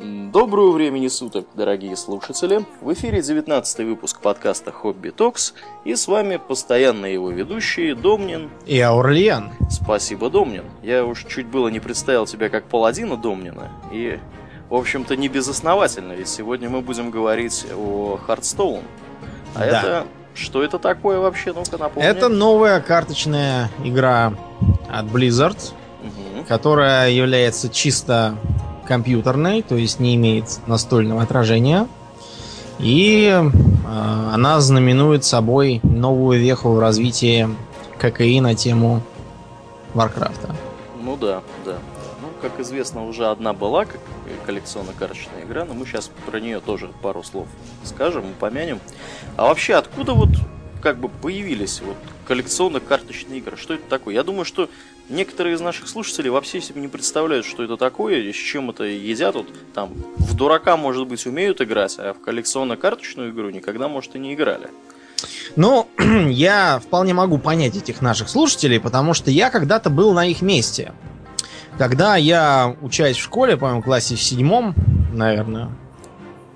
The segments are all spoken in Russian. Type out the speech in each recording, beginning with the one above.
Доброго времени суток, дорогие слушатели! В эфире 19 выпуск подкаста «Hobby Talks» и с вами постоянно его ведущие Домнин и Аурлиан. Спасибо, Домнин. Я уж чуть было не представил тебя как паладина Домнина и, в общем-то, не безосновательно, ведь сегодня мы будем говорить о Hearthstone. А да. это... Что это такое вообще? Ну-ка напомни. Это новая карточная игра от Blizzard, угу. которая является чисто компьютерной, то есть не имеет настольного отражения. И э, она знаменует собой новую веху в развитии ККИ на тему Варкрафта. Ну да, да. Ну, как известно, уже одна была коллекционно-карточная игра, но мы сейчас про нее тоже пару слов скажем, упомянем. А вообще, откуда вот как бы появились вот коллекционно-карточные игры? Что это такое? Я думаю, что Некоторые из наших слушателей вообще себе не представляют, что это такое, с чем это едят. Вот, там, в дурака, может быть, умеют играть, а в коллекционно-карточную игру никогда, может, и не играли. Ну, я вполне могу понять этих наших слушателей, потому что я когда-то был на их месте. Когда я, учась в школе, по-моему, в классе в седьмом, наверное,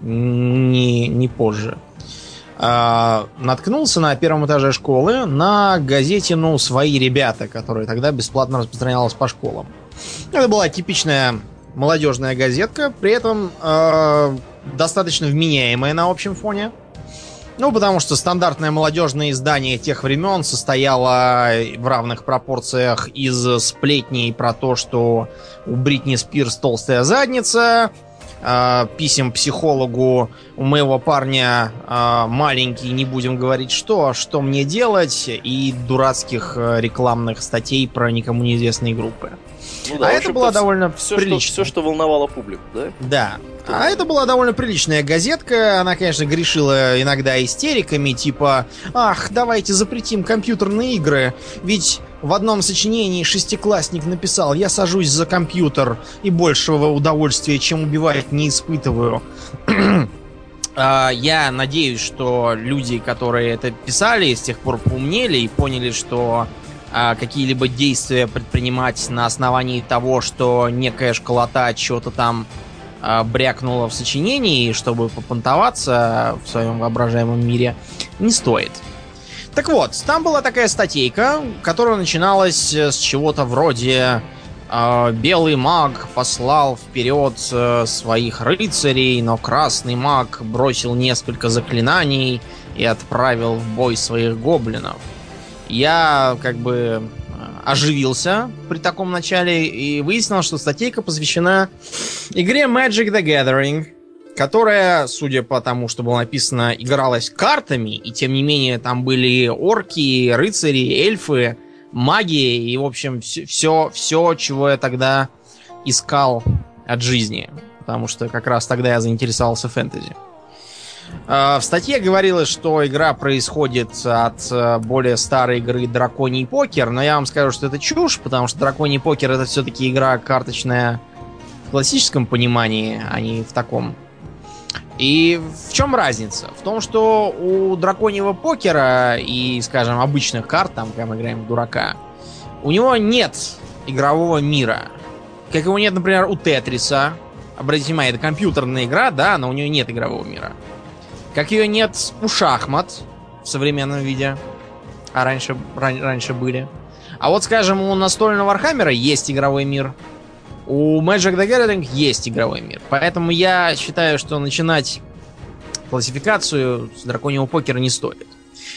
не, не позже, наткнулся на первом этаже школы на газете «Ну, свои ребята», которая тогда бесплатно распространялась по школам. Это была типичная молодежная газетка, при этом э, достаточно вменяемая на общем фоне. Ну, потому что стандартное молодежное издание тех времен состояло в равных пропорциях из сплетней про то, что у Бритни Спирс толстая задница, э, писем психологу у моего парня э, маленький, не будем говорить что, что мне делать, и дурацких э, рекламных статей про никому неизвестные группы. Ну, да, а это было довольно все, прилично. Что, все, что волновало публику, да? Да. А это была довольно приличная газетка. Она, конечно, грешила иногда истериками, типа «Ах, давайте запретим компьютерные игры, ведь в одном сочинении шестиклассник написал «Я сажусь за компьютер и большего удовольствия, чем убивать, не испытываю». А, я надеюсь, что люди, которые это писали, с тех пор поумнели и поняли, что а, какие-либо действия предпринимать на основании того, что некая школота чего-то там а, брякнула в сочинении, чтобы попонтоваться в своем воображаемом мире, не стоит. Так вот, там была такая статейка, которая начиналась с чего-то вроде э, «Белый маг послал вперед э, своих рыцарей, но красный маг бросил несколько заклинаний и отправил в бой своих гоблинов». Я как бы оживился при таком начале и выяснил, что статейка посвящена игре Magic the Gathering – которая, судя по тому, что было написано, игралась картами, и тем не менее там были орки, рыцари, эльфы, магия, и, в общем, все, все, чего я тогда искал от жизни. Потому что как раз тогда я заинтересовался фэнтези. В статье говорилось, что игра происходит от э, более старой игры Драконий покер, но я вам скажу, что это чушь, потому что Драконий покер это все-таки игра карточная в классическом понимании, а не в таком и в чем разница? В том, что у драконьего покера и, скажем, обычных карт, там, когда мы играем в дурака, у него нет игрового мира. Как его нет, например, у Тетриса. Обратите внимание, это компьютерная игра, да, но у нее нет игрового мира. Как ее нет у шахмат в современном виде. А раньше, ран, раньше были. А вот, скажем, у настольного Warhammer а есть игровой мир. У Magic the Gathering есть игровой мир. Поэтому я считаю, что начинать классификацию с драконьего покера не стоит.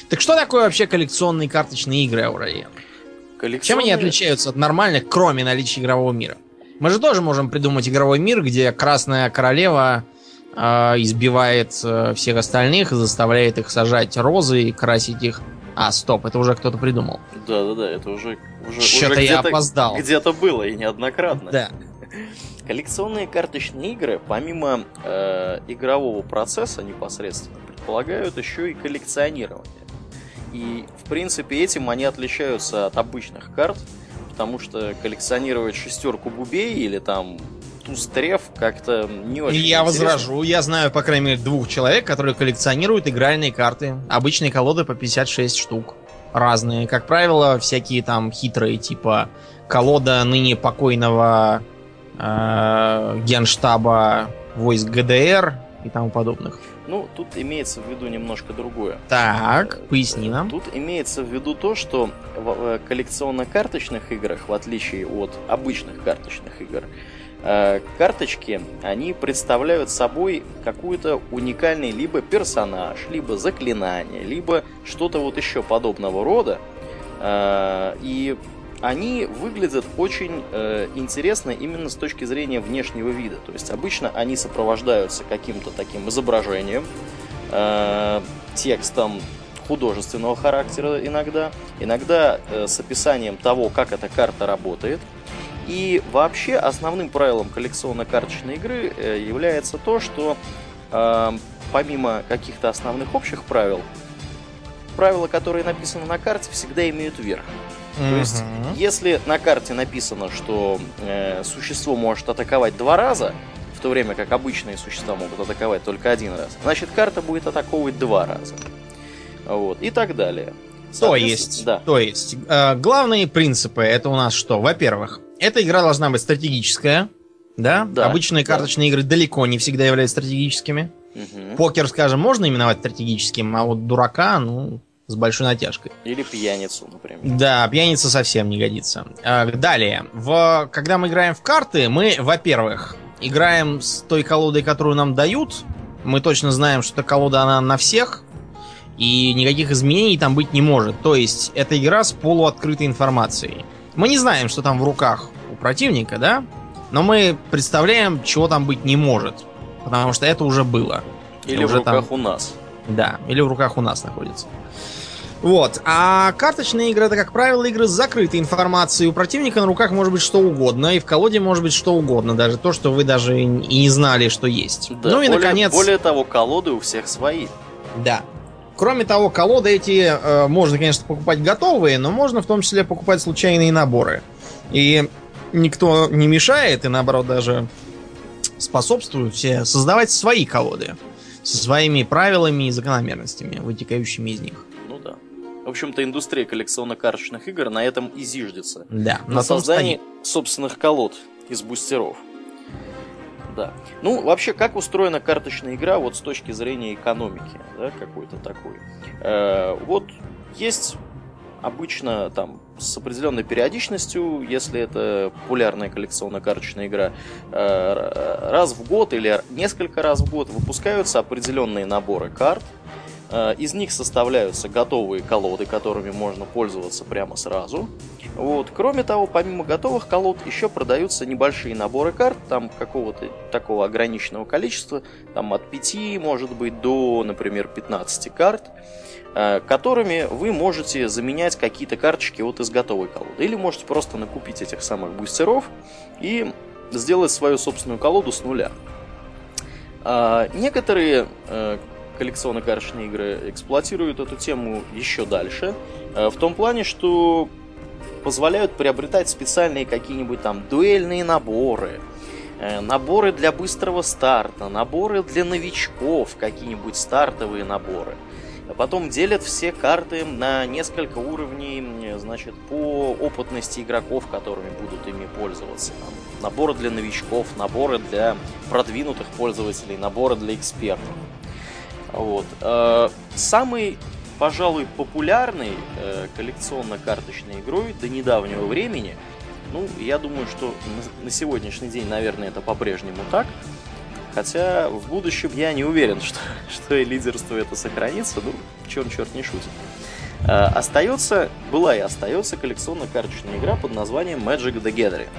Так что такое вообще коллекционные карточные игры, Ауралия? Коллекционные... Чем они отличаются от нормальных, кроме наличия игрового мира? Мы же тоже можем придумать игровой мир, где Красная Королева избивает э, всех остальных и заставляет их сажать розы и красить их. А, стоп, это уже кто-то придумал. Да, да, да, это уже уже, Что-то уже я опоздал. Где-то было и неоднократно. Да. Коллекционные карточные игры, помимо э, игрового процесса непосредственно, предполагают еще и коллекционирование. И, в принципе, этим они отличаются от обычных карт, потому что коллекционировать шестерку бубей или там туз треф как-то не очень Я интересно. возражу, я знаю, по крайней мере, двух человек, которые коллекционируют игральные карты. Обычные колоды по 56 штук разные. Как правило, всякие там хитрые, типа колода ныне покойного э, генштаба войск ГДР и тому подобных. Ну, тут имеется в виду немножко другое. Так, Э, поясни нам. Тут имеется в виду то, что в в коллекционно-карточных играх, в отличие от обычных карточных игр, э, карточки, они представляют собой какой-то уникальный либо персонаж, либо заклинание, либо что-то вот еще подобного рода. Э, И они выглядят очень э, интересно именно с точки зрения внешнего вида. То есть обычно они сопровождаются каким-то таким изображением, э, текстом художественного характера иногда, иногда э, с описанием того, как эта карта работает. И вообще основным правилом коллекционно-карточной игры э, является то, что э, помимо каких-то основных общих правил, правила, которые написаны на карте, всегда имеют верх. То есть, если на карте написано, что э, существо может атаковать два раза, в то время как обычные существа могут атаковать только один раз, значит карта будет атаковывать два раза. Вот, и так далее. То есть, Да. то есть, э, главные принципы это у нас что? Во-первых, эта игра должна быть стратегическая, да? Да, Обычные да. карточные игры далеко не всегда являются стратегическими. Мгм. Покер, скажем, можно именовать стратегическим, а вот дурака, ну, с большой натяжкой. Или пьяницу, например. Да, пьяница совсем не годится. А, Далее, в, когда мы играем в карты, мы, во-первых, играем с той колодой, которую нам дают. Мы точно знаем, что эта колода, она на всех. И никаких изменений там быть не может. То есть, это игра с полуоткрытой информацией. Мы не знаем, что там в руках у противника, да? Но мы представляем, чего там быть не может. Потому что это уже было. Или в уже руках там- у нас. Да, или в руках у нас находится. Вот. А карточные игры это, как правило, игры с закрытой информацией. У противника на руках может быть что угодно, и в колоде может быть что угодно, даже то, что вы даже и не знали, что есть. Да, ну и более, наконец. более того, колоды у всех свои. Да. Кроме того, колоды эти э, можно, конечно, покупать готовые, но можно в том числе покупать случайные наборы. И никто не мешает, и наоборот даже способствует все создавать свои колоды со своими правилами и закономерностями, вытекающими из них. Ну да. В общем-то, индустрия коллекционно-карточных игр на этом и зиждется. Да, на том создании собственных колод из бустеров. Да. Ну, вообще, как устроена карточная игра вот с точки зрения экономики, да, какой-то такой. Э, вот есть обычно там с определенной периодичностью, если это популярная коллекционно-карточная игра, э, раз в год или несколько раз в год выпускаются определенные наборы карт, Из них составляются готовые колоды, которыми можно пользоваться прямо сразу. Вот. Кроме того, помимо готовых колод, еще продаются небольшие наборы карт, там какого-то такого ограниченного количества, там от 5, может быть, до, например, 15 карт, э, которыми вы можете заменять какие-то карточки вот из готовой колоды. Или можете просто накупить этих самых бустеров и сделать свою собственную колоду с нуля. А, Некоторые э, коллекционно-карточные игры эксплуатируют эту тему еще дальше, э, в том плане, что позволяют приобретать специальные какие-нибудь там дуэльные наборы, э, наборы для быстрого старта, наборы для новичков, какие-нибудь стартовые наборы. А потом делят все карты на несколько уровней, э, значит, по опытности игроков, которыми будут ими пользоваться. Там наборы для новичков, наборы для продвинутых пользователей, наборы для экспертов. Вот. Э, Самый, пожалуй, популярной э, коллекционно-карточной игрой до недавнего времени, ну, я думаю, что на- сегодняшний день, наверное, это по-прежнему так. Хотя в будущем я не уверен, что, что и лидерство это сохранится. Ну, чем черт не шутит. Э, Остается, была и остается коллекционно-карточная игра под названием Magic the Gathering.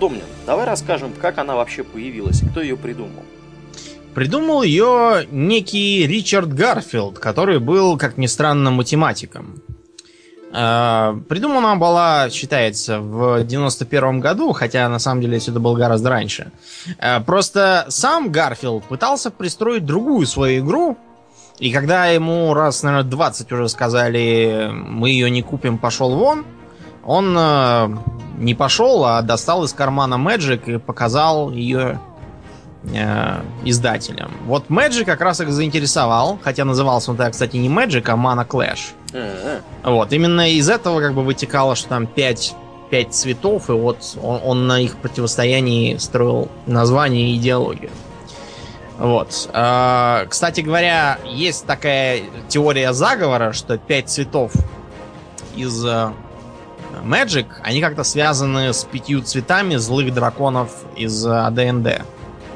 Домнин, давай расскажем, как она вообще появилась и кто ее придумал. Придумал ее некий Ричард Гарфилд, который был, как ни странно, математиком. Э, Придумана была, считается, в 91 году, хотя на самом деле все это было гораздо раньше. Э, Просто сам Гарфилд пытался пристроить другую свою игру, и когда ему раз, наверное, 20 уже сказали, мы ее не купим, пошел вон, он э, не пошел, а достал из кармана Magic и показал ее э, издателям. Вот Magic как раз их заинтересовал, хотя назывался он тогда, кстати, не Magic, а Mana Clash. Э, Вот, именно из этого как бы вытекало, что там 5 пять цветов, и вот он, он на их противостоянии строил название и идеологию. Вот. А, кстати говоря, есть такая теория заговора, что пять цветов из а, Magic, они как-то связаны с пятью цветами злых драконов из АДНД.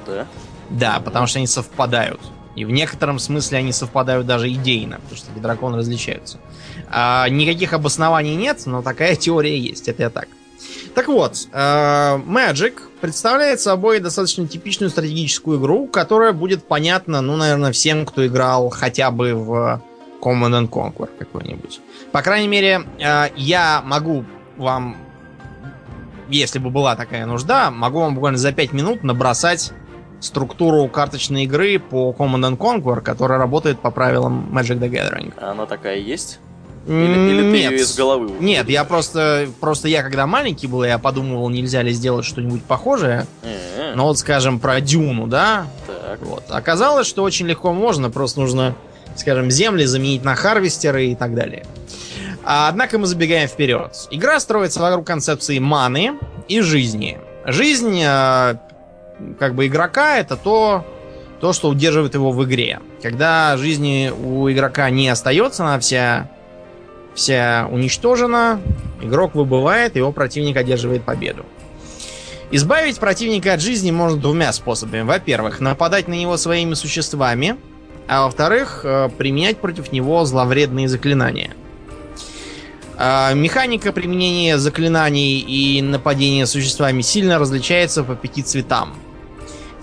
Да? Да, потому что они совпадают. И в некотором смысле они совпадают даже идейно, потому что драконы различаются. А, никаких обоснований нет, но такая теория есть, это я так. Так вот, э, Magic представляет собой достаточно типичную стратегическую игру, которая будет понятна, ну, наверное, всем, кто играл хотя бы в Command and Conquer какой-нибудь. По крайней мере, э, я могу вам, если бы была такая нужда, могу вам буквально за 5 минут набросать структуру карточной игры по Command and Conquer, которая работает по правилам Magic the Gathering. Она такая есть? Или, или ты Нет. ее из головы? Нет, я просто, просто я когда маленький был, я подумывал, нельзя ли сделать что-нибудь похожее. Э, Ну вот, скажем, про Дюну, да? Так. Вот. Оказалось, что очень легко можно, просто нужно, скажем, земли заменить на харвестеры и так далее. А, однако мы забегаем вперед. Игра строится вокруг концепции маны и жизни. Жизнь, э, как бы игрока, это то, то, что удерживает его в игре. Когда жизни у игрока не остается, она вся, вся уничтожена, игрок выбывает, его противник одерживает победу. Избавить противника от жизни можно двумя способами. Во-первых, нападать на него своими существами, а во-вторых, э, применять против него зловредные заклинания. А, Механика применения заклинаний и нападения существами сильно различается по пяти цветам.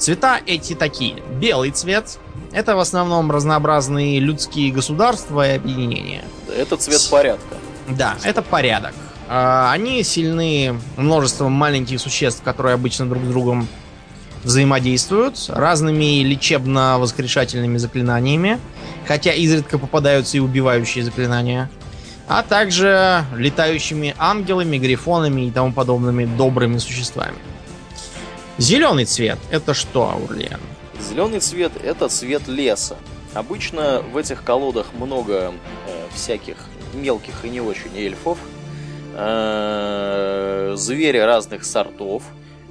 Цвета эти такие. Белый цвет – это в основном разнообразные людские государства и объединения. Это цвет порядка. Да, это порядок. А, Они сильны множеством маленьких существ, которые обычно друг с другом взаимодействуют, разными лечебно-воскрешательными заклинаниями, хотя изредка попадаются и убивающие заклинания, а также летающими ангелами, грифонами и тому подобными добрыми существами. Зеленый цвет – это что, Аурлиан? Зеленый цвет это цвет леса. Обычно в этих колодах много э, всяких мелких и не очень эльфов, э, звери разных сортов,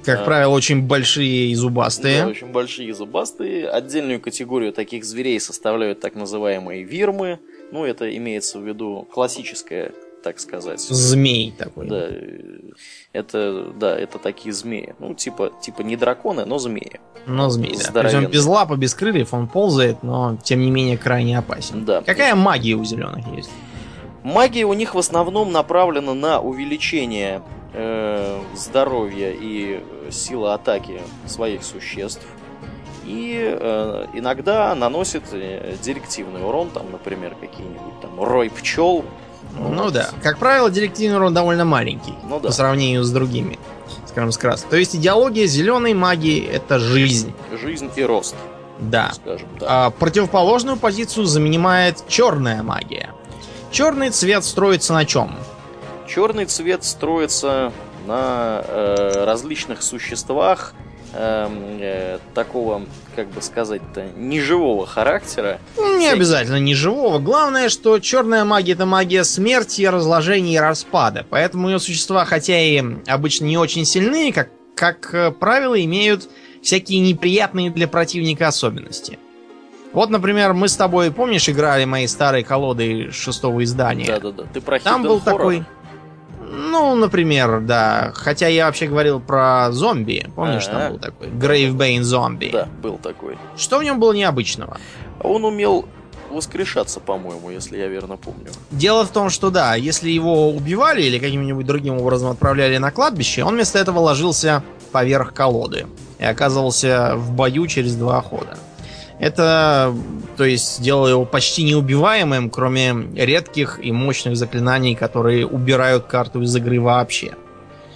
Как А. правило, очень большие и зубастые. да, очень большие и зубастые. Отдельную категорию таких зверей составляют так называемые вирмы. Ну, это имеется в виду классическое, так сказать. Змей такой. Да, э, это, да, это такие змеи. Ну, типа, типа не драконы, но змеи. Но змей, да. Он без лап и без крыльев, он ползает, но тем не менее крайне опасен. Да. Какая магия у зеленых есть? Магия у них в основном направлена на увеличение э, здоровья и э, силы атаки своих существ. И э, иногда наносит э, директивный урон, там, например, какие-нибудь там рой пчел. Ну Вот. да. Как правило, директивный урон довольно маленький Ну да. по сравнению с другими, скажем, с красной. То есть идеология зеленой магии это жизнь. Жизнь и рост, Да. скажем так. А противоположную позицию занимает черная магия. Черный цвет строится на чем? Черный цвет строится на э, различных существах э, такого, как бы сказать-то, неживого характера. Ну, Не обязательно не живого. Главное, что черная магия это магия смерти, разложения и распада. Поэтому ее существа, хотя и обычно не очень сильные, как, как э, правило, имеют всякие неприятные для противника особенности. Вот, например, мы с тобой, помнишь, играли мои старые колоды шестого издания? Да-да-да. Ты про Там был Horror? такой... Ну, например, да. Хотя я вообще говорил про зомби. Помнишь, Ага. там был такой? Gravebane зомби. Да, был такой. Что в нем было необычного? А он умел воскрешаться, по-моему, если я верно помню. Дело в том, что да, если его убивали или каким-нибудь другим образом отправляли на кладбище, он вместо этого ложился поверх колоды и оказывался в бою через два хода. Это, то есть, делало его почти неубиваемым, кроме редких и мощных заклинаний, которые убирают карту из игры вообще.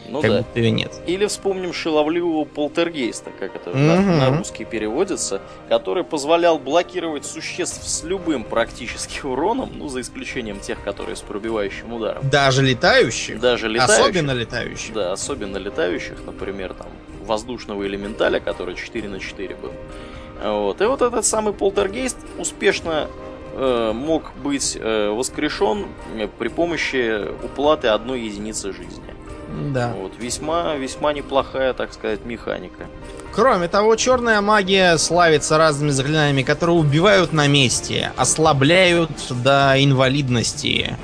Ну как да. будто ее нет. Или вспомним шаловливого полтергейста, как это на, Мгм. на русский переводится, который позволял блокировать существ с любым практически уроном, ну, за исключением тех, которые с пробивающим ударом. Даже летающих. Даже летающих. Особенно летающих. Да, особенно летающих, например, там, воздушного элементаля, который 4 на 4 был. Вот. И вот этот самый полтергейст успешно э, мог быть э, воскрешен э, при помощи уплаты одной единицы жизни. Да. Вот, весьма, весьма неплохая, так сказать, механика. Кроме того, черная магия славится разными заклинаниями, которые убивают на месте, ослабляют до инвалидности,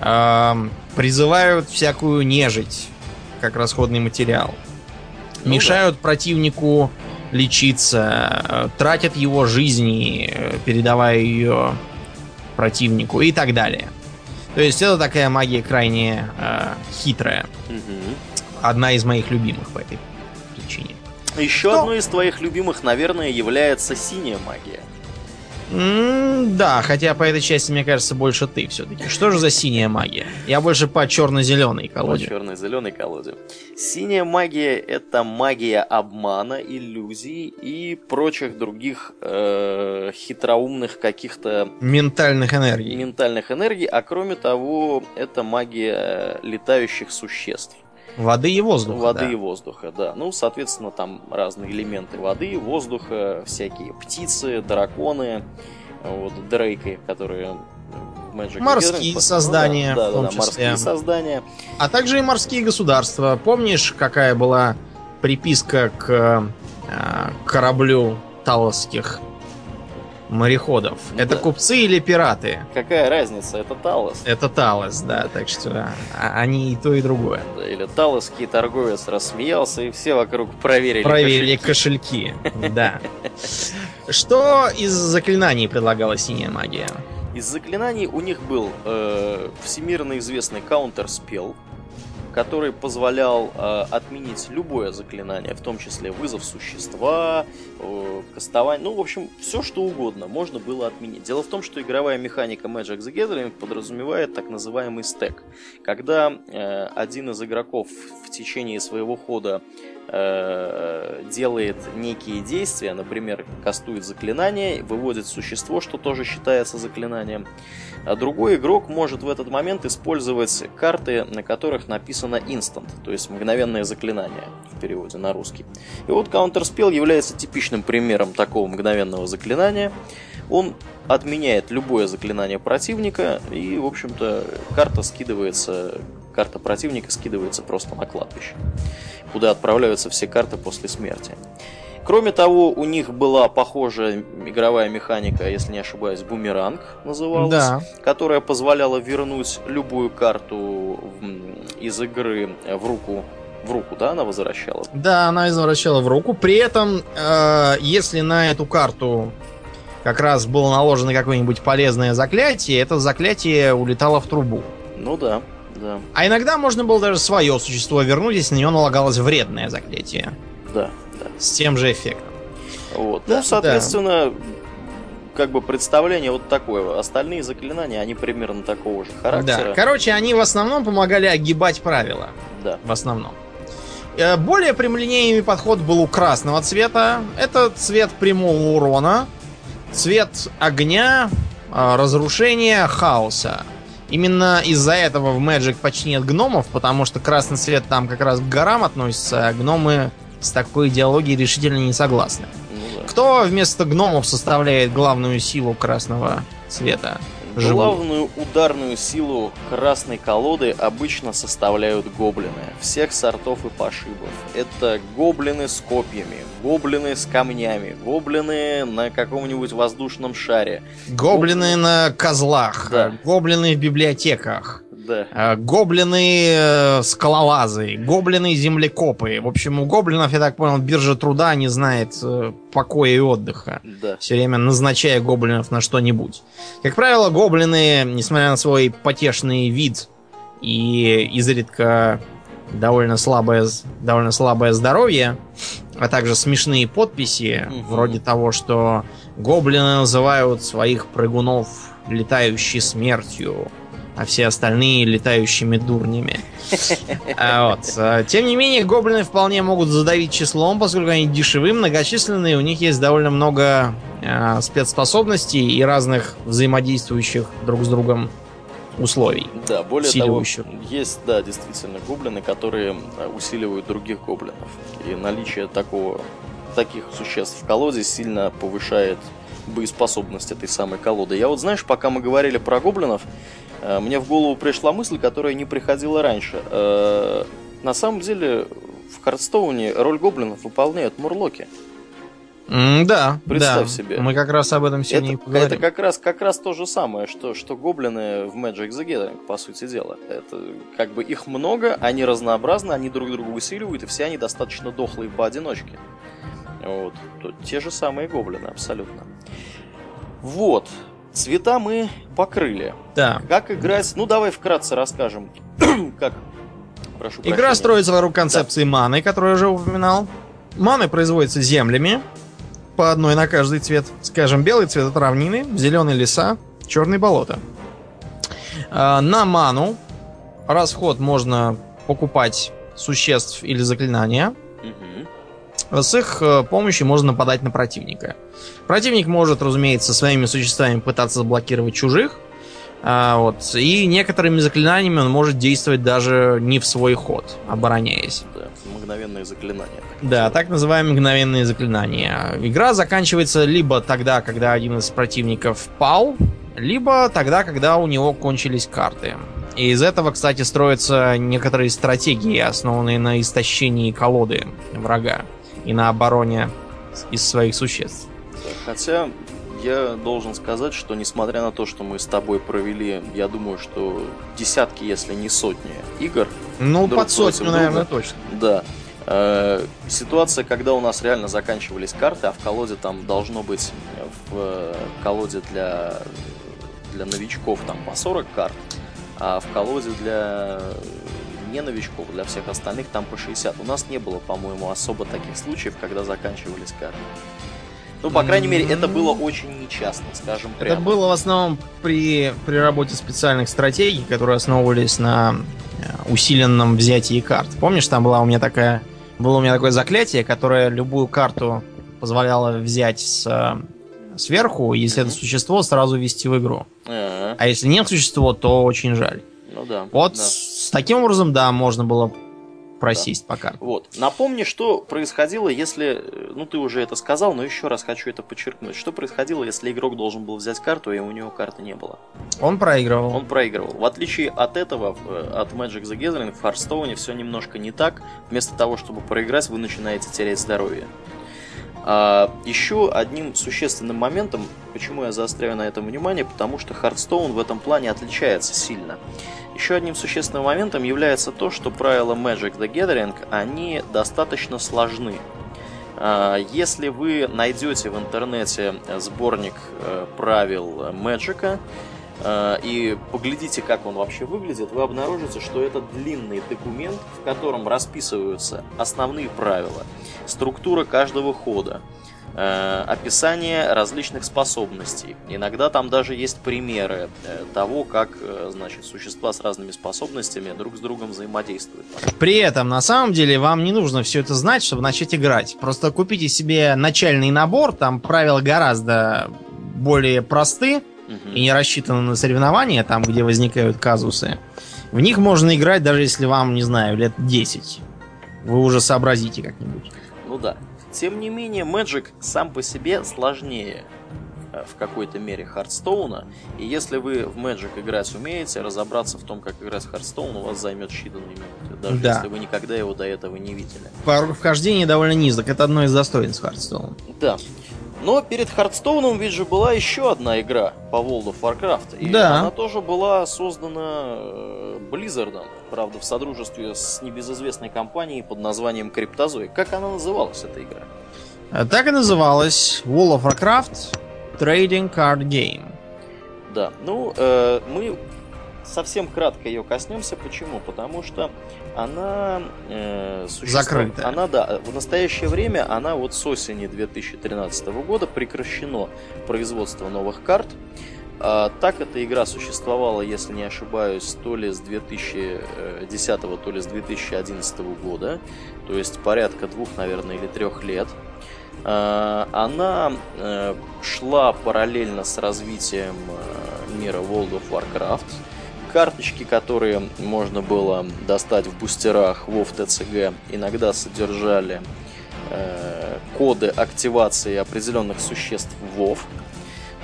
эм, призывают всякую нежить, как расходный материал. Ну мешают противнику лечиться, э, тратят его жизни, э, передавая ее противнику и так далее. То есть это такая магия крайне э, хитрая. Одна из моих любимых по этой причине. Еще Что? одной из твоих любимых, наверное, является синяя магия. М, да, хотя по этой части, мне кажется, больше ты все-таки. Что же за синяя магия? Я больше по черно-зеленой По колоде. черной-зеленой колоде. Синяя магия это магия обмана, иллюзий и прочих других э, хитроумных каких-то Ментальных энергий. ментальных энергий, а кроме того, это магия летающих существ. Воды и воздуха. воды да. и воздуха, да. Ну, соответственно, там разные элементы воды, воздуха, всякие птицы, драконы, вот, дрейки, которые Magic Морские Gathering по- создания, ну да, в да, том да, числе. морские создания. А также и морские государства. Помнишь, какая была приписка к э, кораблю талосских мореходов? Ну Это да. купцы или пираты? Какая разница? Это Талос. Это Талос, да, так что а, они и то, и другое. Да, Или талосский торговец рассмеялся, и все вокруг проверили. Проверили кошельки. кошельки, да. Что из заклинаний предлагала синяя магия? Из заклинаний у них был э, всемирно известный каунтер-спел, который позволял э, отменить любое заклинание, в том числе вызов существа, э, кастование, ну, в общем, все что угодно можно было отменить. Дело в том, что игровая механика Magic the Gathering подразумевает так называемый стек. Когда э, один из игроков в течение своего хода э, делает некие действия, например, кастует заклинание, выводит существо, что тоже считается заклинанием, а другой игрок может в этот момент использовать карты, на которых написано instant, то есть мгновенное заклинание в переводе на русский. И вот Counterspell является типичным примером такого мгновенного заклинания. Он отменяет любое заклинание противника, и, в общем-то, карта скидывается, карта противника скидывается просто на кладбище, куда отправляются все карты после смерти. Кроме того, у них была похожая игровая механика, если не ошибаюсь, бумеранг называлась, Да. которая позволяла вернуть любую карту из игры в руку, в руку, да, она возвращала. Да, она извращала в руку. При этом, э, если на эту карту как раз было наложено какое-нибудь полезное заклятие, это заклятие улетало в трубу. Ну да, да, А иногда можно было даже свое существо вернуть, если на него налагалось вредное заклятие. да, да. С тем же эффектом. Вот. Да, ну, соответственно, как бы представление вот такое. Остальные заклинания, они примерно такого же Да. характера. Короче, они в основном помогали огибать правила. Да. В основном. Э, Более прямолинейный подход был у красного цвета. Это цвет прямого урона, цвет огня, э, разрушения, хаоса. Именно из-за этого в Magic почти нет гномов, потому что красный цвет там как раз к горам относится, а гномы с такой идеологией решительно не согласны. Ну, да. Кто вместо гномов составляет главную силу красного цвета? Живую. Главную ударную силу красной колоды обычно составляют гоблины всех сортов и пошибов. Это гоблины с копьями, гоблины с камнями, гоблины на каком-нибудь воздушном шаре. Гоблины на козлах, Да. гоблины в библиотеках, Да. э, гоблины э, скалолазы, гоблины землекопы. В общем, у гоблинов, я так понял, биржа труда не знает э, покоя и отдыха. Да. Все время назначая гоблинов на что-нибудь. Как правило, гоблины, несмотря на свой потешный вид и изредка довольно слабое, довольно слабое здоровье, а также смешные подписи, Мгм. вроде того, что гоблины называют своих прыгунов летающей смертью, а все остальные летающими дурнями. А вот. а, Тем не менее, гоблины вполне могут задавить числом, поскольку они дешевы, многочисленные, у них есть довольно много а, спецспособностей и разных взаимодействующих друг с другом условий. Да, более Усиливающих. того, есть, да, действительно, гоблины, которые э, усиливают других гоблинов. И наличие такого, таких существ в колоде сильно повышает боеспособность этой самой колоды. Я вот, знаешь, пока мы говорили про гоблинов, э, мне в голову пришла мысль, которая не приходила раньше. Э, На самом деле, в Хардстоуне роль гоблинов выполняют мурлоки. Да, Представь да. себе. Мы как раз об этом сегодня и Это, поговорим. это как раз как раз то же самое, что, что гоблины в Magic the Gathering, по сути дела. Это как бы их много, они разнообразны, они друг друга усиливают, и все они достаточно дохлые поодиночке. Вот. То- те же самые гоблины, абсолютно. Вот. Цвета мы покрыли. Да. Как играть? Ну, давай вкратце расскажем. как? Прошу Игра прощения. строится вокруг концепции маны, которую я уже упоминал. Маны производятся землями, по одной на каждый цвет. Скажем, белый цвет это равнины, зеленый леса, черный болото. А, На ману расход можно покупать существ или заклинания. С их э, помощью можно нападать на противника. Противник может, разумеется, своими существами пытаться заблокировать чужих. а, вот, и некоторыми заклинаниями он может действовать даже не в свой ход, обороняясь. Да, мгновенные заклинания. Да, так называемые мгновенные заклинания. Игра заканчивается либо тогда, когда один из противников пал, либо тогда, когда у него кончились карты. И из этого, кстати, строятся некоторые стратегии, основанные на истощении колоды врага и на обороне из своих существ. Хотя я должен сказать, что несмотря на то, что мы с тобой провели, я думаю, что десятки, если не сотни игр, Ну, под сотню, против наверное, друга. точно. да, э, ситуация, когда у нас реально заканчивались карты, а в колоде там должно быть в э, колоде для для новичков там по 40 карт, а в колоде для не новичков, для всех остальных там по 60. У нас не было, по-моему, особо таких случаев, когда заканчивались карты. Ну, по крайней мере, это было очень нечастно, скажем прямо. Это было в основном при, при работе специальных стратегий, которые основывались на э, усиленном взятии карт. Помнишь, там была у меня такая, было у меня такое заклятие, которое любую карту позволяло взять с, э, сверху, если Мгм. это существо, сразу ввести в игру. А, А если нет существа, то очень жаль. Ну да. Вот да. с таким образом, да, можно было просесть по картам. Вот. Напомни, что происходило, если... э, Ну, ты уже это сказал, но еще раз хочу это подчеркнуть. Что происходило, если игрок должен был взять карту, и у него карты не было? Он проигрывал. Он проигрывал. В отличие от этого, в- от Magic the Gathering, в Hearthstone все немножко не так. Вместо того, чтобы проиграть, вы начинаете терять здоровье. А, еще одним существенным моментом, почему я заостряю на этом внимание, потому что Hearthstone в этом плане отличается сильно. Еще одним существенным моментом является то, что правила Magic the Gathering, они достаточно сложны. А, Если вы найдете в интернете сборник э, правил Magic и поглядите, как он вообще выглядит, вы обнаружите, что это длинный документ, в котором расписываются основные правила, структура каждого хода, э, описание различных способностей. Иногда там даже есть примеры э, того, как э, значит, существа с разными способностями друг с другом взаимодействуют. При этом, на самом деле, вам не нужно все это знать, чтобы начать играть. Просто купите себе начальный набор, там правила гораздо более просты Мгм. и не рассчитаны на соревнования, там, где возникают казусы. В них можно играть, даже если вам, не знаю, лет 10. Вы уже сообразите как-нибудь. Ну да. Тем не менее, Magic сам по себе сложнее э, в какой-то мере Hearthstone а. И если вы в Magic играть умеете, разобраться в том, как играть в Hearthstone, у вас займет считанные минуты. Даже Да. если вы никогда его до этого не видели. Порог вхождения довольно низок. Это одно из достоинств Hearthstone а. Да. Но перед Hearthstone ом ведь же была еще одна игра по World of Warcraft. И Да. она тоже была создана э, Blizzard, правда, в содружестве с небезызвестной компанией под названием Криптозой. Как она называлась, эта игра? А Так и называлась World of Warcraft Trading Card Game. Да, ну, э, мы совсем кратко ее коснемся. Почему? Потому что она э, существует- Закрытая. Она, да, в настоящее время, она вот с осени 2013 года прекращено производство новых карт. А, так эта игра существовала, если не ошибаюсь, то ли с 2010, то ли с 2011 года. То есть порядка двух, наверное, или трех лет. А, Она э, шла параллельно с развитием э, мира World of Warcraft. Карточки, которые можно было достать в бустерах WoW TCG, иногда содержали э, коды активации определенных существ в WoW.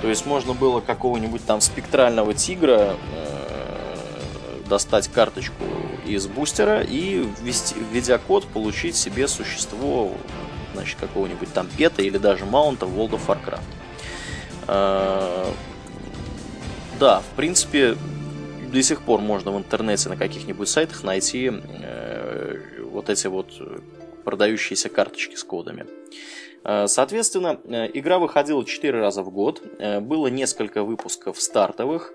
То есть можно было какого-нибудь там спектрального тигра э, достать карточку из бустера и, ввести, введя код, получить себе существо значит, какого-нибудь там пета или даже маунта в World of Warcraft. Э, да, в принципе, до сих пор можно в интернете на каких-нибудь сайтах найти э, вот эти вот продающиеся карточки с кодами. Э, соответственно, э, игра выходила 4 раза в год, э, было несколько выпусков стартовых,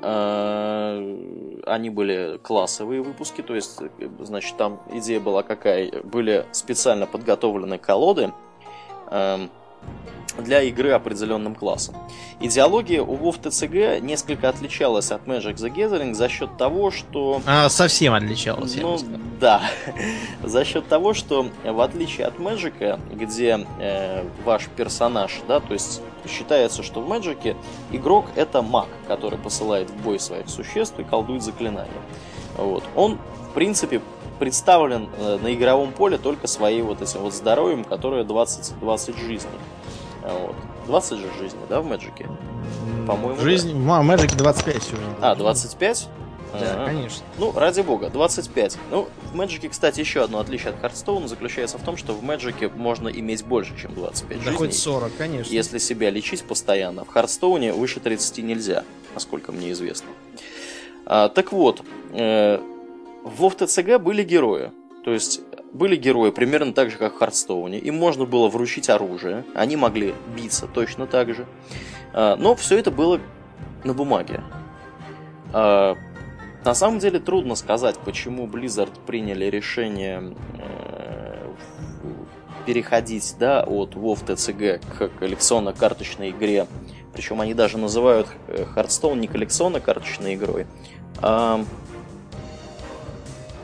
они были классовые выпуски, то есть, значит, там идея была какая, были специально подготовлены колоды, эм, для игры определенным классом. Идеология у WoW TCG несколько отличалась от Magic the Gathering за счет того, что... А, совсем отличалась, Ну, да. за счет того, что в отличие от Magic, где э, ваш персонаж, да, то есть считается, что в Magic игрок это маг, который посылает в бой своих существ и колдует заклинания. Вот. Он, в принципе, представлен э, на игровом поле только своей вот этим вот здоровьем, которое 20, 20 жизней. Вот. 20 же жизней, да, в Мэджике? По-моему, Жизнь да. в Мэджике 25 сегодня. А, 25? Да, А-а-а. конечно. Ну, ради бога, 25. Ну, в Magic е, кстати, еще одно отличие от Hearthstone а заключается в том, что в Magic е можно иметь больше, чем 25 да жизней. хоть 40, конечно. Если себя лечить постоянно. В Hearthstone е выше 30 нельзя, насколько мне известно. А, так вот, э, в TCG были герои. То есть были герои примерно так же, как в Hearthstone е. Им можно было вручить оружие, они могли биться точно так же. А, но все это было на бумаге. А, на самом деле трудно сказать, почему Blizzard приняли решение э, переходить да, от WoW TCG к коллекционно-карточной игре. Причем они даже называют Hearthstone не коллекционно-карточной игрой, а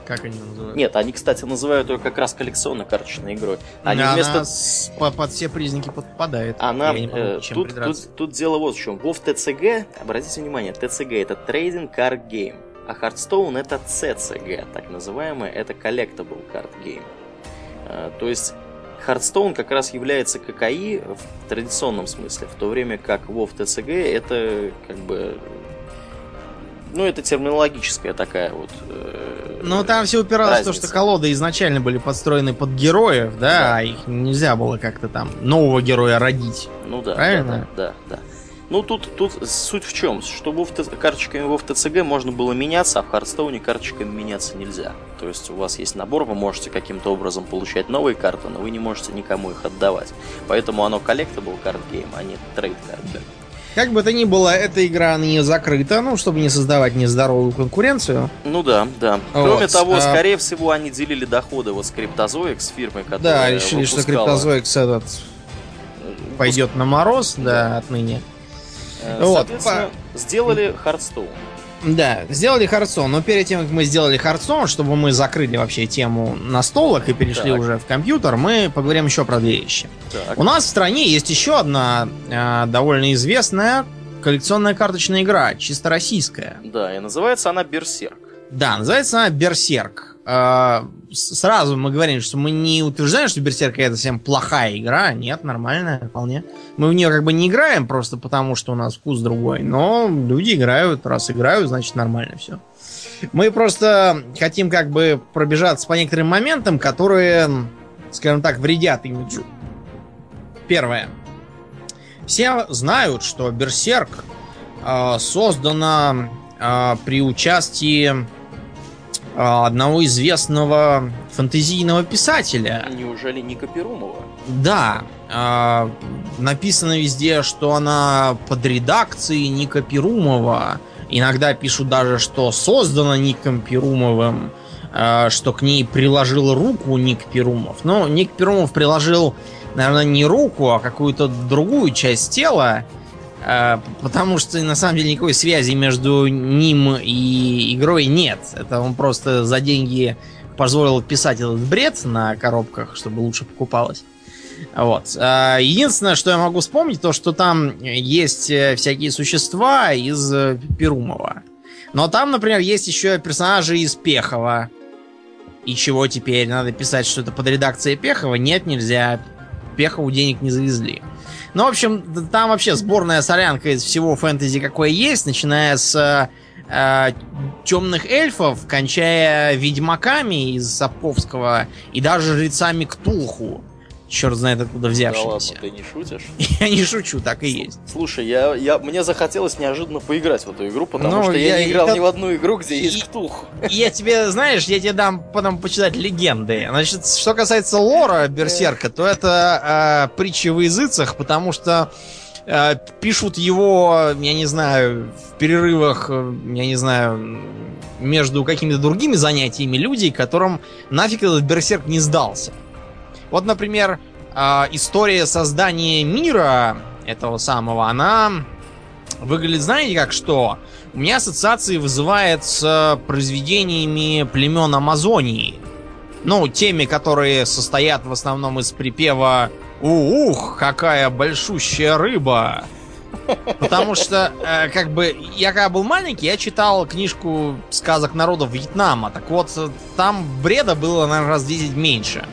как они называют? Нет, они, кстати, называют ее как раз коллекционно-карточной игрой. Они Она вместо... с... под все признаки подпадает. Она... Э, тут, тут, тут дело вот в чем. WoW TCG, обратите внимание, TCG это Trading Card Game, а Hearthstone это CCG, так называемый, это Collectible Card Game. Э, то есть Hearthstone как раз является ККИ в традиционном смысле, в то время как WoW TCG это как бы ну, это терминологическая такая вот. Э, ну, там все упиралось в то, что колоды изначально были подстроены под героев, да, да. а их нельзя было как-то там нового героя родить. Ну да. Правильно? Да, да, да. Ну, тут, тут суть в чем? Что в карточками в TCG можно было меняться, а в Hearthstone е карточками меняться нельзя. То есть у вас есть набор, вы можете каким-то образом получать новые карты, но вы не можете никому их отдавать. Поэтому оно collectable card game, а не trade card как бы то ни было, эта игра не закрыта, ну, чтобы не создавать нездоровую конкуренцию. Ну да, да. Кроме вот. того, а... скорее всего, они делили доходы вот с Cryptozoic, с фирмой, которая Да, решили, выпускала... что Cryptozoic этот пойдет на мороз, да, да отныне. Э, вот. По... сделали Hearthstone. Да, сделали Hearthstone, но перед тем, как мы сделали Hearthstone, чтобы мы закрыли вообще тему настолок и перешли так. уже в компьютер, мы поговорим еще про две вещи. Так. У нас в стране есть еще одна э, довольно известная коллекционная карточная игра, чисто российская. Да, и называется она Берсерк. Да, называется она Берсерк. А, сразу мы говорим, что мы не утверждаем, что Берсерк это совсем плохая игра. Нет, нормальная вполне. Мы в нее как бы не играем просто потому, что у нас вкус другой. Но люди играют. Раз играют, значит нормально все. Мы просто хотим как бы пробежаться по некоторым моментам, которые, скажем так, вредят имиджу. Первое. Все знают, что Берсерк э, создана э, при участии одного известного фэнтезийного писателя. Неужели Ника Перумова? Да. Э, написано везде, что она под редакцией Ника Перумова. Иногда пишут даже, что создана Ником Перумовым, э, что к ней приложил руку Ник Перумов. Но Ник Перумов приложил, наверное, не руку, а какую-то другую часть тела. А, потому что на самом деле никакой связи между ним и игрой нет. Это он просто за деньги позволил писать этот бред на коробках, чтобы лучше покупалось. Вот. А, единственное, что я могу вспомнить, то, что там есть э, всякие существа из э, Перумова. Но там, например, есть еще персонажи из Пехова. И чего теперь? Надо писать, что это под редакцией Пехова? Нет, нельзя. Пехову денег не завезли. Ну, в общем, там вообще сборная солянка из всего фэнтези, какое есть, начиная с э, темных эльфов, кончая ведьмаками из Саповского и даже жрецами Ктулху. Черт знает откуда Да взявшимися. ладно, ты не шутишь? Я не шучу, так и есть. Слушай, я, я, мне захотелось неожиданно поиграть в эту игру, потому Ну, что я, я- не играл это- ни в одну игру, где И- есть ктулху. Я тебе, знаешь, я тебе дам потом почитать легенды. Значит, что касается лора Берсерка, то это э, притча в языцах, потому что э, пишут его, я не знаю, в перерывах, э, я не знаю, между какими-то другими занятиями люди, которым нафиг этот Берсерк не сдался. Вот, например, э, история создания мира этого самого, она выглядит, знаете, как что? У меня ассоциации вызывает с произведениями племен Амазонии. Ну, теми, которые состоят в основном из припева «Ух, какая большущая рыба!» Потому что, э, как бы, я когда был маленький, я читал книжку сказок народов Вьетнама. Так вот, э, там бреда было, наверное, раз в 10 меньше.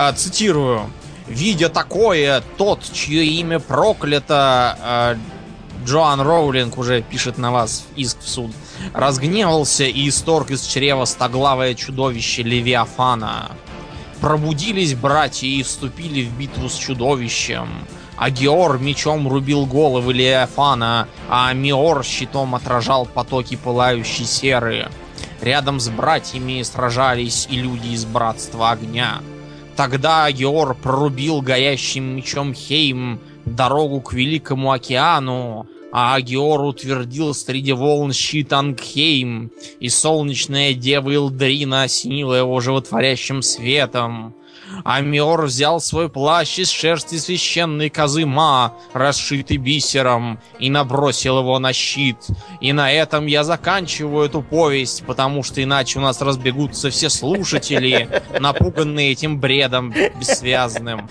Э, цитирую. «Видя такое, тот, чье имя проклято, э, Джоан Роулинг уже пишет на вас иск в суд, разгневался и исторг из чрева стоглавое чудовище Левиафана. Пробудились братья и вступили в битву с чудовищем. А Геор мечом рубил головы Левиафана, а Миор щитом отражал потоки пылающей серы. Рядом с братьями сражались и люди из Братства Огня. Тогда Геор прорубил горящим мечом Хейм дорогу к Великому океану, а Агиор утвердил среди волн щит Ангхейм, и солнечная дева Илдрина осенила его животворящим светом. А Миор взял свой плащ из шерсти священной козы Ма, расшитый бисером, и набросил его на щит. И на этом я заканчиваю эту повесть, потому что иначе у нас разбегутся все слушатели, напуганные этим бредом бессвязным.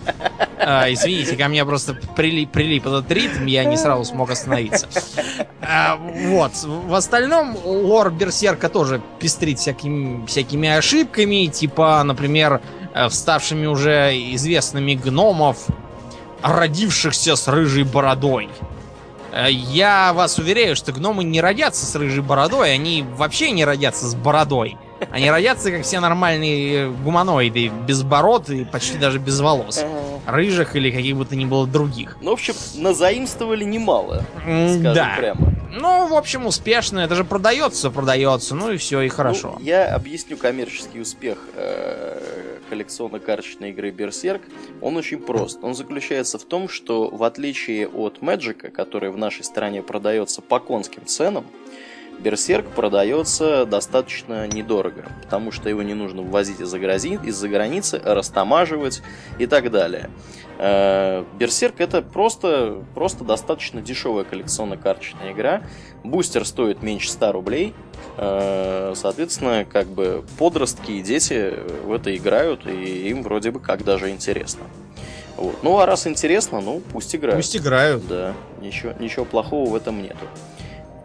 А, извините, ко мне просто прилип, прилип этот ритм, я не сразу смог остановиться. А, вот. В остальном лор Берсерка тоже пестрит всякими, всякими ошибками, типа, например, вставшими уже известными гномов, родившихся с рыжей бородой. Э, Я вас уверяю, что гномы не родятся с рыжей бородой, они вообще не родятся с бородой. Они родятся, как все нормальные гуманоиды, без бород и почти даже без волос. Рыжих или каких бы то ни было других. Ну, в общем, назаимствовали немало, скажем Да. прямо. Ну, в общем, успешно. Это же продается, продается. Ну и все, и хорошо. Ну, я объясню коммерческий успех э, коллекционно-карточной игры Берсерк. Он очень прост. Он заключается в том, что в отличие от Мэджика, который в нашей стране продается по конским ценам, Берсерк продается достаточно недорого, потому что его не нужно ввозить из-за грази- из-за границы, растамаживать и так далее. Э, Берсерк это просто, просто достаточно дешевая коллекционно-карточная игра. Бустер стоит меньше 100 рублей. Э, Соответственно, как бы подростки и дети в это играют, и им вроде бы как даже интересно. Вот. Ну а раз интересно, ну пусть играют. Пусть играют. Да, ничего, ничего плохого в этом нету.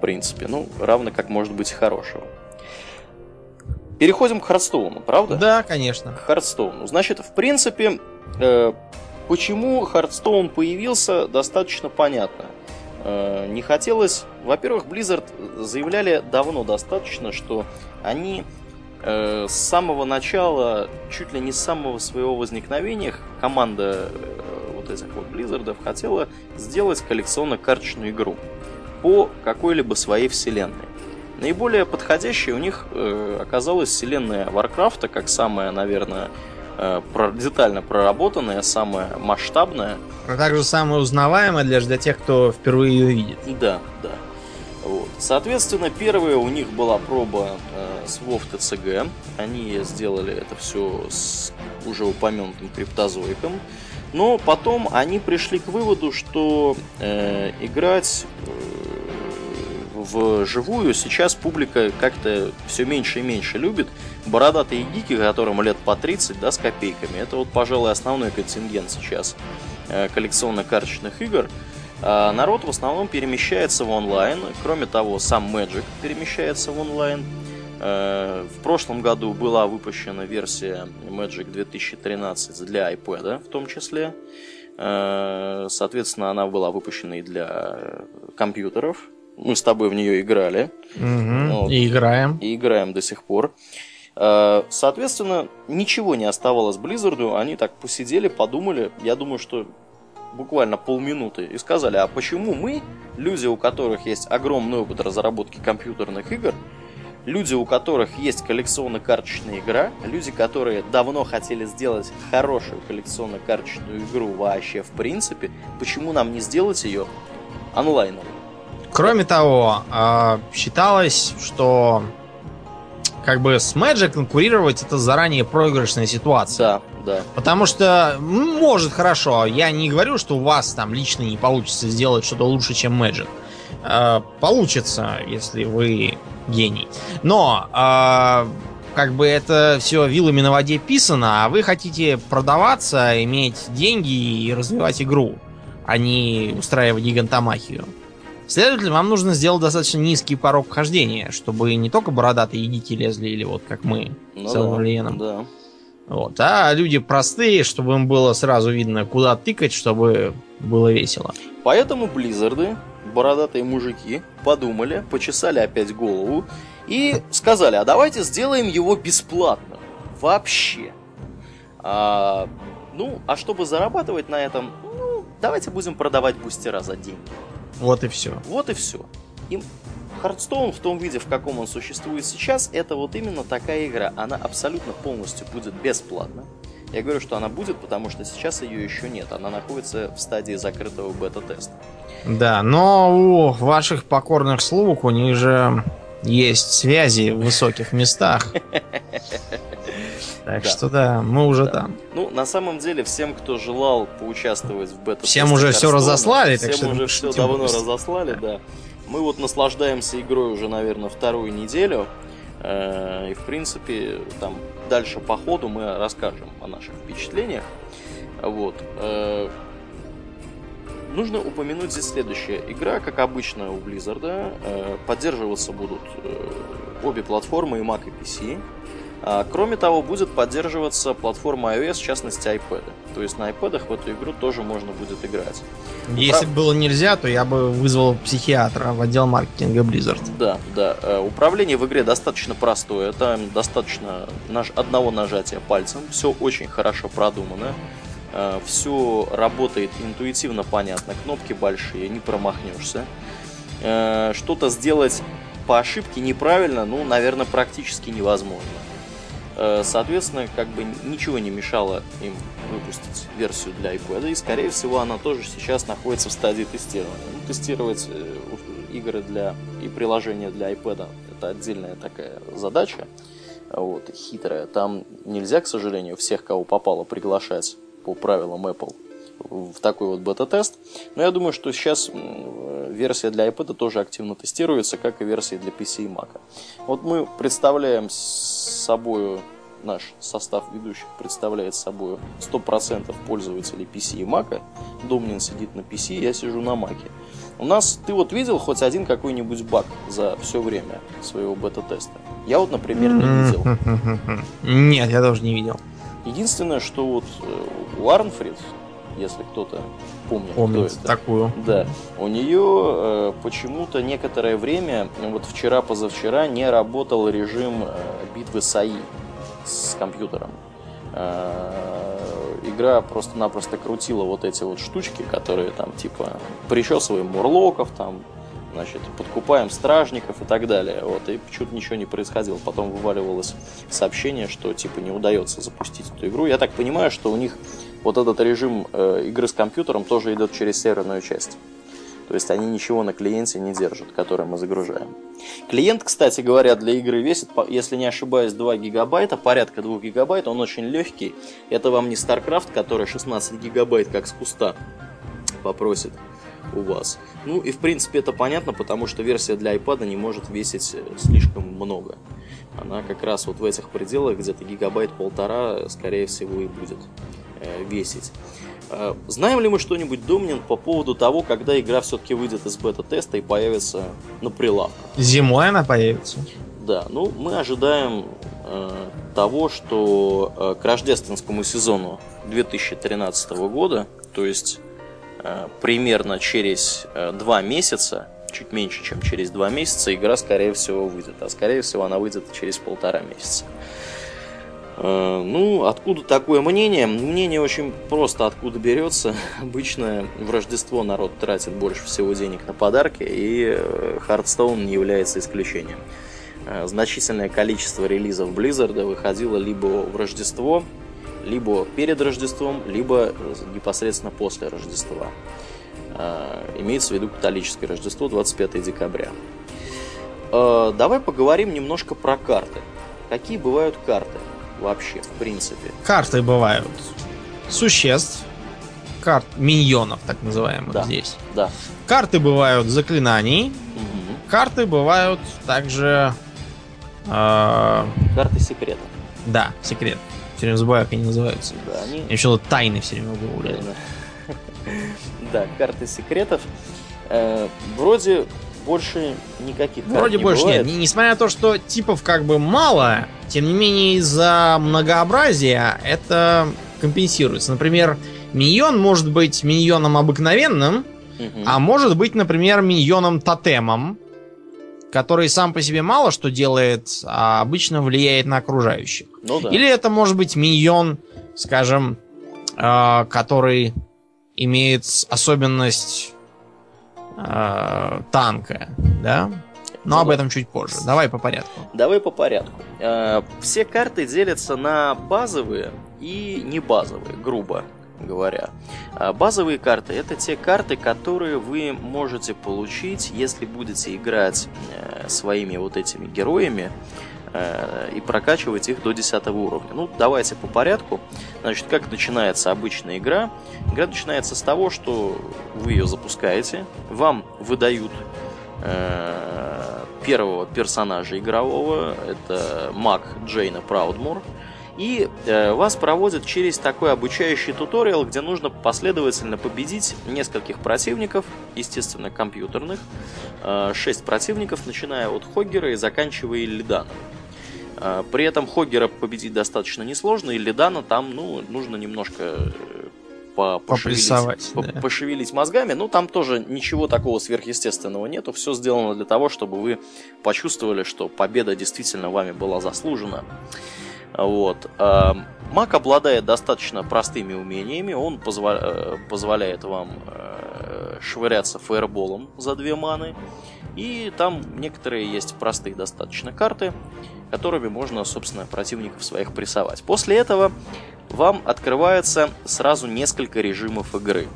Принципе, ну, равно как может быть хорошего. Переходим к Hearthstone у, правда? Да, конечно. К Hearthstone у. Значит, в принципе, э, почему Hearthstone появился, достаточно понятно. Э, не хотелось... Во-первых, Blizzard заявляли давно достаточно, что они э, с самого начала, чуть ли не с самого своего возникновения, команда э, вот этих вот Blizzard хотела сделать коллекционно-карточную игру по какой-либо своей вселенной. Наиболее подходящей у них э, оказалась вселенная Варкрафта, как самая, наверное, э, про- детально проработанная, самая масштабная. А также самое узнаваемое для, для тех, кто впервые ее видит. Да, да. Вот. Соответственно, первая у них была проба э, с WoW TCG. Они сделали это все с уже упомянутым криптозоиком. Но потом они пришли к выводу, что э, играть э, в живую сейчас публика как-то все меньше и меньше любит. Бородатые гики, которым лет по 30, да, с копейками, это вот, пожалуй, основной контингент сейчас э, коллекционно-карточных игр. А народ в основном перемещается в онлайн. Кроме того, сам Magic перемещается в онлайн. Э, В прошлом году была выпущена версия Magic 2013 для iPad в том числе. Э, Соответственно, она была выпущена и для компьютеров. Мы с тобой в нее играли. Мгм. Вот. И играем. и играем до сих пор. Э, Соответственно, ничего не оставалось Близзарду. Они так посидели, подумали. Я думаю, что буквально полминуты. И сказали, а почему мы, люди, у которых есть огромный опыт разработки компьютерных игр, люди, у которых есть коллекционно-карточная игра, люди, которые давно хотели сделать хорошую коллекционно-карточную игру вообще в принципе, почему нам не сделать ее онлайновой? Кроме того, а, считалось, что как бы с Magic конкурировать это заранее проигрышная ситуация. Да, да. Потому что, м, может, хорошо, я не говорю, что у вас там лично не получится сделать что-то лучше, чем Magic. Э, Получится, если вы гений. Но, э, как бы это все вилами на воде писано, а вы хотите продаваться, иметь деньги и развивать игру, а не устраивать гигантомахию. Следовательно, вам нужно сделать достаточно низкий порог вхождения, чтобы не только бородатые гики лезли, или вот как мы Ну с да, Элвеном. да. Вот. А люди простые, чтобы им было сразу видно, куда тыкать, чтобы было весело. Поэтому Близзарды, бородатые мужики, подумали, почесали опять голову и сказали, а давайте сделаем его бесплатно. Вообще. А, ну, а чтобы зарабатывать на этом, ну, давайте будем продавать бустера за деньги. Вот и все. Вот и все. И Hearthstone в том виде, в каком он существует сейчас, это вот именно такая игра. Она абсолютно полностью будет бесплатна. Я говорю, что она будет, потому что сейчас ее еще нет. Она находится в стадии закрытого бета-теста. Да, но у ваших покорных слуг у них же есть связи в высоких местах. Так Да. что да, мы уже Да. там. Ну, на самом деле, всем, кто желал поучаствовать в бета Всем уже всё разослали, так всем что уже все давно разослали, да. Мы вот наслаждаемся игрой уже, наверное, вторую неделю. Э, И, в принципе, там дальше по ходу мы расскажем о наших впечатлениях. Вот. Нужно упомянуть здесь следующее. Игра, как обычно у Blizzard, э, поддерживаться будут э, обе платформы, и Mac, и PC. А, Кроме того, будет поддерживаться платформа iOS, в частности iPad. То есть на iPad в эту игру тоже можно будет играть. Если бы было нельзя, то я бы вызвал психиатра в отдел маркетинга Blizzard. Да, да. э, Управление в игре достаточно простое. Там достаточно наж- одного нажатия пальцем. Все очень хорошо продумано. Все работает интуитивно понятно. Кнопки большие, не промахнешься. Э, Что-то сделать по ошибке неправильно, ну, наверное, практически невозможно. Э, Соответственно, как бы ничего не мешало им выпустить версию для iPad, и, скорее всего, она тоже сейчас находится в стадии тестирования. Ну, тестировать э, игры для и приложения для iPad это отдельная такая задача, вот, хитрая. Там нельзя, к сожалению, всех, кого попало, приглашать по правилам Apple в такой вот бета-тест. Но я думаю, что сейчас версия для iPad тоже активно тестируется, как и версии для PC и Mac. Вот мы представляем собой, наш состав ведущих представляет собой 100% пользователей PC и Mac. Домнин сидит на PC, я сижу на Mac. У нас, ты вот видел хоть один какой-нибудь баг за все время своего бета-теста? Я вот, например, не видел. Нет, я тоже не видел. Единственное, что вот э, у Арнфрид, если кто-то помнит, Помнит кто это, такую. да, у нее э, почему-то некоторое время, вот вчера-позавчера, не работал режим э, битвы САИ с компьютером. Э, игра просто-напросто крутила вот эти вот штучки, которые там типа причесываем мурлоков, там, значит, подкупаем стражников и так далее. Вот, и почему-то ничего не происходило. Потом вываливалось сообщение, что типа не удается запустить эту игру. Я так понимаю, что у них вот этот режим э, игры с компьютером тоже идет через серверную часть. То есть они ничего на клиенте не держат, который мы загружаем. Клиент, кстати говоря, для игры весит, если не ошибаюсь, 2 гигабайта, порядка 2 гигабайт, он очень легкий. Это вам не StarCraft, который 16 гигабайт как с куста попросит у вас. Ну и в принципе это понятно, потому что версия для iPad не может весить э, слишком много. Она как раз вот в этих пределах, где-то гигабайт-полтора, скорее всего, и будет э, весить. Э, Знаем ли мы что-нибудь, Домнин, по поводу того, когда игра все-таки выйдет из бета-теста и появится на прилавках? Зимой она появится. Да, ну мы ожидаем э, того, что э, к рождественскому сезону 2013 года, то есть примерно через э, два месяца, чуть меньше, чем через два месяца, игра, скорее всего, выйдет. А скорее всего, она выйдет через полтора месяца. Э, ну, откуда такое мнение? Мнение очень просто откуда берется. Обычно в Рождество народ тратит больше всего денег на подарки, и Hearthstone не является исключением. Э, значительное количество релизов Blizzard выходило либо в Рождество, либо перед Рождеством, либо непосредственно после Рождества. Э, имеется в виду католическое Рождество 25 декабря. Давай поговорим немножко про карты. Какие бывают карты? вообще, в принципе. Карты бывают существ, карт миньонов, так называемых да, здесь. Да. Карты бывают заклинаний. Угу. Карты бывают также... Э... Карты секретов. Да, секрет. Все время забываю, как они называются. Да, они... Я еще тайны все время гуляю. Да, карты секретов. Э, вроде больше никаких Вроде не больше бывает. нет. Несмотря на то, что типов как бы мало, тем не менее из-за многообразия это компенсируется. Например, миньон может быть миньоном обыкновенным, угу. а может быть, например, миньоном тотемом, который сам по себе мало что делает, а обычно влияет на окружающих. Ну, да. Или это может быть миньон, скажем, э, который имеет особенность э, танка, да? Но об этом чуть позже. Давай по порядку. Давай по порядку. Э, все карты делятся на базовые и не базовые, грубо говоря. А базовые карты это те карты, которые вы можете получить, если будете играть э, своими вот этими героями Э, и прокачивать их до 10 уровня. Ну, давайте по порядку. Значит, как начинается обычная игра? Игра начинается с того, что вы ее запускаете, вам выдают э, первого персонажа игрового, это маг Джейна Праудмур, и э, вас проводят через такой обучающий туториал, где нужно последовательно победить нескольких противников, естественно, компьютерных, э, 6 противников, начиная от Хоггера и заканчивая Иллиданом. А, при этом Хоггера победить достаточно несложно, и Ледана там, ну, нужно немножко э, по пошевелить, да. пошевелить мозгами. Ну, там тоже ничего такого сверхъестественного нету. Все сделано для того, чтобы вы почувствовали, что победа действительно вами была заслужена. Вот. А, маг обладает достаточно простыми умениями. Он позва- э, позволяет вам э, швыряться фаерболом за две маны. И там некоторые есть простые достаточно карты, которыми можно, собственно, противников своих прессовать. После этого вам открывается сразу несколько режимов игры.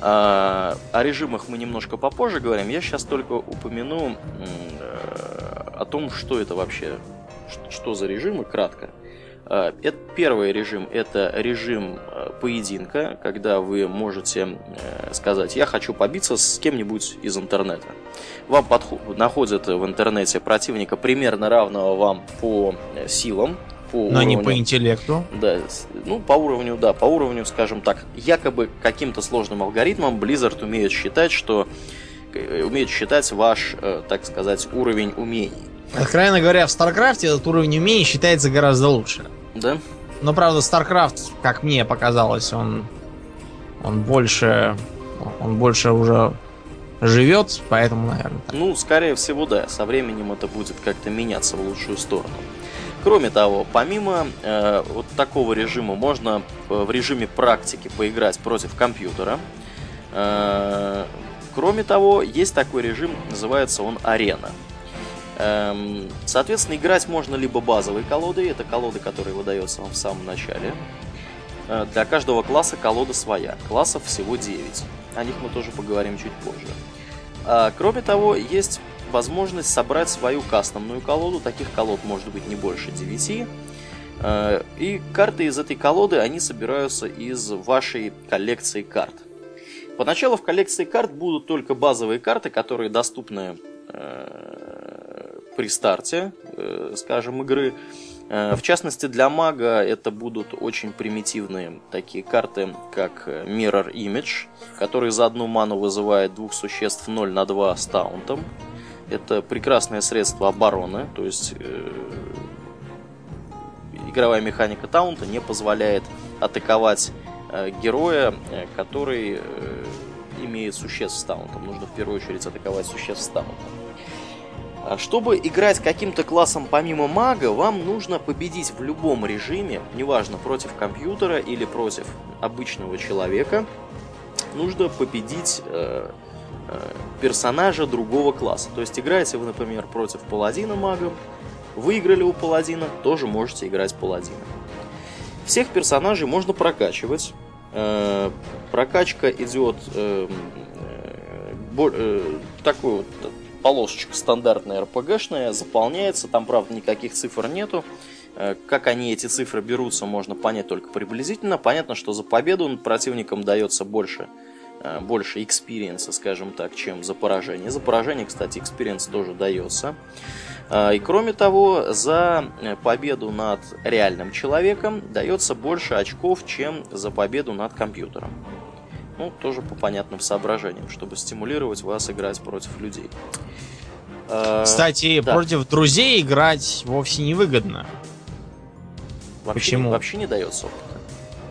А, о режимах мы немножко попозже говорим. Я сейчас только упомяну э, о том, что это вообще, что за режимы, кратко. А, это первый режим это режим э, поединка, когда вы можете э, сказать, я хочу побиться с кем-нибудь из интернета. Вам подход, находят в интернете противника примерно равного вам по э, силам, по Но уровню, не по интеллекту. Да, ну по уровню, да, по уровню, скажем так, якобы каким-то сложным алгоритмом Blizzard умеет считать, что умеет считать ваш, так сказать, уровень умений. Откровенно говоря, в StarCraft этот уровень умений считается гораздо лучше. Да? Но правда, StarCraft, как мне показалось, он, он больше, он больше уже живет, поэтому, наверное. Так. Ну, скорее всего, да. Со временем это будет как-то меняться в лучшую сторону. Кроме того, помимо э, вот такого режима, можно в режиме практики поиграть против компьютера. Э, кроме того, есть такой режим, называется он арена. Эм, соответственно, играть можно либо базовой колодой, это колода, которая выдается вам в самом начале. Э, для каждого класса колода своя. Классов всего 9. О них мы тоже поговорим чуть позже. А, кроме того, есть возможность собрать свою кастомную колоду. Таких колод может быть не больше 9. Э, и карты из этой колоды, они собираются из вашей коллекции карт. Поначалу в коллекции карт будут только базовые карты, которые доступны э, при старте, э, скажем, игры. Э, в частности, для мага это будут очень примитивные такие карты, как Mirror Image, который за одну ману вызывает двух существ 0 на 2 с таунтом. Это прекрасное средство обороны, то есть э, игровая механика таунта не позволяет атаковать э, героя, который имеет существ с таунтом. Нужно в первую очередь атаковать существ с таунтом. Чтобы играть каким-то классом помимо мага, вам нужно победить в любом режиме, неважно, против компьютера или против обычного человека, нужно победить э, э, персонажа другого класса. То есть играете вы, например, против паладина магом, выиграли у паладина, тоже можете играть паладина. Всех персонажей можно прокачивать. Э, прокачка идет э, э, э такой вот полосочка стандартная RPG шная, заполняется, там, правда, никаких цифр нету. Э, как они, эти цифры, берутся, можно понять только приблизительно. Понятно, что за победу противникам дается больше, э, больше experience а, скажем так, чем за поражение. За поражение, кстати, experience тоже дается. Э, и кроме того, за победу над реальным человеком дается больше очков, чем за победу над компьютером. Ну, тоже по понятным соображениям, чтобы стимулировать вас играть против людей. Э, Кстати, да. против друзей играть вовсе невыгодно. Вообще, Почему? Вообще не дается опыта.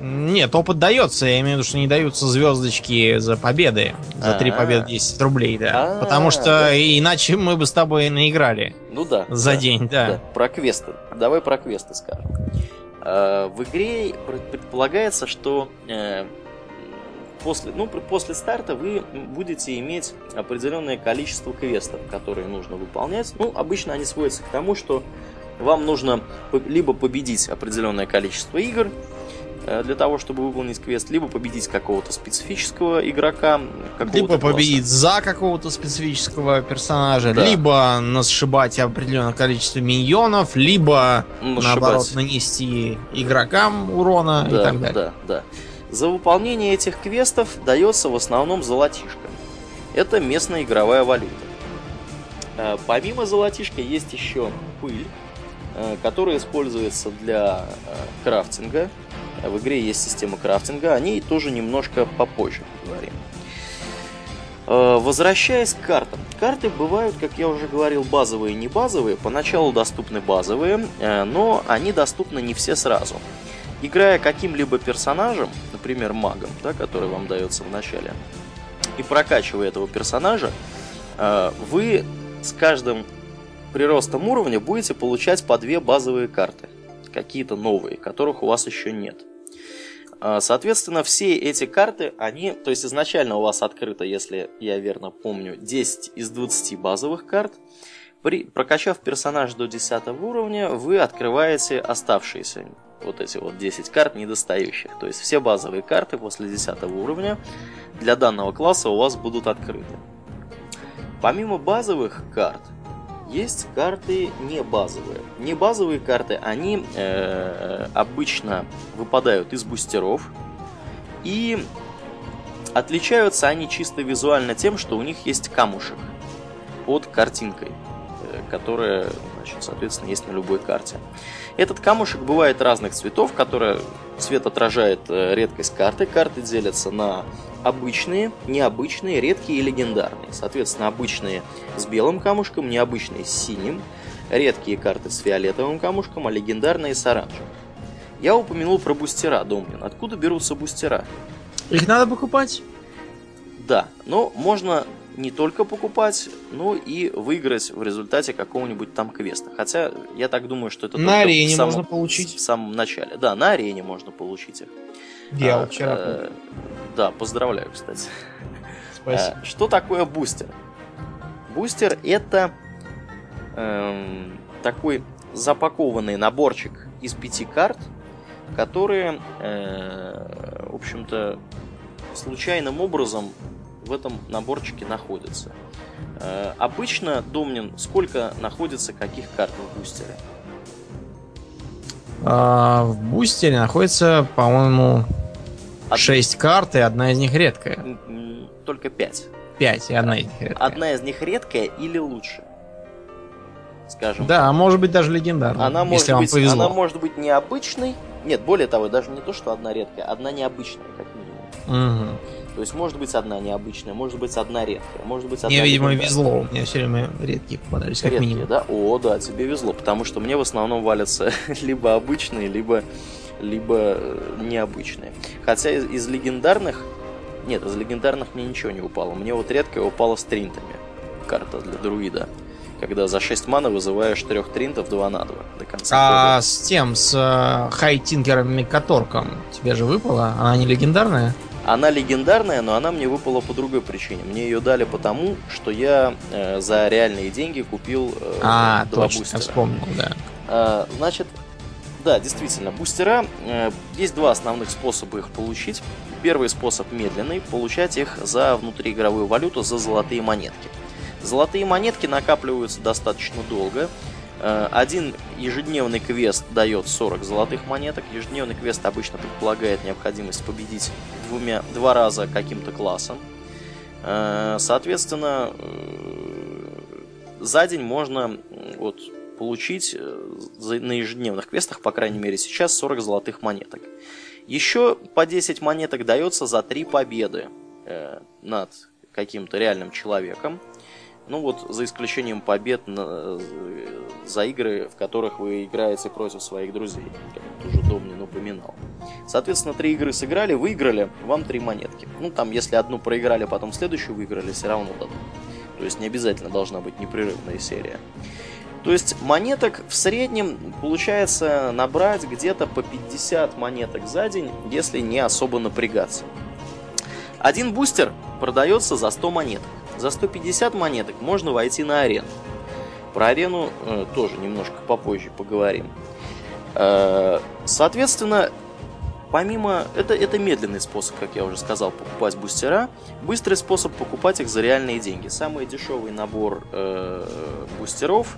Нет, опыт дается, я имею в виду, что не даются звездочки за победы. За три победы 10 рублей, да. Потому что иначе мы бы с тобой наиграли. Ну да. За день, да. Про квесты. Давай про квесты скажем. Э, в игре предполагается, что э, после, ну, после старта вы будете иметь определенное количество квестов, которые нужно выполнять. Ну, обычно они сводятся к тому, что вам нужно либо победить определенное количество игр э, для того, чтобы выполнить квест, либо победить какого-то специфического игрока, либо победить за какого-то специфического персонажа, да. либо насшибать определенное количество миньонов, либо насшибать. наоборот нанести игрокам урона да, и так далее. Да, да. За выполнение этих квестов дается в основном золотишко. Это местная игровая валюта. Э, помимо золотишка есть еще пыль, э, которая используется для э, крафтинга. В игре есть система крафтинга, о ней тоже немножко попозже поговорим. Возвращаясь к картам. Карты бывают, как я уже говорил, базовые и не базовые. Поначалу доступны базовые, но они доступны не все сразу. Играя каким-либо персонажем, например, магом, да, который вам дается в начале, и прокачивая этого персонажа, э, вы с каждым приростом уровня будете получать по две базовые карты. Какие-то новые, которых у вас еще нет. Э, соответственно, все эти карты, они, то есть изначально у вас открыто, если я верно помню, 10 из 20 базовых карт. При, прокачав персонаж до 10 уровня, вы открываете оставшиеся вот эти вот 10 карт недостающих. То есть все базовые карты после 10 уровня для данного класса у вас будут открыты. Помимо базовых карт, есть карты не базовые. Не базовые карты, они э, обычно выпадают из бустеров. И отличаются они чисто визуально тем, что у них есть камушек под картинкой, которая, значит, соответственно, есть на любой карте. Этот камушек бывает разных цветов, которые цвет отражает э, редкость карты. Карты делятся на обычные, необычные, редкие и легендарные. Соответственно, обычные с белым камушком, необычные с синим, редкие карты с фиолетовым камушком, а легендарные с оранжевым. Я упомянул про бустера, Домнин. Откуда берутся бустера? Их надо покупать? Да, но можно не только покупать, но и выиграть в результате какого-нибудь там квеста. Хотя я так думаю, что это на арене самом, можно получить. В самом начале. Да, на арене можно получить их. Я а, вчера. Э, да, поздравляю, кстати. Спасибо. А, что такое бустер? Бустер это эм, такой запакованный наборчик из пяти карт, которые, э, в общем-то, случайным образом в этом наборчике находится. Э, обычно, Домнин, сколько находится каких карт в бустере? А, в бустере находится, по-моему, Од... 6 карт, и одна из них редкая. Только 5. 5, и одна из них редкая. Одна из них редкая или лучше? Скажем. Да, может быть даже легендарная, она может если быть, вам повезло. Она может быть необычной. Нет, более того, даже не то, что одна редкая, одна необычная, как минимум. Угу. То есть может быть одна необычная, может быть одна редкая, может быть одна. Мне, видимо, везло. У меня все время редкие попадались, как редкие, минимум. да? О, да, тебе везло, потому что мне в основном валятся либо обычные, либо либо э, необычные. Хотя из, из легендарных Нет, из легендарных мне ничего не упало. Мне вот редко упало с тринтами. Карта для друида. Когда за 6 мана вызываешь трех тринтов 2 на 2 до конца. А хода. с тем, с э, Хайтингером Микаторком тебе же выпала? Она не легендарная? Она легендарная, но она мне выпала по другой причине. Мне ее дали потому, что я э, за реальные деньги купил э, А, два точно, бустера. вспомнил, да. А, значит, да, действительно, бустера, э, есть два основных способа их получить. Первый способ медленный, получать их за внутриигровую валюту, за золотые монетки. Золотые монетки накапливаются достаточно долго. Э, Один ежедневный квест дает 40 золотых монеток. Ежедневный квест обычно предполагает необходимость победить двумя, два раза каким-то классом. Э, Соответственно, э, за день можно вот, получить на ежедневных квестах, по крайней мере сейчас, 40 золотых монеток. Еще по 10 монеток дается за 3 победы над каким-то реальным человеком. Ну вот, за исключением побед на- э, за игры, в которых вы играете против своих друзей, как уже Домнин упоминал. Соответственно, три игры сыграли, выиграли, вам три монетки. Ну, там, если одну проиграли, потом следующую выиграли, все равно дадут. То есть не обязательно должна быть непрерывная серия. То есть монеток в среднем получается набрать где-то по 50 монеток за день, если не особо напрягаться. Один бустер продается за 100 монеток. За 150 монеток можно войти на арену. Про арену э, тоже немножко попозже поговорим. Э, соответственно, помимо... Это, это медленный способ, как я уже сказал, покупать бустера. Быстрый способ покупать их за реальные деньги. Самый дешевый набор э, бустеров,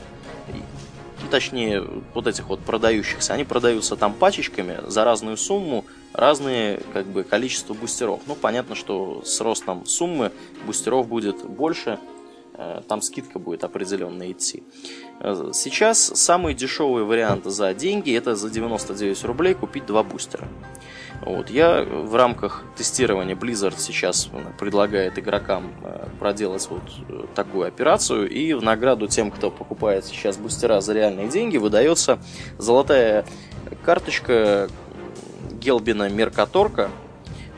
ну, точнее, вот этих вот продающихся, они продаются там пачечками за разную сумму, разные как бы количество бустеров. Ну, понятно, что с ростом суммы бустеров будет больше, э, там скидка будет определенно идти. Э, Сейчас самый дешевый вариант за деньги это за 99 рублей купить два бустера. Вот. Я в рамках тестирования Blizzard сейчас э, предлагает игрокам э, проделать вот э, такую операцию, и в награду тем, кто покупает сейчас бустера за реальные деньги, выдается золотая карточка Гелбина Меркаторка.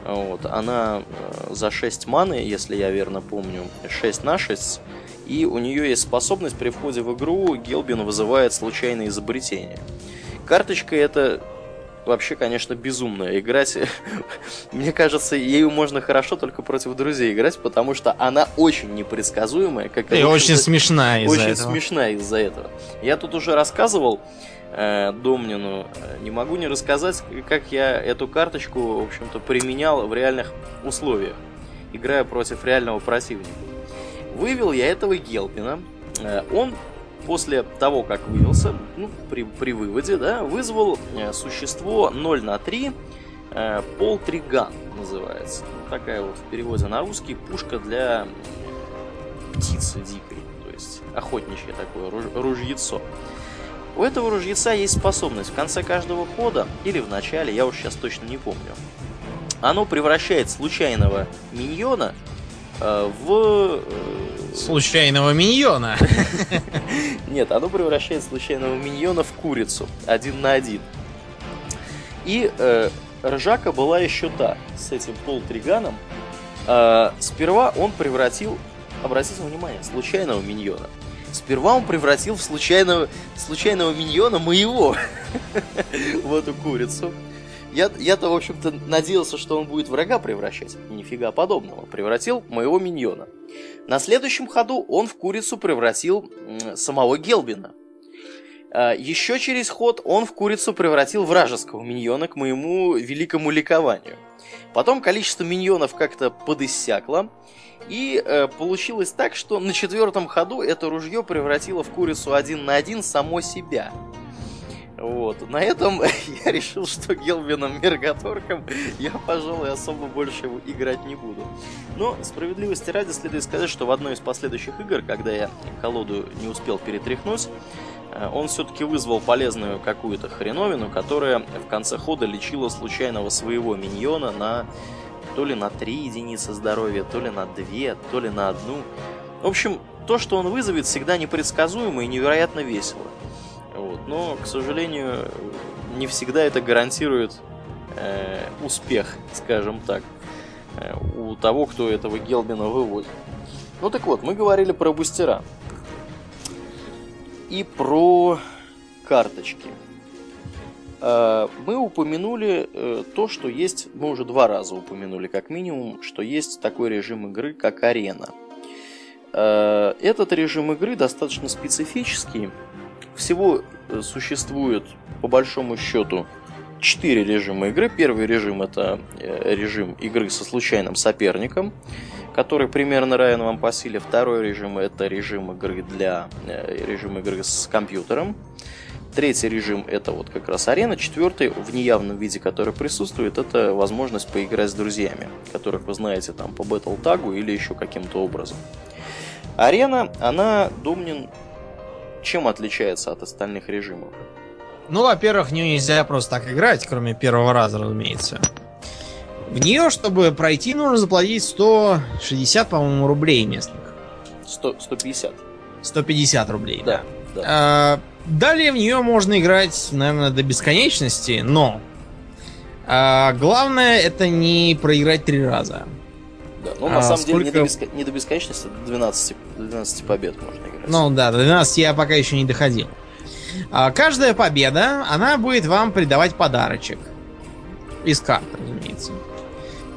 Вот. Она за 6 маны, если я верно помню, 6 на 6. И у нее есть способность при входе в игру Гелбин вызывает случайные изобретения. Карточка это вообще, конечно, безумная. Играть, мне кажется, ею можно хорошо только против друзей играть, потому что она очень непредсказуемая. Как, И очень смешная из-за очень этого. смешная из-за этого. Я тут уже рассказывал э, Домнину, э, не могу не рассказать, как я эту карточку, в общем-то, применял в реальных условиях, играя против реального противника. Вывел я этого Гелпина. Э, Он после того, как вывелся, ну, при, при выводе, да, вызвал э, существо 0 на 3, э, полтриган называется. Такая вот в переводе на русский пушка для птицы дикой, то есть охотничье такое руж- ружьецо. У этого ружьеца есть способность в конце каждого хода, или в начале, я уж сейчас точно не помню, оно превращает случайного миньона в... э, Случайного миньона. Нет, оно превращает случайного миньона в курицу. Один на один. И э, ржака была еще та, с этим полтриганом. Э, сперва он превратил, обратите внимание, случайного миньона. Сперва он превратил в случайного, случайного миньона моего в эту курицу. Я, я-то, в общем-то, надеялся, что он будет врага превращать. Нифига подобного. Превратил моего миньона. На следующем ходу он в курицу превратил самого Гелбина. А, Еще через ход он в курицу превратил вражеского миньона к моему великому ликованию. Потом количество миньонов как-то подиссякло. И э, получилось так, что на четвертом ходу это ружье превратило в курицу один на один само себя. Вот. На этом я решил, что Гелвином Мергаторком я, пожалуй, особо больше играть не буду. Но справедливости ради следует сказать, что в одной из последующих игр, когда я колоду не успел перетряхнуть, э, он все-таки вызвал полезную какую-то хреновину, которая в конце хода лечила случайного своего миньона на то ли на 3 единицы здоровья, то ли на 2, то ли на одну. В общем, то, что он вызовет, всегда непредсказуемо и невероятно весело. Вот. Но, к сожалению, не всегда это гарантирует э, успех, скажем так. э, у того, кто этого Гелбина выводит. Ну так вот, мы говорили про бустера. И про карточки. Э, мы упомянули э, то, что есть, мы уже два раза упомянули как минимум, что есть такой режим игры, как арена. Э, этот режим игры достаточно специфический. Всего существует, по большому счету, четыре режима игры. Первый режим это режим игры со случайным соперником, который примерно равен вам по силе. Второй режим это режим игры для режим игры с компьютером. Третий режим это вот как раз арена. Четвертый в неявном виде, который присутствует, это возможность поиграть с друзьями, которых вы знаете там по Battle тагу или еще каким-то образом. Арена, она, Домнин, чем отличается от остальных режимов? Ну, во-первых, в нее нельзя просто так играть, кроме первого раза, разумеется. В нее, чтобы пройти, нужно заплатить 160, по-моему, рублей местных. 100, 150. 150 рублей, да. да. А, Далее в нее можно играть, наверное, до бесконечности, но а, главное это не проиграть три раза. Да, ну на а, самом сколько... деле не до, беско... не до бесконечности, до 12, до 12 побед можно играть. Ну да, до 12 я пока еще не доходил. А, каждая победа, она будет вам придавать подарочек. Из карт, разумеется.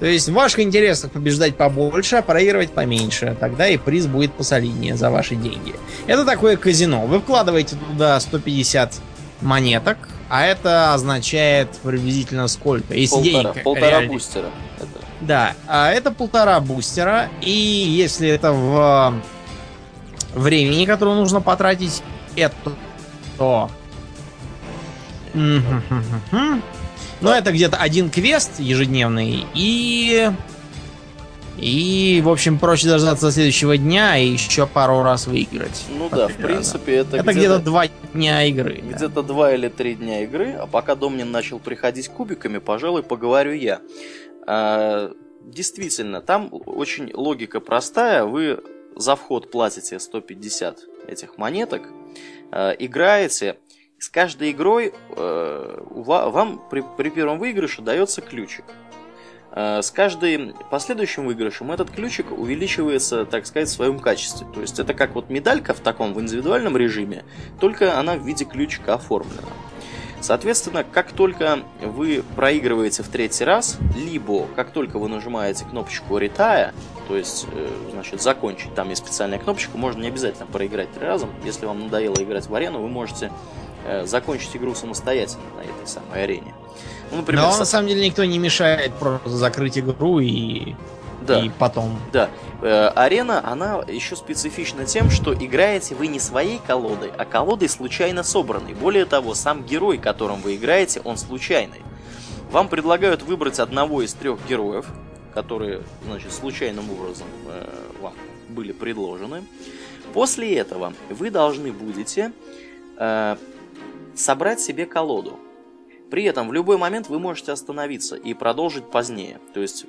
То есть в ваших интересах побеждать побольше, а проигрывать поменьше. Тогда и приз будет посолиднее за ваши деньги. Это такое казино. Вы вкладываете туда 150 монеток, а это означает приблизительно сколько? Если полтора, денег полтора реально... бустера. Да, а это полтора бустера. И если это в времени, которое нужно потратить, это то... Но это где-то один квест ежедневный и... И, в общем, проще дождаться следующего дня и еще пару раз выиграть. Ну да, в принципе, это, это где-то где два дня игры. Где-то да. два или три дня игры, а пока Домнин начал приходить кубиками, пожалуй, поговорю я. А, действительно, там очень логика простая. Вы за вход платите 150 этих монеток, а, играете, с каждой игрой э, вам при, при первом выигрыше дается ключик. Э, с каждым последующим выигрышем этот ключик увеличивается, так сказать, в своем качестве. То есть это как вот медалька в таком, в индивидуальном режиме, только она в виде ключика оформлена. Соответственно, как только вы проигрываете в третий раз, либо как только вы нажимаете кнопочку Retire, то есть, э, значит, закончить, там есть специальная кнопочка, можно не обязательно проиграть три раза. Если вам надоело играть в арену, вы можете Э, закончить игру самостоятельно на этой самой арене. Ну, например, Но, со... на самом деле никто не мешает просто закрыть игру и да. и потом. Да. Э, арена, она еще специфична тем, что играете вы не своей колодой, а колодой случайно собранной. Более того, сам герой, которым вы играете, он случайный. Вам предлагают выбрать одного из трех героев, которые, значит, случайным образом э, вам были предложены. После этого вы должны будете э, собрать себе колоду. При этом в любой момент вы можете остановиться и продолжить позднее. То есть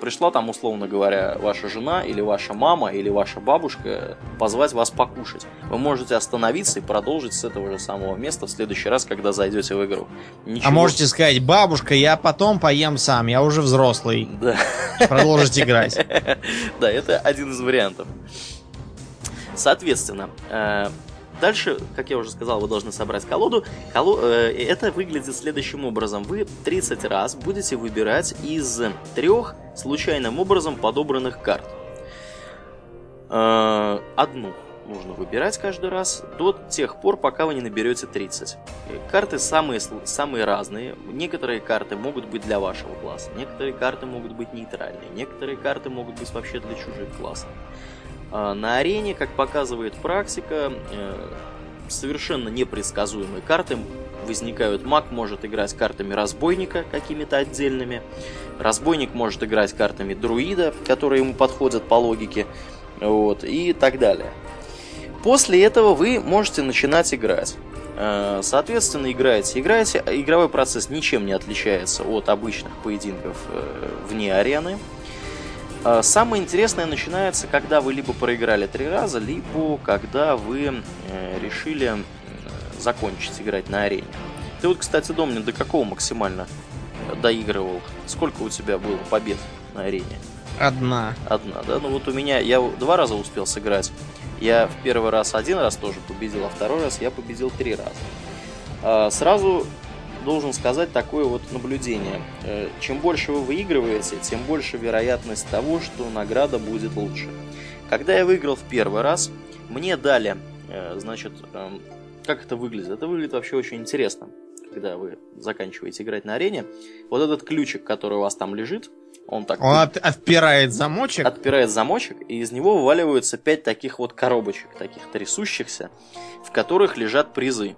пришла там, условно говоря, ваша жена или ваша мама или ваша бабушка позвать вас покушать. Вы можете остановиться и продолжить с этого же самого места в следующий раз, когда зайдете в игру. Ничего... А можете сказать, бабушка, я потом поем сам, я уже взрослый. Да. Продолжить играть. Да, это один из вариантов. Соответственно, э, Дальше, как я уже сказал, вы должны собрать колоду. Коло... Э, это выглядит следующим образом. Вы 30 раз будете выбирать из трех случайным образом подобранных карт. Э, одну нужно выбирать каждый раз до тех пор, пока вы не наберете 30. Карты самые, самые разные. Некоторые карты могут быть для вашего класса, некоторые карты могут быть нейтральные, некоторые карты могут быть вообще для чужих классов. А, на арене, как показывает практика, э, совершенно непредсказуемые карты возникают. Маг может играть картами разбойника какими-то отдельными. Разбойник может играть картами друида, которые ему подходят по логике. Вот, и так далее. После этого вы можете начинать играть. Э, соответственно, играете, играете. Игровой процесс ничем не отличается от обычных поединков э, вне арены. А, самое интересное начинается, когда вы либо проиграли три раза, либо когда вы э, решили закончить играть на арене. Ты вот, кстати, Домнин, до какого максимально доигрывал? Сколько у тебя было побед на арене? Одна. Одна, да? Ну вот у меня, я два раза успел сыграть. Я в первый раз один раз тоже победил, а второй раз я победил три раза. А, сразу должен сказать такое вот наблюдение. Э, чем больше вы выигрываете, тем больше вероятность того, что награда будет лучше. Когда я выиграл в первый раз, мне дали, э, значит, эм, как это выглядит? Это выглядит вообще очень интересно, когда вы заканчиваете играть на арене. Вот этот ключик, который у вас там лежит, он так... Он от, отпирает замочек? Отпирает замочек, и из него вываливаются пять таких вот коробочек, таких трясущихся, в которых лежат призы.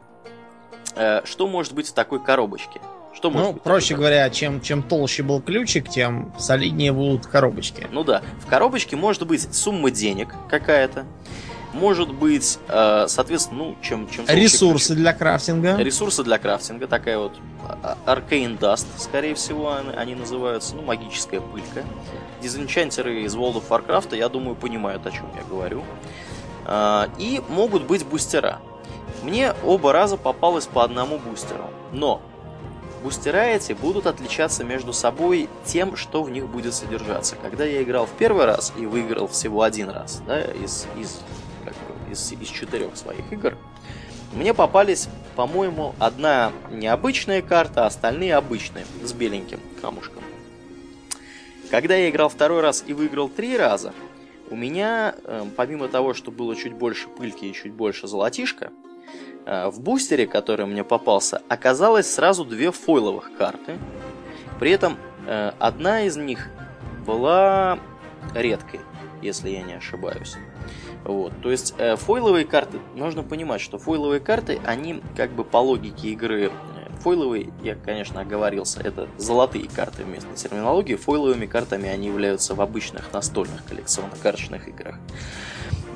Э, что может быть в такой коробочке? Что ну, быть проще говоря, чем, чем толще был ключик, тем солиднее будут коробочки. Ну да, в коробочке может быть сумма денег какая-то, может быть, э, соответственно, ну, чем... чем Ресурсы ключик. для крафтинга. Ресурсы для крафтинга, такая вот а, Arcane Dust, скорее всего, они, они называются, ну, магическая пылька. Дизенчантеры из World of Warcraft, я думаю, понимают, о чем я говорю. Э, и могут быть бустера. Мне оба раза попалось по одному бустеру. Но бустера эти будут отличаться между собой тем, что в них будет содержаться. Когда я играл в первый раз и выиграл всего один раз, да, из, из, как бы, из, из четырех своих игр, мне попались, по-моему, одна необычная карта, а остальные обычные, с беленьким камушком. Когда я играл второй раз и выиграл три раза, у меня, э, помимо того, что было чуть больше пыльки и чуть больше золотишка, в бустере, который мне попался, оказалось сразу две фойловых карты. При этом э, одна из них была редкой, если я не ошибаюсь. Вот, то есть э, фойловые карты, нужно понимать, что фойловые карты, они как бы по логике игры фойловые, я, конечно, оговорился, это золотые карты вместо терминологии. Фойловыми картами они являются в обычных настольных коллекционно-карточных играх.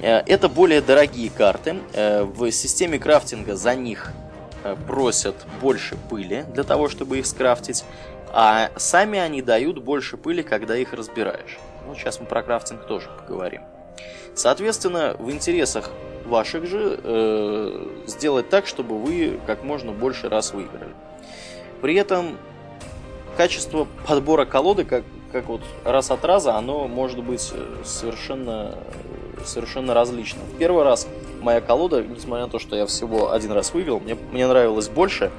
Э, это более дорогие карты. Э, в системе крафтинга за них э, просят больше пыли для того, чтобы их скрафтить. А сами они дают больше пыли, когда их разбираешь. Ну, сейчас мы про крафтинг тоже поговорим. Соответственно, в интересах ваших же э, сделать так, чтобы вы как можно больше раз выиграли. При этом качество подбора колоды, как, как вот раз от раза, оно может быть совершенно совершенно различно. В первый раз моя колода, несмотря на то, что я всего один раз выиграл, мне, мне нравилось больше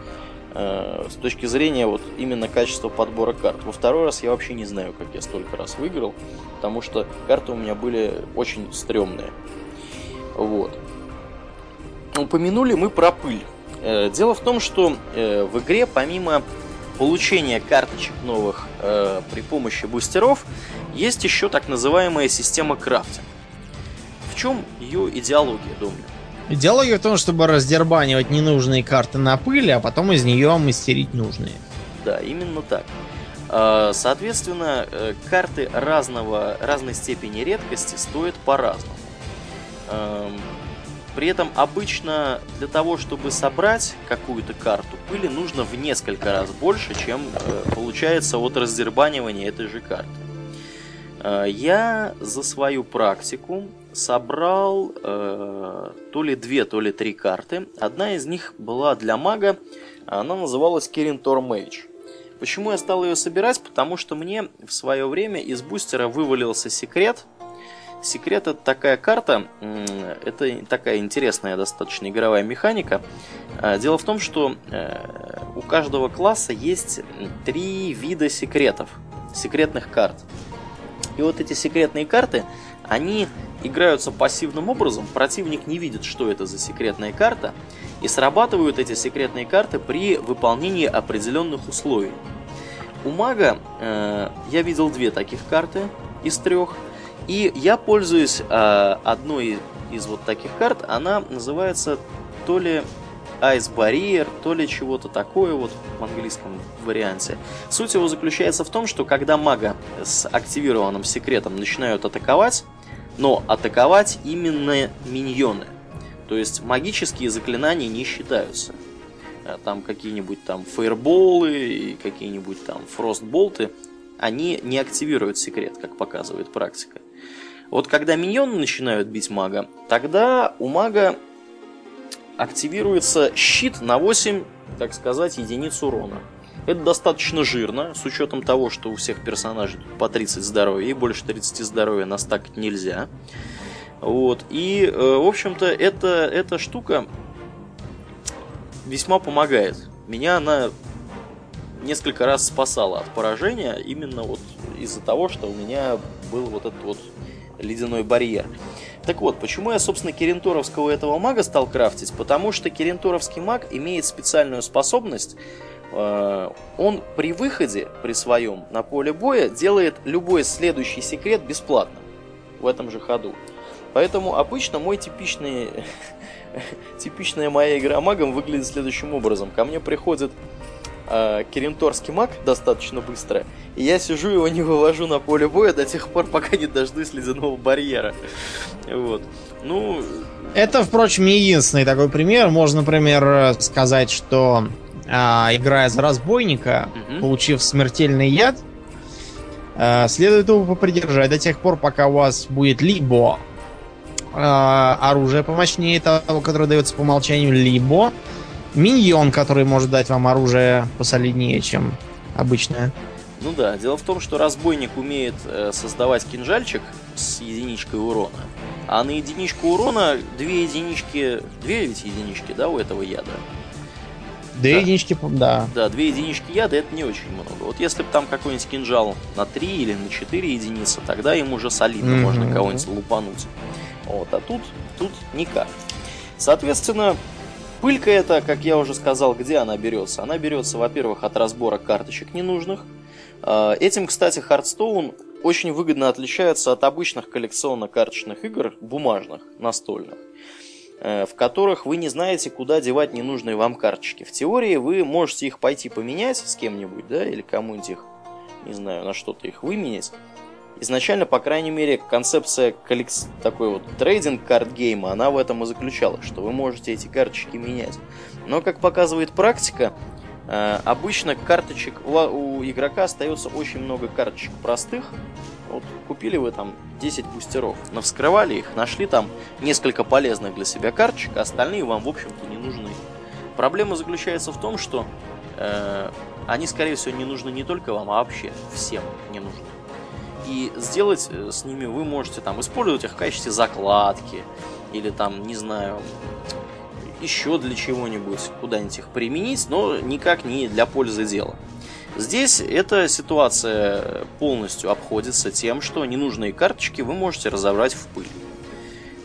э, с точки зрения вот именно качества подбора карт. Во второй раз я вообще не знаю, как я столько раз выиграл, потому что карты у меня были очень стрёмные. Вот. Упомянули мы про пыль. Э, дело в том, что э, в игре помимо получения карточек новых э, при помощи бустеров, есть еще так называемая система крафтинга чем ее идеология, думаю? Идеология в том, чтобы раздербанивать ненужные карты на пыль, а потом из нее мастерить нужные. Да, именно так. А, соответственно, э, карты разного, разной степени редкости стоят по-разному. При этом обычно для того, чтобы собрать какую-то карту пыли, нужно в несколько раз больше, чем э, получается от раздербанивания этой же карты. А, я за свою практику собрал э, то ли две, то ли три карты. Одна из них была для мага, она называлась Кирин Тормейдж. Почему я стал ее собирать? Потому что мне в свое время из бустера вывалился секрет. Секрет это такая карта, это такая интересная достаточно игровая механика. А, дело в том, что э, у каждого класса есть три вида секретов, секретных карт. И вот эти секретные карты, они играются пассивным образом, противник не видит, что это за секретная карта, и срабатывают эти секретные карты при выполнении определенных условий. У мага э, я видел две таких карты из трех, и я пользуюсь э, одной из вот таких карт, она называется то ли Ice Barrier, то ли чего-то такое вот в английском варианте. Суть его заключается в том, что когда мага с активированным секретом начинают атаковать, но атаковать именно миньоны. То есть магические заклинания не считаются. Э, там какие-нибудь там фейерболы и какие-нибудь там фростболты, они не активируют секрет, как показывает практика. Вот когда миньоны начинают бить мага, тогда у мага активируется щит на 8, так сказать, единиц урона. Это достаточно жирно, с учетом того, что у всех персонажей по 30 здоровья, и больше 30 здоровья настакать нельзя. Вот. И, э, в общем-то, эта, эта штука весьма помогает. Меня она несколько раз спасала от поражения именно вот из-за того, что у меня был вот этот вот ледяной барьер. Так вот, почему я, собственно, Керенторовского этого мага стал крафтить? Потому что Керенторовский маг имеет специальную способность. Э, он при выходе, при своем на поле боя, делает любой следующий секрет бесплатно в этом же ходу. Поэтому обычно мой типичный, типичная моя игра магом выглядит следующим образом. Ко мне приходит э, Керенторский маг достаточно быстро, и я сижу его не вывожу на поле боя до тех пор, пока не дождусь ледяного барьера. Вот. Ну... Это, впрочем, не единственный такой пример. Можно, например, сказать, что играя за разбойника, угу. получив смертельный яд, а, следует его попридержать до тех пор, пока у вас будет либо а, оружие помощнее того, которое дается по умолчанию, либо миньон, который может дать вам оружие посолиднее, чем обычное. Ну да, дело в том, что разбойник умеет э, создавать кинжальчик с единичкой урона. А на единичку урона две единички... Две ведь единички, да, у этого яда? Две да. единички, да. Да, две единички яда это не очень много. Вот если бы там какой-нибудь кинжал на 3 или на 4 единицы, тогда им уже солидно mm-hmm. можно кого-нибудь лупануть. Вот, а тут, тут никак. Соответственно, Пылька это, как я уже сказал, где она берется? Она берется, во-первых, от разбора карточек ненужных. А, этим, кстати, Hearthstone очень выгодно отличается от обычных коллекционно-карточных игр, бумажных, настольных, в которых вы не знаете, куда девать ненужные вам карточки. В теории вы можете их пойти поменять с кем-нибудь, да, или кому-нибудь их, не знаю, на что-то их выменять. Изначально, по крайней мере, концепция коллекс... такой вот трейдинг карт гейма, она в этом и заключалась, что вы можете эти карточки менять. Но, как показывает практика, э, обычно карточек у игрока остается очень много карточек простых. Вот купили вы там 10 бустеров, навскрывали их, нашли там несколько полезных для себя карточек, а остальные вам, в общем-то, не нужны. Проблема заключается в том, что э, они, скорее всего, не нужны не только вам, а вообще всем не нужны. И сделать э, с ними вы можете там использовать их в качестве закладки или там, не знаю, еще для чего-нибудь, куда-нибудь их применить, но никак не для пользы дела. Здесь эта ситуация полностью обходится тем, что ненужные карточки вы можете разобрать в пыль.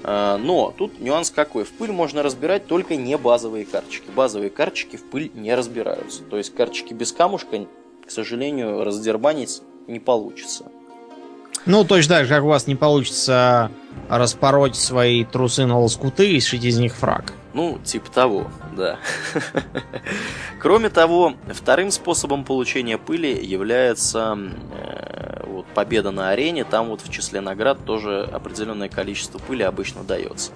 А, но тут нюанс какой. В пыль можно разбирать только не базовые карточки. Базовые карточки в пыль не разбираются. То есть карточки без камушка, к сожалению, раздербанить не получится. Ну, точно так же, как у вас не получится распороть свои трусы на лоскуты и сшить из них фраг. Ну, типа того, да. Кроме того, вторым способом получения пыли является э, вот, победа на арене. Там вот в числе наград тоже определенное количество пыли обычно дается.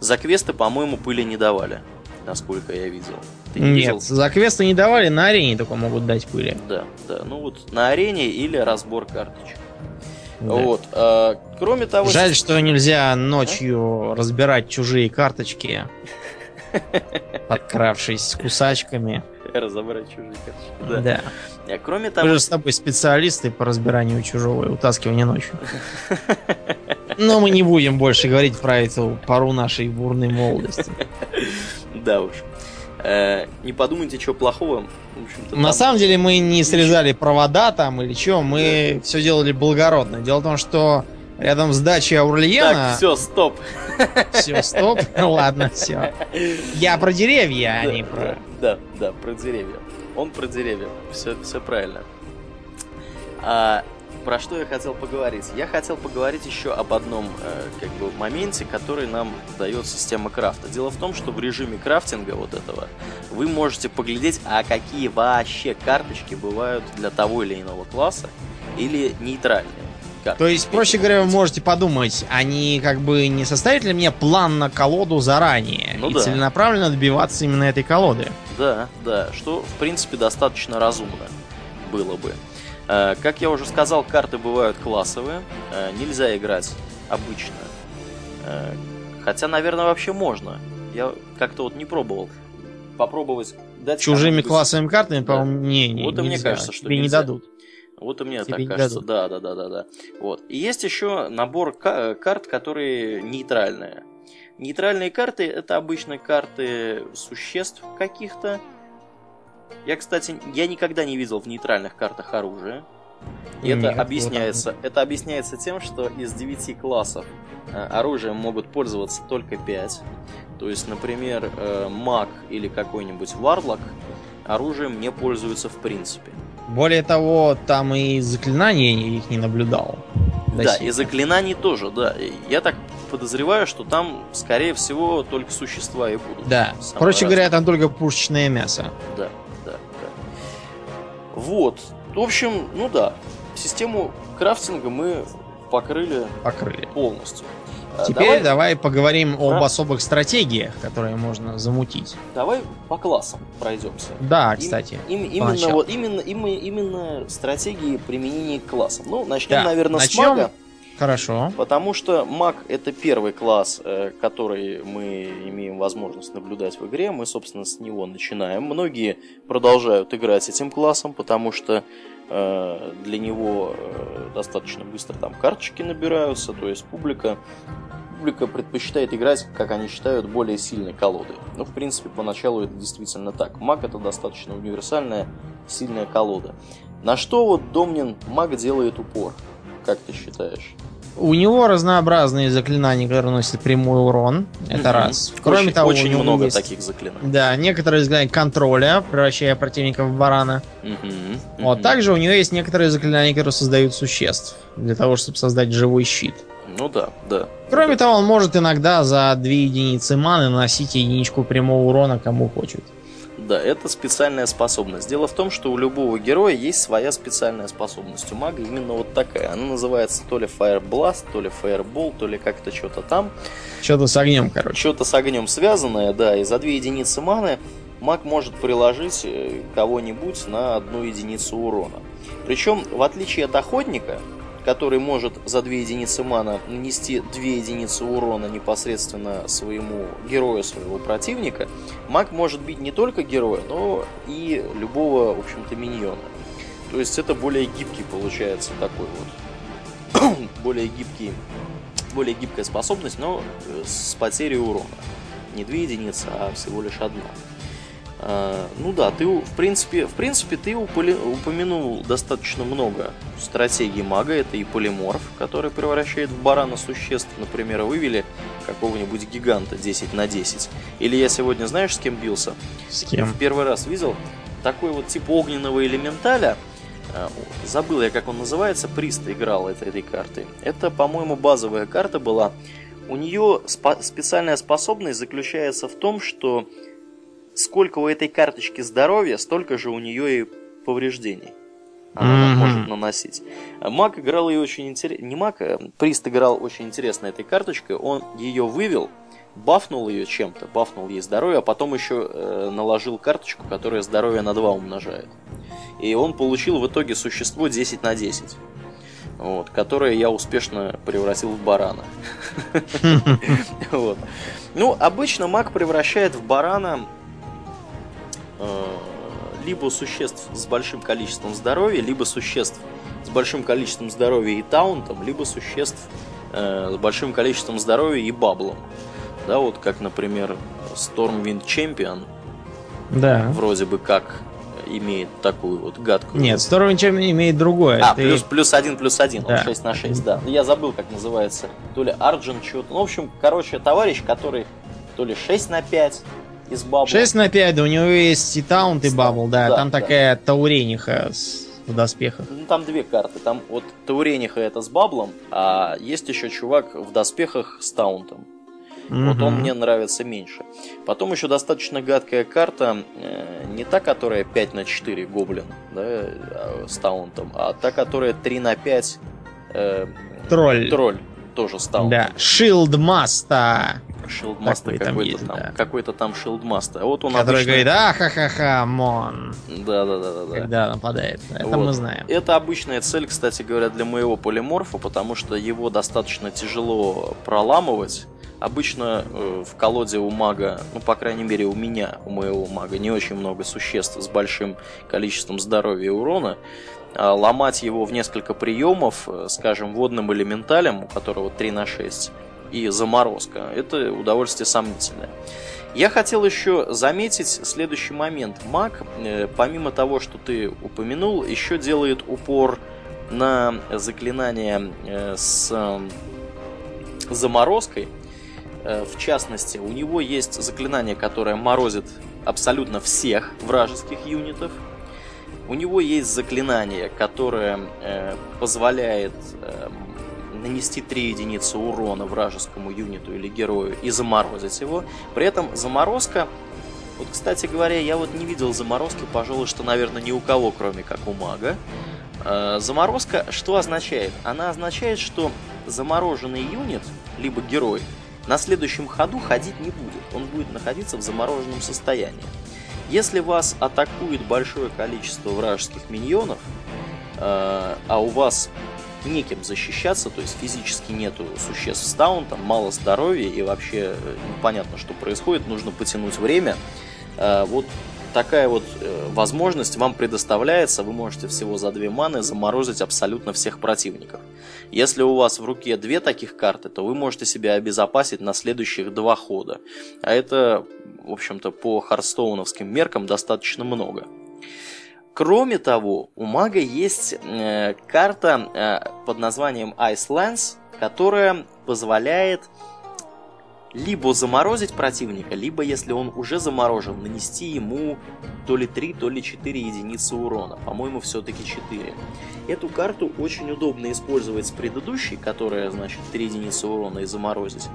За квесты, по-моему, пыли не давали, насколько я видел. Ты не Нет, видел? за квесты не давали, на арене только могут дать пыли. Да, да. Ну вот на арене или разбор карточек. Да. Вот. А, кроме того... Жаль, что нельзя ночью а? разбирать чужие карточки, подкравшись с кусачками. Разобрать чужие карточки. Да. да. А, кроме того... Мы же с тобой специалисты по разбиранию чужого и утаскиванию ночью. Но мы не будем больше говорить про эту пару нашей бурной молодости. Да уж. Э, не подумайте, что плохого. На там... самом деле мы не срезали провода там или что, мы да. все делали благородно. Дело в том, что рядом с дачей Аурлиена... Так, все, стоп. Все, стоп. Ладно, все. Я про деревья, а не про... Да, да, про деревья. Он про деревья. Все, все правильно. А, про что я хотел поговорить? Я хотел поговорить еще об одном э, как бы моменте, который нам дает система крафта. Дело в том, что в режиме крафтинга вот этого вы можете поглядеть, а какие вообще карточки бывают для того или иного класса или нейтральные. Карточки. То есть, проще говоря, вы можете подумать, они как бы не составят ли мне план на колоду заранее ну, и да. целенаправленно добиваться именно этой колоды? Да, да, что в принципе достаточно разумно было бы. Э, как я уже сказал, карты бывают классовые. Э, нельзя играть обычно. Э, хотя, наверное, вообще можно. Я как-то вот не пробовал. Попробовать дать Чужими классовыми картами, Да. по-моему, не, не Вот и мне нельзя. кажется, что Тебе не нельзя. дадут. Вот и мне Тебе так не кажется. дадут. Да, да, да, да, да. Вот. И есть еще набор ка- карт, которые нейтральные. Нейтральные карты это обычно карты существ каких-то. Я, кстати, я никогда не видел в нейтральных картах оружия. И это Никакого объясняется, это объясняется тем, что из 9 классов э, оружием могут пользоваться только 5. То есть, например, э, маг или какой-нибудь варлок оружием не пользуются в принципе. Более того, там и заклинания я их не наблюдал. Да, сих и заклинаний тоже, да. Я так подозреваю, что там, скорее всего, только существа и будут. Да. Короче разное. говоря, там только пушечное мясо. Да. Вот. В общем, ну да, систему крафтинга мы покрыли Покрыли. полностью. А, Теперь давай, давай, поговорим об А? особых стратегиях, которые можно замутить. давай по классам пройдемся. Да, Им- кстати. им- именно, поначалу. вот, именно, именно, именно стратегии применения к классам. Ну, начнем, Да, наверное, с начнем. мага. Хорошо. Потому что маг это первый класс, э, который мы имеем возможность наблюдать в игре. Мы, собственно, с него начинаем. Многие продолжают играть этим классом, потому что э, для него э, достаточно быстро там карточки набираются. То есть публика, публика предпочитает играть, как они считают, более сильной колодой. Ну, в принципе, поначалу это действительно так. Маг это достаточно универсальная, сильная колода. На что вот Домнин маг делает упор? Как ты считаешь? У него разнообразные заклинания, которые наносят прямой урон. Это Мгм. раз. Кроме очень, того, очень у него много есть- таких заклинаний. Да, некоторые заклинания контроля, превращая противника в барана. Мгм, Вот также у него есть некоторые заклинания, которые создают существ. Для того, чтобы создать живой щит. Ну да, да. Кроме того, он может иногда за две единицы маны наносить единичку прямого урона кому хочет. Да, это специальная способность. Дело в том, что у любого героя есть своя специальная способность. У мага именно вот такая. Она называется то ли Fire Blast, то ли Fireball, то ли как-то что-то там. Что-то с огнем, короче. Что-то с огнем связанное, да, и за две единицы маны маг может приложить э, кого-нибудь на одну единицу урона. Причем, в отличие от охотника, который может за две единицы мана нанести две единицы урона непосредственно своему герою своего противника, маг может бить не только героя, но и любого, в общем-то, миньона. То есть это более гибкий получается такой вот, более гибкий, более гибкая способность, но э, с потерей урона. Не две единицы, а всего лишь одна. А, Ну да, ты в принципе, в принципе ты упомянул достаточно много стратегий мага. Это и полиморф, который превращает в барана существ. Например, вывели какого-нибудь гиганта 10 на 10. Или я сегодня, знаешь, с кем бился? С кем? В первый раз видел такой вот тип огненного элементаля. А, Забыл я, как он называется. Прист играл этой, этой картой. Это, по-моему, базовая карта была. У нее спа- специальная способность заключается в том, что сколько у этой карточки здоровья, столько же у нее и повреждений. Она Мгм. может наносить. Маг играл ее очень интересно. Не Маг, а Прист играл очень интересно этой карточкой. Он ее вывел, бафнул ее чем-то, бафнул ей здоровье, а потом еще э, наложил карточку, которая здоровье на 2 умножает. И он получил в итоге существо 10 на 10. Вот, которое я успешно превратил в барана. Ну, обычно маг превращает в барана либо существ с большим количеством здоровья, либо существ с большим количеством здоровья и таунтом, либо существ э, с большим количеством здоровья и баблом. Да, вот как, например, Stormwind Champion Да. вроде бы как имеет такую вот гадкую... Нет, Storm чем имеет другое. А, Ты- плюс, плюс один, плюс один, он Да. 6 на 6, да. Я забыл, как называется. То ли Арджин, что-то. Ну, в общем, короче, товарищ, который то ли 6 на 5 из бабла. 6 на 5, да, у него есть и таунт, и бабл, да. да, Там да. такая таурениха с- в доспехах. Ну, там две карты. Там вот Таурениха это с баблом, а есть еще чувак в доспехах с таунтом. Вот он мне нравится меньше. Потом еще достаточно гадкая карта, э, не та, которая 5 на 4 гоблин, да, э, с таунтом, а та, которая 3 на 5 э, Тролль. тролль, тоже с таунтом. Да. Shield Маста. Шилдмастер Такой там какой-то есть, там, да. какой-то там шилдмастер. А вот он Который обычно... говорит, а ха-ха-ха, мон. Да, да, да, да, да. Когда нападает. Это Вот. мы знаем. Это обычная цель, кстати говоря, для моего полиморфа, потому что его достаточно тяжело проламывать. Обычно э, в колоде у мага, ну, по крайней мере, у меня, у моего мага, не очень много существ с большим количеством здоровья и урона. А ломать его в несколько приемов, э, скажем, водным элементалем, у которого 3 на 6, и заморозка, это удовольствие сомнительное. Я хотел еще заметить следующий момент. Маг, э, помимо того, что ты упомянул, еще делает упор на заклинание э, с заморозкой. Э, в частности, у него есть заклинание, которое морозит абсолютно всех вражеских юнитов. У него есть заклинание, которое позволяет нанести 3 единицы урона вражескому юниту или герою и заморозить его. При этом заморозка... Вот, кстати говоря, я вот не видел заморозки, пожалуй, что, наверное, ни у кого, кроме как у мага. Э, заморозка что означает? Она означает, что замороженный юнит, либо герой, на следующем ходу ходить не будет. Он будет находиться в замороженном состоянии. Если вас атакует большое количество вражеских миньонов, э, а у вас неким защищаться, то есть физически нету существ с таунтом, мало здоровья и вообще э, непонятно, что происходит, нужно потянуть время. Э, вот такая вот э, возможность вам предоставляется, вы можете всего за две маны заморозить абсолютно всех противников. Если у вас в руке две таких карты, то вы можете себя обезопасить на следующих два хода. А это, в общем-то, по харстоуновским меркам достаточно много. Кроме того, у мага есть э, карта э, под названием Ice Lance, которая позволяет либо заморозить противника, либо, если он уже заморожен, нанести ему то ли 3, то ли 4 единицы урона. По-моему, все-таки 4. Эту карту очень удобно использовать с предыдущей, которая, значит, 3 единицы урона и заморозить.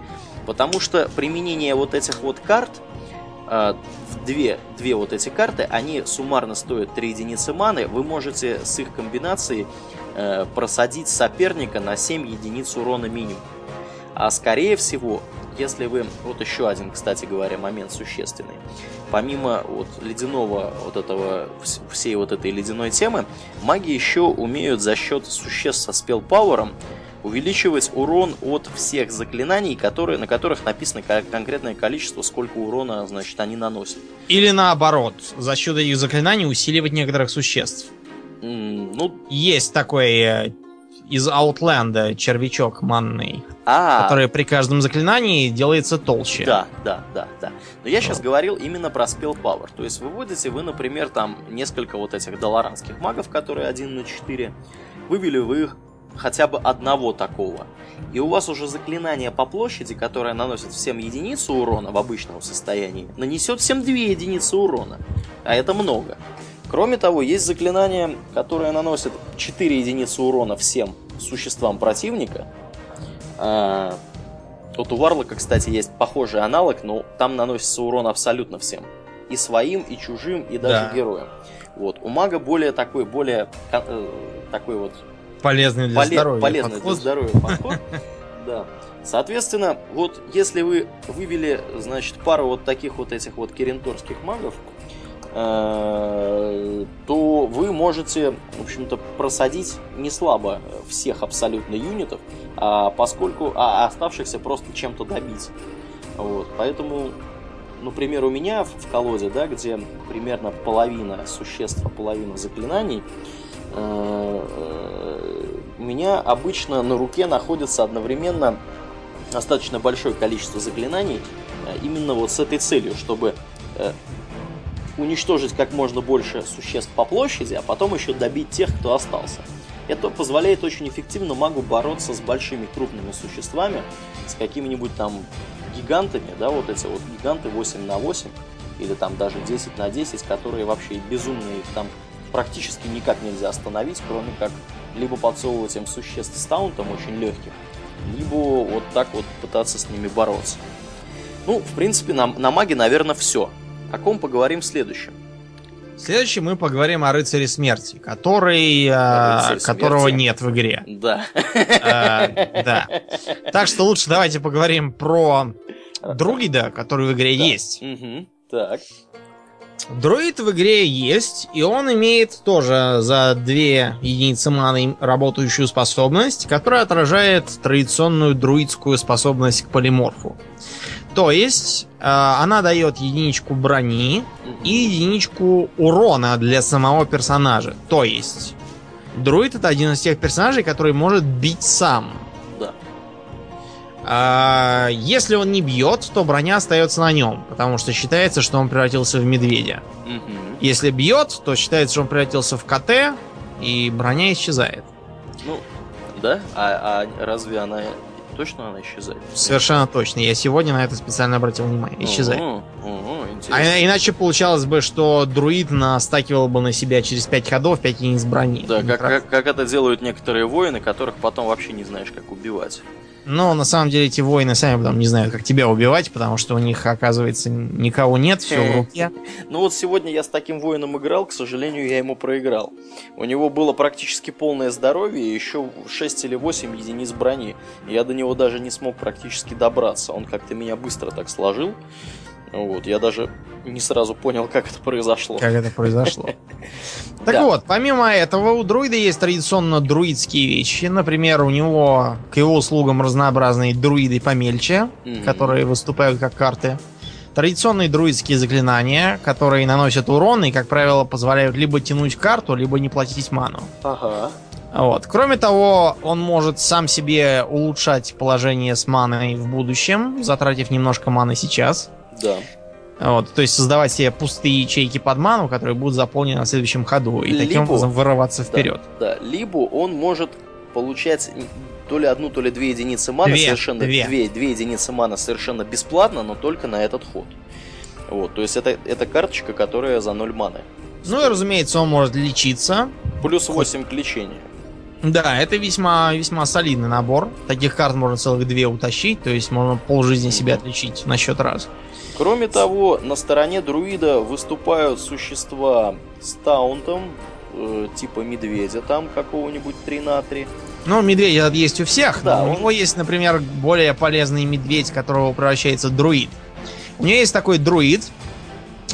Потому что применение вот этих вот карт две, две вот эти карты, они суммарно стоят 3 единицы маны, вы можете с их комбинацией э, просадить соперника на 7 единиц урона минимум. А скорее всего, если вы... Вот еще один, кстати говоря, момент существенный. Помимо вот ледяного вот этого, всей вот этой ледяной темы, маги еще умеют за счет существ со спелпауэром увеличивать урон от всех заклинаний, которые, на которых написано конкретное количество, сколько урона, значит, они наносят. Или наоборот, за счет этих заклинаний усиливать некоторых существ. Mm, ну... Есть такой э, из Outland червячок манный, а, который при каждом заклинании делается толще. Да, да, да, да. Но я сейчас говорил именно про Spell Power. То есть выводите вы, например, там несколько вот этих долоранских магов, которые 1 на 4. Вывели вы их хотя бы одного такого. И у вас уже заклинание по площади, которое наносит всем единицу урона в обычном состоянии, нанесет всем две единицы урона. А это много. Кроме того, есть заклинание, которое наносит 4 единицы урона всем существам противника. А, вот у Варлока, кстати, есть похожий аналог, но там наносится урон абсолютно всем. И своим, и чужим, и даже да. героям. Вот. У мага более такой, более э, такой вот полезный для поле- здоровья полезный подход. для здоровья подход. Да. Соответственно, вот если вы вывели, значит, пару вот таких вот этих вот керенторских магов, э, то вы можете, в общем-то, просадить не слабо всех абсолютно юнитов, а поскольку а оставшихся просто чем-то добить. Вот, поэтому, например, у меня в колоде, да, где примерно половина существ, половина заклинаний, у меня обычно на руке находится одновременно достаточно большое количество заклинаний э, именно вот с этой целью, чтобы э, уничтожить как можно больше существ по площади, а потом еще добить тех, кто остался. Это позволяет очень эффективно магу бороться с большими крупными существами, с какими-нибудь там гигантами, да, вот эти вот гиганты 8 на 8 или там даже 10 на 10, которые вообще безумные, их там практически никак нельзя остановить, кроме как либо подсовывать им существ с таунтом очень легких, либо вот так вот пытаться с ними бороться. Ну, в принципе, на, на маге, наверное, все. О ком поговорим в следующем? Следующем мы поговорим о рыцаре смерти, который, э, Рыцарь которого смерти. нет в игре. Да. Э, да. Так что лучше давайте поговорим про друида, который в игре да. есть. Угу. Так. Друид в игре есть, и он имеет тоже за две единицы маны работающую способность, которая отражает традиционную друидскую способность к полиморфу. То есть э, она дает единичку брони и единичку урона для самого персонажа. То есть друид это один из тех персонажей, который может бить сам. А, если он не бьет, то броня остается на нем, потому что считается, что он превратился в медведя. Мгм. Если бьет, то считается, что он превратился в КТ, и броня исчезает. Ну, да? А, а разве она точно она исчезает? Совершенно точно. Я сегодня на это специально обратил внимание. Исчезает. Угу, угу, А иначе получалось бы, что друид настакивал бы на себя через 5 ходов 5 единиц брони. Да, как, как, как это делают некоторые воины, которых потом вообще не знаешь, как убивать. Но на самом деле эти воины сами потом не знают, как тебя убивать, потому что у них, оказывается, никого нет, все в руке. Ну вот сегодня я с таким воином играл, к сожалению, я ему проиграл. У него было практически полное здоровье и еще 6 или 8 единиц брони. Я до него даже не смог практически добраться. Он как-то меня быстро так сложил. Вот, я даже не сразу понял, как это произошло. Как это произошло. Так вот, помимо этого, у друида есть традиционно друидские вещи. Например, у него к его услугам разнообразные друиды помельче, которые выступают как карты. Традиционные друидские заклинания, которые наносят урон и, как правило, позволяют либо тянуть карту, либо не платить ману. Ага. Вот. Кроме того, он может сам себе улучшать положение с маной в будущем, затратив немножко маны сейчас. Да. Вот, то есть создавать себе пустые ячейки под ману, которые будут заполнены на следующем ходу, и таким Либо- образом вырываться Да, вперед. Да, либо он может получать то ли одну, то ли две единицы маны Две, совершенно две. две, две единицы маны совершенно бесплатно, но только на этот ход. Вот, то есть это, это карточка, которая за 0 маны. Ну и, разумеется, он может лечиться. Плюс 8 к лечению. Да, это весьма, весьма солидный набор. Таких карт можно целых две утащить, то есть можно полжизни себя отличить на счет раз. Кроме того, на стороне друида выступают существа с таунтом, э, типа медведя там какого-нибудь 3 на 3. Ну, медведь этот есть у всех, Да, но у он- него есть, например, более полезный медведь, которого превращается друид. У него есть такой друид,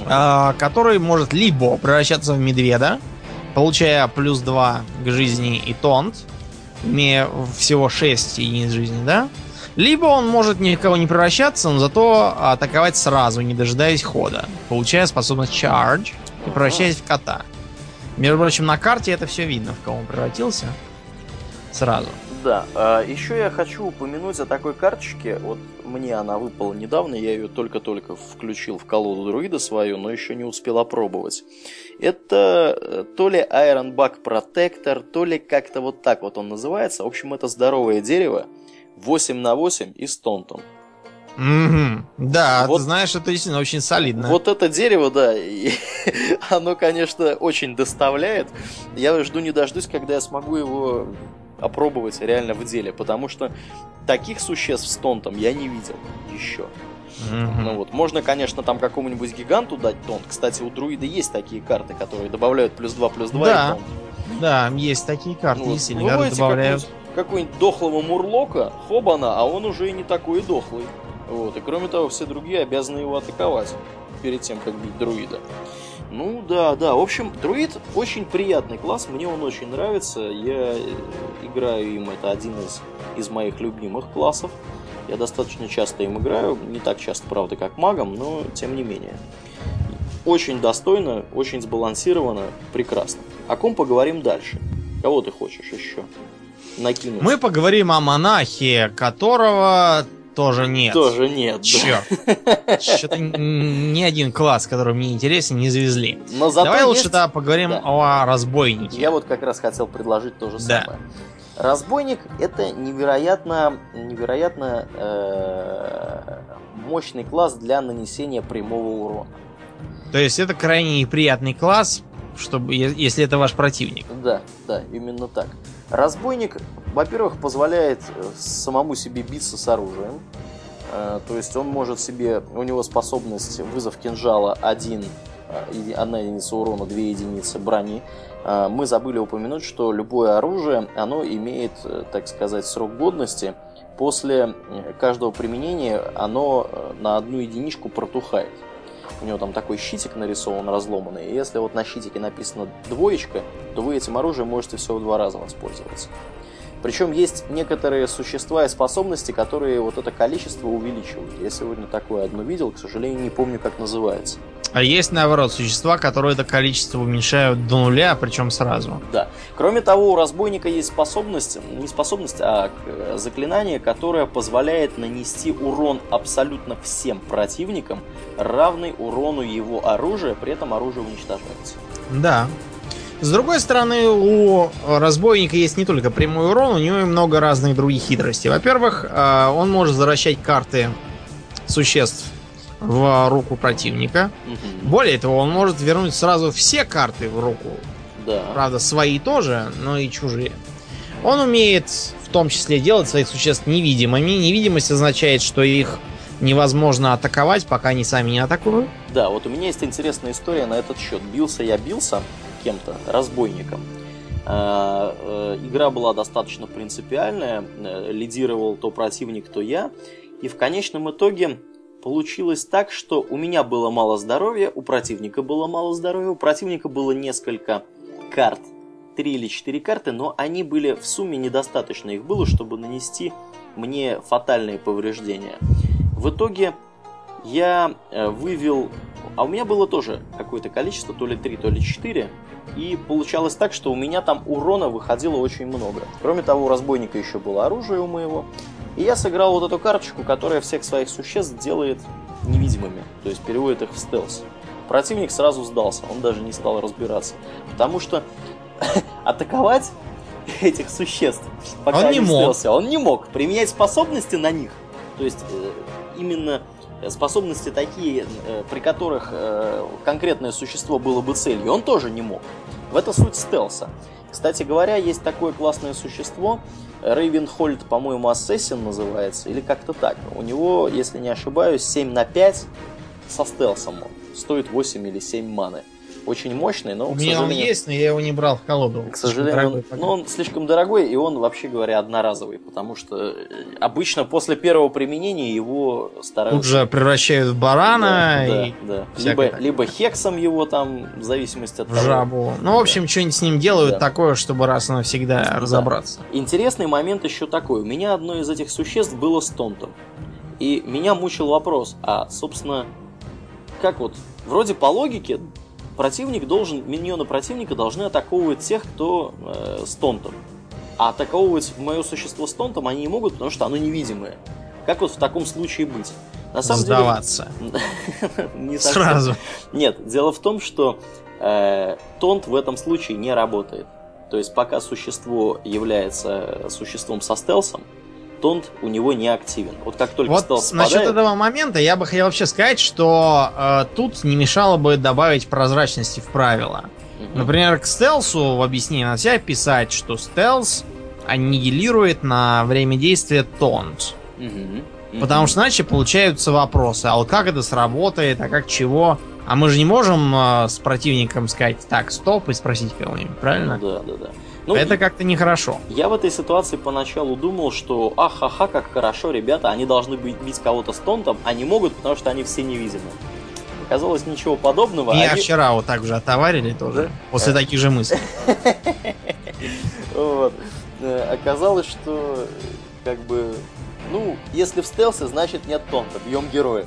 а, который может либо превращаться в медведа, получая плюс 2 к жизни и тонт, имея всего 6 единиц жизни, да? Либо он может никого не превращаться, но зато атаковать сразу, не дожидаясь хода, получая способность charge и превращаясь в кота. Между прочим, на карте это все видно, в кого он превратился. Сразу. Да, а, еще я хочу упомянуть о такой карточке. Вот мне она выпала недавно, я ее только-только включил в колоду друида свою, но еще не успел опробовать. Это э, то ли Iron Bug Protector, то ли как-то вот так вот он называется. В общем, это здоровое дерево, 8 на 8 и с тонтом. Мгм. Да, Вот- ты знаешь, это действительно очень солидно. Вот это дерево, да, и оно, конечно, очень доставляет. Я жду не дождусь, когда я смогу его опробовать реально в деле, потому что таких существ с тонтом я не видел еще. Мгм. Ну вот, можно, конечно, там какому-нибудь гиганту дать тонт. Кстати, у друида есть такие карты, которые добавляют плюс 2, плюс 2 Да. и тонт. Да, есть такие карты, Ну, действительно, вводите добавляют. Какую-нибудь дохлого мурлока, хобана, а он уже и не такой дохлый. Вот, и кроме того, все другие обязаны его атаковать перед тем, как бить друида. Ну да, да. В общем, друид очень приятный класс, мне он очень нравится. Я играю им, это один из, из моих любимых классов. Я достаточно часто им играю, не так часто, правда, как магом, но тем не менее. Очень достойно, очень сбалансировано, прекрасно. О ком поговорим дальше? Кого ты хочешь еще накинуть? Мы поговорим о монахе, которого тоже нет. Тоже нет. да. Черт. Что-то ни один класс, который мне интересен, не завезли. Но зато Давай лучше есть- тогда поговорим Да. о разбойнике. Я вот как раз хотел предложить то же Да. самое. Разбойник это невероятно, невероятно э, мощный класс для нанесения прямого урона. То есть это крайне неприятный класс, чтобы, если это ваш противник. Да, да, именно так. Разбойник, во-первых, позволяет э, самому себе биться с оружием. Э, То есть он может себе, у него способность вызов кинжала 1, одна единица урона, 2 единицы брони. Э, Мы забыли упомянуть, что любое оружие, оно имеет, э, так сказать, срок годности. После э, каждого применения оно э, на одну единичку протухает. У него там такой щитик нарисован разломанный. И если вот на щитике написано двоечка, то вы этим оружием можете всего два раза воспользоваться. Причем есть некоторые существа и способности, которые вот это количество увеличивают. Я сегодня такое одно видел, к сожалению, не помню, как называется. А есть, наоборот, существа, которые это количество уменьшают до нуля, причем сразу. Да. Кроме того, у разбойника есть способность, не способность, а э, заклинание, которое позволяет нанести урон абсолютно всем противникам, равный урону его оружия, при этом оружие уничтожается. Да. С другой стороны, у разбойника есть не только прямой урон, у него и много разных других хитростей. Во-первых, э, он может возвращать карты существ в руку противника. Более того, он может вернуть сразу все карты в руку. Да. Правда, свои тоже, но и чужие. Он умеет в том числе делать своих существ невидимыми. Невидимость означает, что их невозможно атаковать, пока они сами не атакуют. Да, вот у меня есть интересная история на этот счет. Бился я бился кем-то, разбойником. А, э, Игра была достаточно принципиальная, э, лидировал то противник, то я. И в конечном итоге получилось так, что у меня было мало здоровья, у противника было мало здоровья, у противника было несколько карт, три или четыре карты, но они были в сумме недостаточно их было, чтобы нанести мне фатальные повреждения. В итоге я э, вывел, а у меня было тоже какое-то количество, то ли 3, то ли 4, и получалось так, что у меня там урона выходило очень много. Кроме того, у разбойника еще было оружие у моего, и я сыграл вот эту карточку, которая всех своих существ делает невидимыми, то есть переводит их в стелс. Противник сразу сдался, он даже не стал разбираться, потому что атаковать этих существ, пока Он не в мог. стелсе, он не мог применять способности на них. То есть э, именно способности такие, э, при которых э, конкретное существо было бы целью, он тоже не мог. В это суть стелса. Кстати говоря, есть такое классное существо, Рейвенхольд, по-моему, Ассасин называется, или как-то так. У него, если не ошибаюсь, 7 на 5 со стелсом. Стоит 8 или 7 маны. Очень мощный, но, У меня он есть, но я его не брал в колоду. к сожалению, он, ну, он слишком дорогой, и он, вообще говоря, одноразовый, потому что э, обычно после первого применения его стараются... Тут же превращают в барана Да, и да, да. Либо, такое. либо хексом его там, в зависимости от в того. жабу. Ну, в общем, что-нибудь с ним делают Да. такое, чтобы раз и навсегда разобраться. Интересный момент еще такой. У меня одно из этих существ было стонтом. И меня мучил вопрос, а, собственно, как вот, вроде по логике, противник должен, миньоны противника должны атаковывать тех, кто э, с тонтом. А атаковывать мое существо с тонтом они не могут, потому что оно невидимое. Как вот в таком случае быть? На самом Сдаваться. деле... не. Сразу. Нет, дело в том, что э, тонт в этом случае не работает. То есть пока существо является существом со стелсом, тонт у него не активен. Вот как только Вот насчет спадает, этого момента я бы хотел вообще сказать, что э, тут не мешало бы добавить прозрачности в правила. Мгм. Например, к стелсу в объяснении на себя писать, что стелс аннигилирует на время действия тонт. Мгм. Потому что иначе получаются вопросы, а вот как это сработает, а как чего? А мы же не можем э, с противником сказать, так, стоп, и спросить кого-нибудь, правильно? Да, да, да. Ну, это как-то нехорошо. Я в этой ситуации поначалу думал, что ахаха, как хорошо, ребята, они должны бить кого-то с тонтом, а не могут, потому что они все невидимы. Оказалось, ничего подобного. Меня Они- вчера вот так же отоварили тоже, Да? после таких же мыслей. Э, Оказалось, что э, как бы, ну, если в стелсе, значит нет тонта, бьем героя.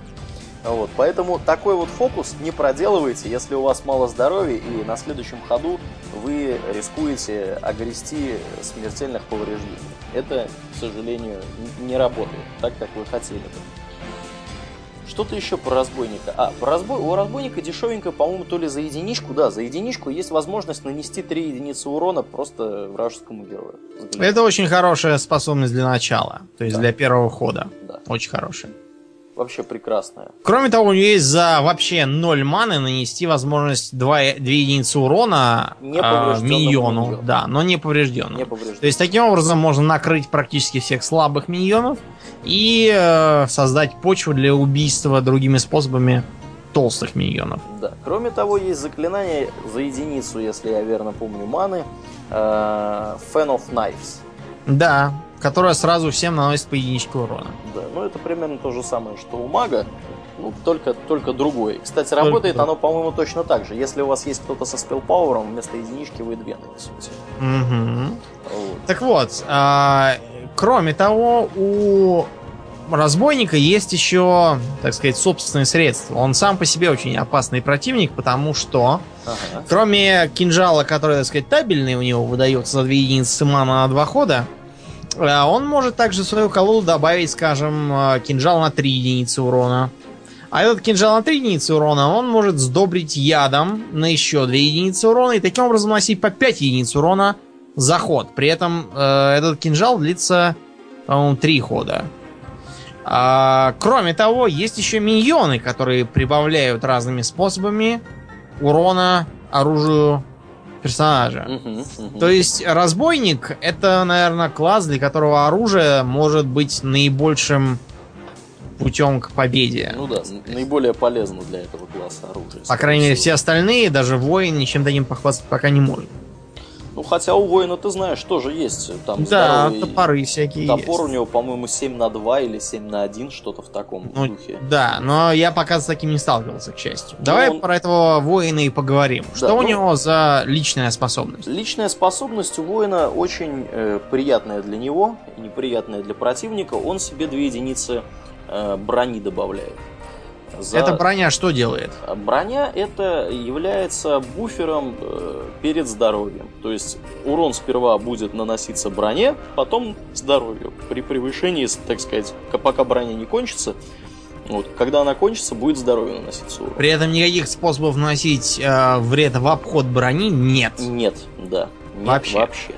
Вот, поэтому такой вот фокус не проделывайте, если у вас мало здоровья, и на следующем ходу вы рискуете огрести смертельных повреждений. Это, к сожалению, не работает так, как вы хотели бы. Что-то еще про разбойника. А, про разбой... у разбойника дешевенько, по-моему, то ли за единичку, да, за единичку есть возможность нанести 3 единицы урона просто вражескому герою. Взгляните. Это очень хорошая способность для начала, то есть Да. для первого хода. Да, Очень хорошая. Вообще прекрасная. Кроме того, у нее есть за вообще 0 маны нанести возможность 2, 2 единицы урона э, поврежденному миньону. Да, но не поврежденному. Не То поврежден. есть таким образом можно накрыть практически всех слабых миньонов и э, создать почву для убийства другими способами толстых миньонов. Да. Кроме того, есть заклинание за единицу, если я верно помню, маны. э, Fan of Knives. Да, которая сразу всем наносит по единичке урона. Да, ну это примерно то же самое, что у мага, ну, только, только другой. Кстати, работает другой. оно, по-моему, точно так же. Если у вас есть кто-то со спелпауэром, вместо единички вы две нанесете. Мгм. Вот. Так вот, а, кроме того, у разбойника есть еще, так сказать, собственные средства. Он сам по себе очень опасный противник, потому что, Ага. кроме кинжала, который, так сказать, табельный у него выдается за 2 единицы мана на два хода, он может также в свою колоду добавить, скажем, а, кинжал на 3 единицы урона. А этот кинжал на 3 единицы урона он может сдобрить ядом на еще 2 единицы урона и таким образом носить по 5 единиц урона за ход. При этом э, этот кинжал длится, по-моему, 3 хода. А, кроме того, есть еще миньоны, которые прибавляют разными способами урона оружию персонажа. Мгм, мгм. То есть разбойник это, наверное, класс, для которого оружие может быть наибольшим путем к победе. Ну да, наиболее полезно для этого класса оружия. По крайней мере, все остальные, даже воин, ничем таким похвастаться пока не может. Ну, хотя у воина, ты знаешь, тоже есть там Да, здоровый топоры всякие Топор у есть. него, по-моему, 7 на 2 или 7 на 1, что-то в таком Ну, духе. Да, но я пока с таким не сталкивался, к счастью. Давай он- про этого воина и поговорим. Что у ну- него за личная способность? Личная способность у воина очень э, приятная для него и неприятная для противника. Он себе две единицы э, брони добавляет. За- Эта броня что делает? Броня это является буфером э, перед здоровьем. То есть урон сперва будет наноситься броне, потом здоровью. При превышении, так сказать, пока броня не кончится, вот, когда она кончится, будет здоровью наноситься урон. При этом никаких способов наносить э, вред в обход брони нет. Нет, да. Нет, Вообще. вообще.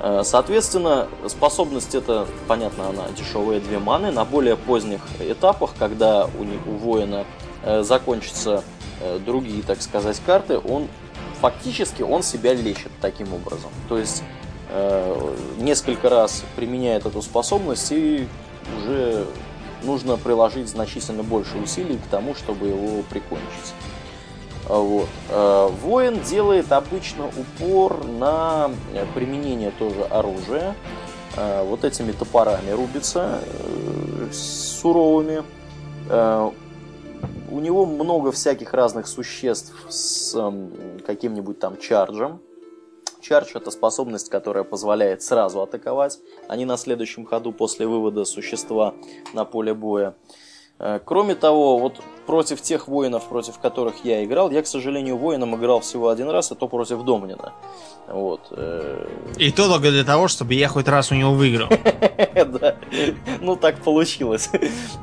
Э, Соответственно, способность это, понятно, она дешевая две маны. На более поздних этапах, когда у, у воина э, закончатся э, другие, так сказать, карты, он фактически он себя лечит таким образом. То есть несколько раз применяет эту способность и уже нужно приложить значительно больше усилий к тому, чтобы его прикончить. А, Вот. Э, Воин делает обычно упор на э, применение тоже оружия. Э, Вот этими топорами рубится э, суровыми. У него много всяких разных существ с каким-нибудь там чарджем. Чардж это способность, которая позволяет сразу атаковать, а не на следующем ходу после вывода существа на поле боя. Э, Кроме того, вот против тех воинов, против которых я играл, я, к сожалению, воином играл всего один раз, и то против Домнина. Вот. э, И то только для того, чтобы я хоть раз у него выиграл. Да. Ну, так получилось.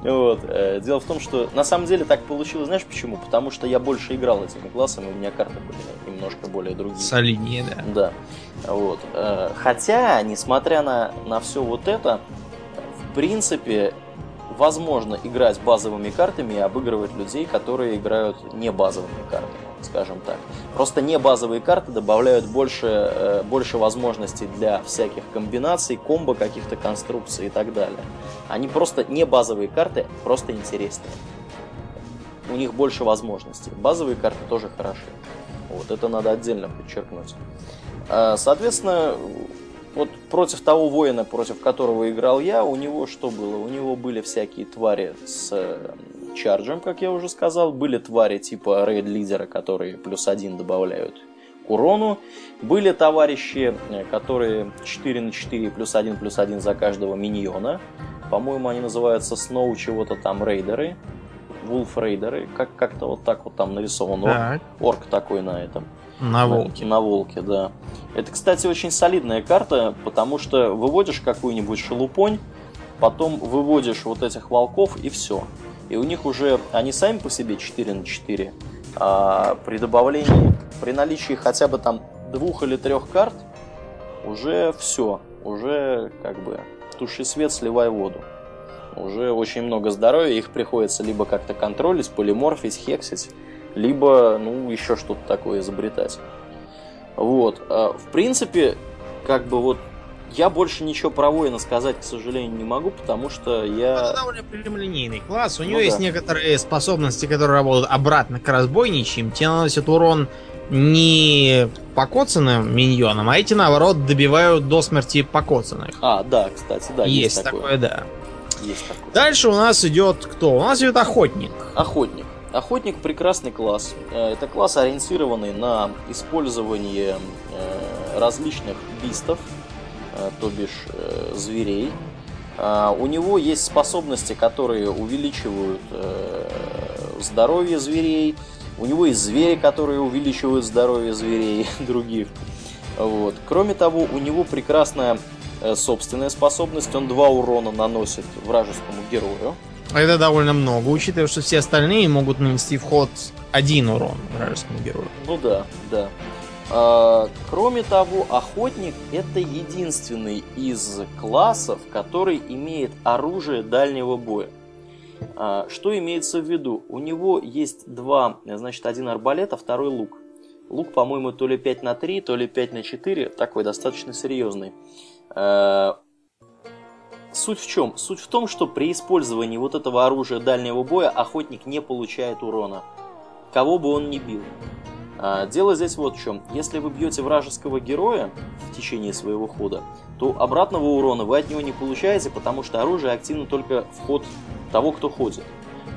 Вот. Э, Дело в том, что на самом деле так получилось, знаешь почему? Потому что я больше играл этими классами, у меня карты были немножко более другие. Солиднее, да. Да. Вот. Хотя, несмотря на, на все вот это, в принципе, возможно играть базовыми картами и обыгрывать людей, которые играют не базовыми картами, скажем так. Просто не базовые карты добавляют больше, э, больше возможностей для всяких комбинаций, комбо каких-то конструкций и так далее. Они просто не базовые карты, просто интереснее. У них больше возможностей. Базовые карты тоже хороши. Вот это надо отдельно подчеркнуть. А, Соответственно, вот против того воина, против которого играл я, у него что было? У него были всякие твари с э, чарджем, как я уже сказал. Были твари типа рейд-лидера, которые плюс один добавляют к урону. Были товарищи, э, которые 4 на 4 плюс 1 плюс 1 за каждого миньона. По-моему, они называются Сноу чего-то там рейдеры. Вулф рейдеры. Как- как-то вот так вот там нарисован орк, орк такой на этом. На волке. На волке, да. Это, кстати, очень солидная карта, потому что выводишь какую-нибудь шелупонь, потом выводишь вот этих волков и все. И у них уже, они сами по себе 4 на 4, а при добавлении, при наличии хотя бы там двух или трех карт, уже все, уже как бы туши свет, сливай воду. Уже очень много здоровья, их приходится либо как-то контролить, полиморфить, хексить, либо, ну, еще что-то такое изобретать. Вот. а, В принципе, как бы вот я больше ничего про воина сказать, к сожалению, не могу, потому что Это я... довольно прямолинейный класс. У Ну него да. есть некоторые способности, которые работают обратно к разбойничьим. Те наносят урон не покоцанным миньоном, а эти, наоборот, добивают до смерти покоцанных. А, да, кстати, да. Есть, такое. такое, да. Есть такое. Дальше у нас идет кто? У нас идет охотник. Охотник. Охотник прекрасный класс. Э, это класс, ориентированный на использование э, различных бистов, э, то бишь зверей. У него есть способности, которые увеличивают здоровье зверей. У него есть звери, которые увеличивают здоровье зверей других. Вот. Кроме того, у него прекрасная собственная способность. Он два урона наносит вражескому герою. Это довольно много, учитывая, что все остальные могут нанести вход один урон вражескому герою. Ну да, да. А, кроме того, охотник это единственный из классов, который имеет оружие дальнего боя. А, что имеется в виду? У него есть два, значит, один арбалет, а второй лук. Лук, по-моему, то ли 5 на 3, то ли 5 на 4, такой достаточно серьезный. А, Суть в чем? Суть в том, что при использовании вот этого оружия дальнего боя охотник не получает урона. Кого бы он ни бил. А, дело здесь вот в чем. Если вы бьете вражеского героя в течение своего хода, то обратного урона вы от него не получаете, потому что оружие активно только в ход того, кто ходит.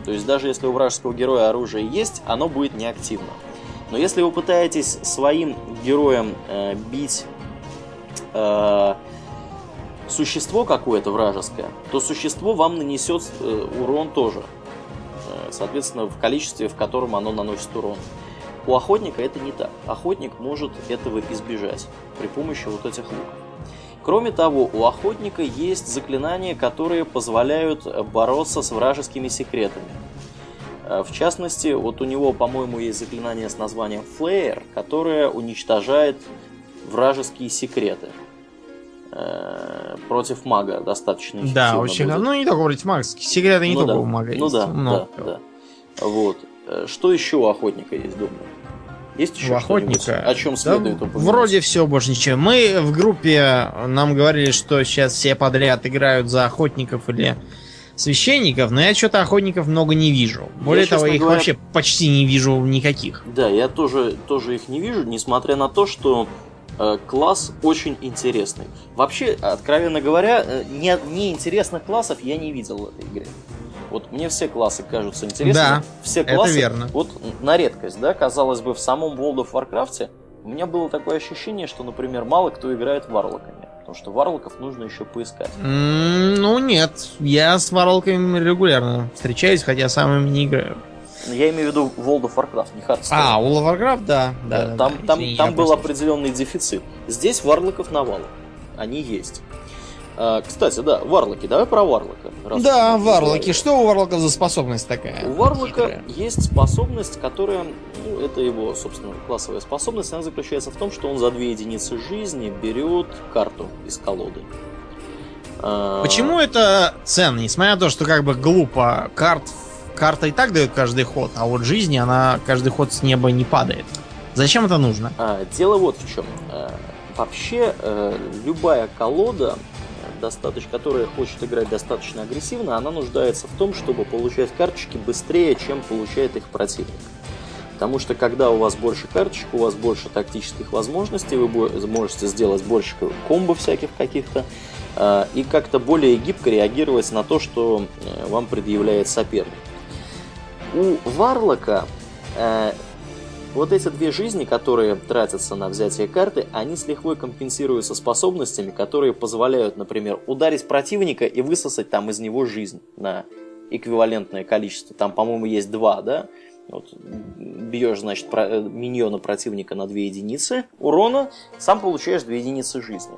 То есть даже если у вражеского героя оружие есть, оно будет неактивно. Но если вы пытаетесь своим героем э, бить э, существо какое-то вражеское, то существо вам нанесет э, урон тоже. Э, соответственно, в количестве, в котором оно наносит урон. У охотника это не так. Охотник может этого избежать при помощи вот этих луков. Кроме того, у охотника есть заклинания, которые позволяют бороться с вражескими секретами. Э, в частности, вот у него, по-моему, есть заклинание с названием Флеер, которое уничтожает вражеские секреты. Э, против мага достаточно Да, очень. Будет. Ну, не только против мага. Секреты не ну, только да. у мага ну, есть. Да, много. да, да. Вот. Э, что еще у охотника есть, думаю? Есть еще у охотника. О чем следует да, упомянуть? Вроде все, больше ничего. Мы в группе нам говорили, что сейчас все подряд играют за охотников или священников, но я что-то охотников много не вижу. Более я, того, их говоря... вообще почти не вижу никаких. Да, я тоже, тоже их не вижу, несмотря на то, что класс очень интересный. Вообще, откровенно говоря, э, не, неинтересных классов я не видел в этой игре. Вот мне все классы кажутся интересными. Да, все классы, это верно. Вот на редкость, да, казалось бы, в самом World of Warcraft у меня было такое ощущение, что, например, мало кто играет варлоками. Потому что варлоков нужно еще поискать. Mm, ну нет, я с варлоками регулярно встречаюсь, хотя сам им не играю. Я имею в виду World of Warcraft, не Hearthstone. А, World of Warcraft, да. да, да там да, там, извини, там был просто... определенный дефицит. Здесь варлоков навалом. Они есть. А, кстати, да, варлоки. Давай про варлока. Да, варлоки. Что у варлока за способность такая? У варлока хитрая? есть способность, которая, ну, это его, собственно, классовая способность. Она заключается в том, что он за две единицы жизни берет карту из колоды. А, Почему это ценно? Несмотря на то, что как бы глупо карт карта и так дает каждый ход, а вот жизни она каждый ход с неба не падает. Зачем это нужно? А, дело вот в чем. А, вообще, а, любая колода, достаточно, которая хочет играть достаточно агрессивно, она нуждается в том, чтобы получать карточки быстрее, чем получает их противник. Потому что когда у вас больше карточек, у вас больше тактических возможностей, вы можете сделать больше комбо всяких каких-то, и как-то более гибко реагировать на то, что вам предъявляет соперник. У Варлока э, вот эти две жизни, которые тратятся на взятие карты, они с лихвой компенсируются способностями, которые позволяют, например, ударить противника и высосать там из него жизнь на эквивалентное количество. Там, по-моему, есть два, да? Вот, бьешь, значит, про, э, миньона противника на 2 единицы урона, сам получаешь 2 единицы жизни.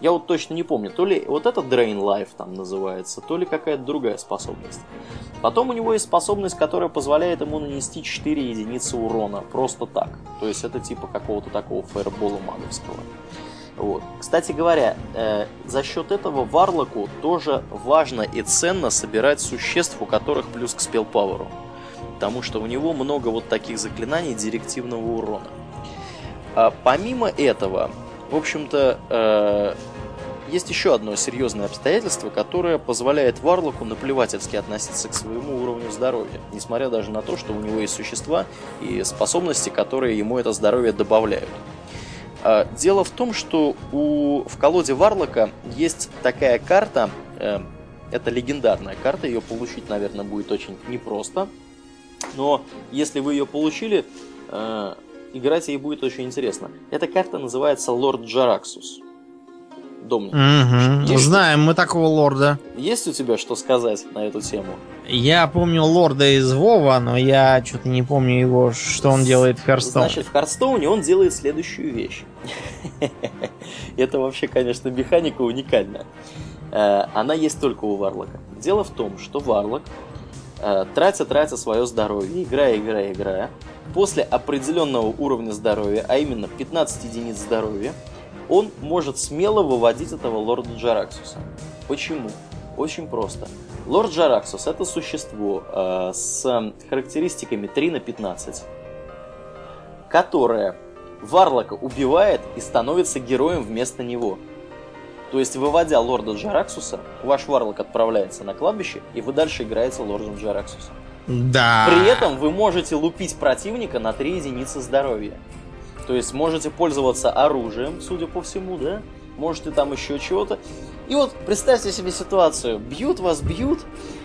Я вот точно не помню, то ли вот это Drain Life там называется, то ли какая-то другая способность. Потом у него есть способность, которая позволяет ему нанести 4 единицы урона просто так. То есть это типа какого-то такого фаербола маговского. Вот. Кстати говоря, э, за счет этого Варлоку тоже важно и ценно собирать существ, у которых плюс к спелпауэру. Потому что у него много вот таких заклинаний директивного урона. А помимо этого, в общем-то, э, есть еще одно серьезное обстоятельство, которое позволяет Варлоку наплевательски относиться к своему уровню здоровья, несмотря даже на то, что у него есть существа и способности, которые ему это здоровье добавляют. А, дело в том, что у, в колоде Варлока есть такая карта, э, это легендарная карта, ее получить, наверное, будет очень непросто, но если вы ее получили, э, играть ей будет очень интересно. Эта карта называется Лорд Джараксус. Домник. Угу. Есть... Знаем мы такого лорда. Есть у тебя что сказать на эту тему? Я помню лорда из Вова, но я что-то не помню его, что он делает в Хардстоуне. Значит, в Хардстоуне он делает следующую вещь. Это вообще, конечно, механика уникальная. Э, она есть только у Варлока. Дело в том, что Варлок э, тратя, тратя свое здоровье, играя, играя, играя, после определенного уровня здоровья, а именно 15 единиц здоровья, он может смело выводить этого лорда Джараксуса. Почему? Очень просто. Лорд Джараксус это существо э, с характеристиками 3 на 15, которое Варлока убивает и становится героем вместо него. То есть, выводя лорда Джараксуса, ваш Варлок отправляется на кладбище, и вы дальше играете лордом Джараксуса. Да. При этом вы можете лупить противника на 3 единицы здоровья. То есть можете пользоваться оружием, судя по всему, да? Можете там еще чего-то. И вот представьте себе ситуацию. Бьют вас, бьют.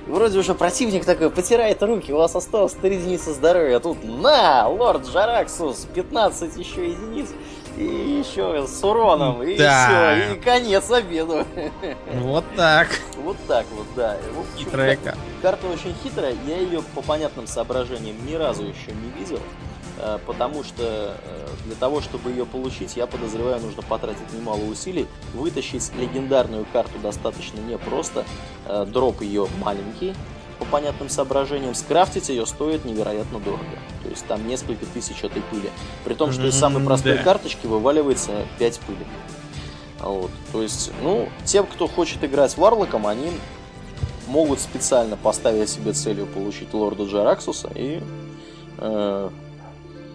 И вроде уже противник такой потирает руки, у вас осталось 3 единицы здоровья. А тут на, лорд Жараксус, 15 еще единиц. И еще с уроном. И да. все, и конец обеду. Вот так. Вот так вот, да. Хитрая карта. Карта очень хитрая. Я ее по понятным соображениям ни разу еще не видел. Э, потому что э, для того, чтобы ее получить, я подозреваю, нужно потратить немало усилий. Вытащить легендарную карту достаточно непросто, э, дроп ее маленький, по понятным соображениям, скрафтить ее стоит невероятно дорого. То есть там несколько тысяч этой пыли. При том, что из самой простой да. карточки вываливается 5 пыли. Вот. То есть, ну, тем, кто хочет играть варлоком, они могут специально поставить себе целью получить лорда Джараксуса и э,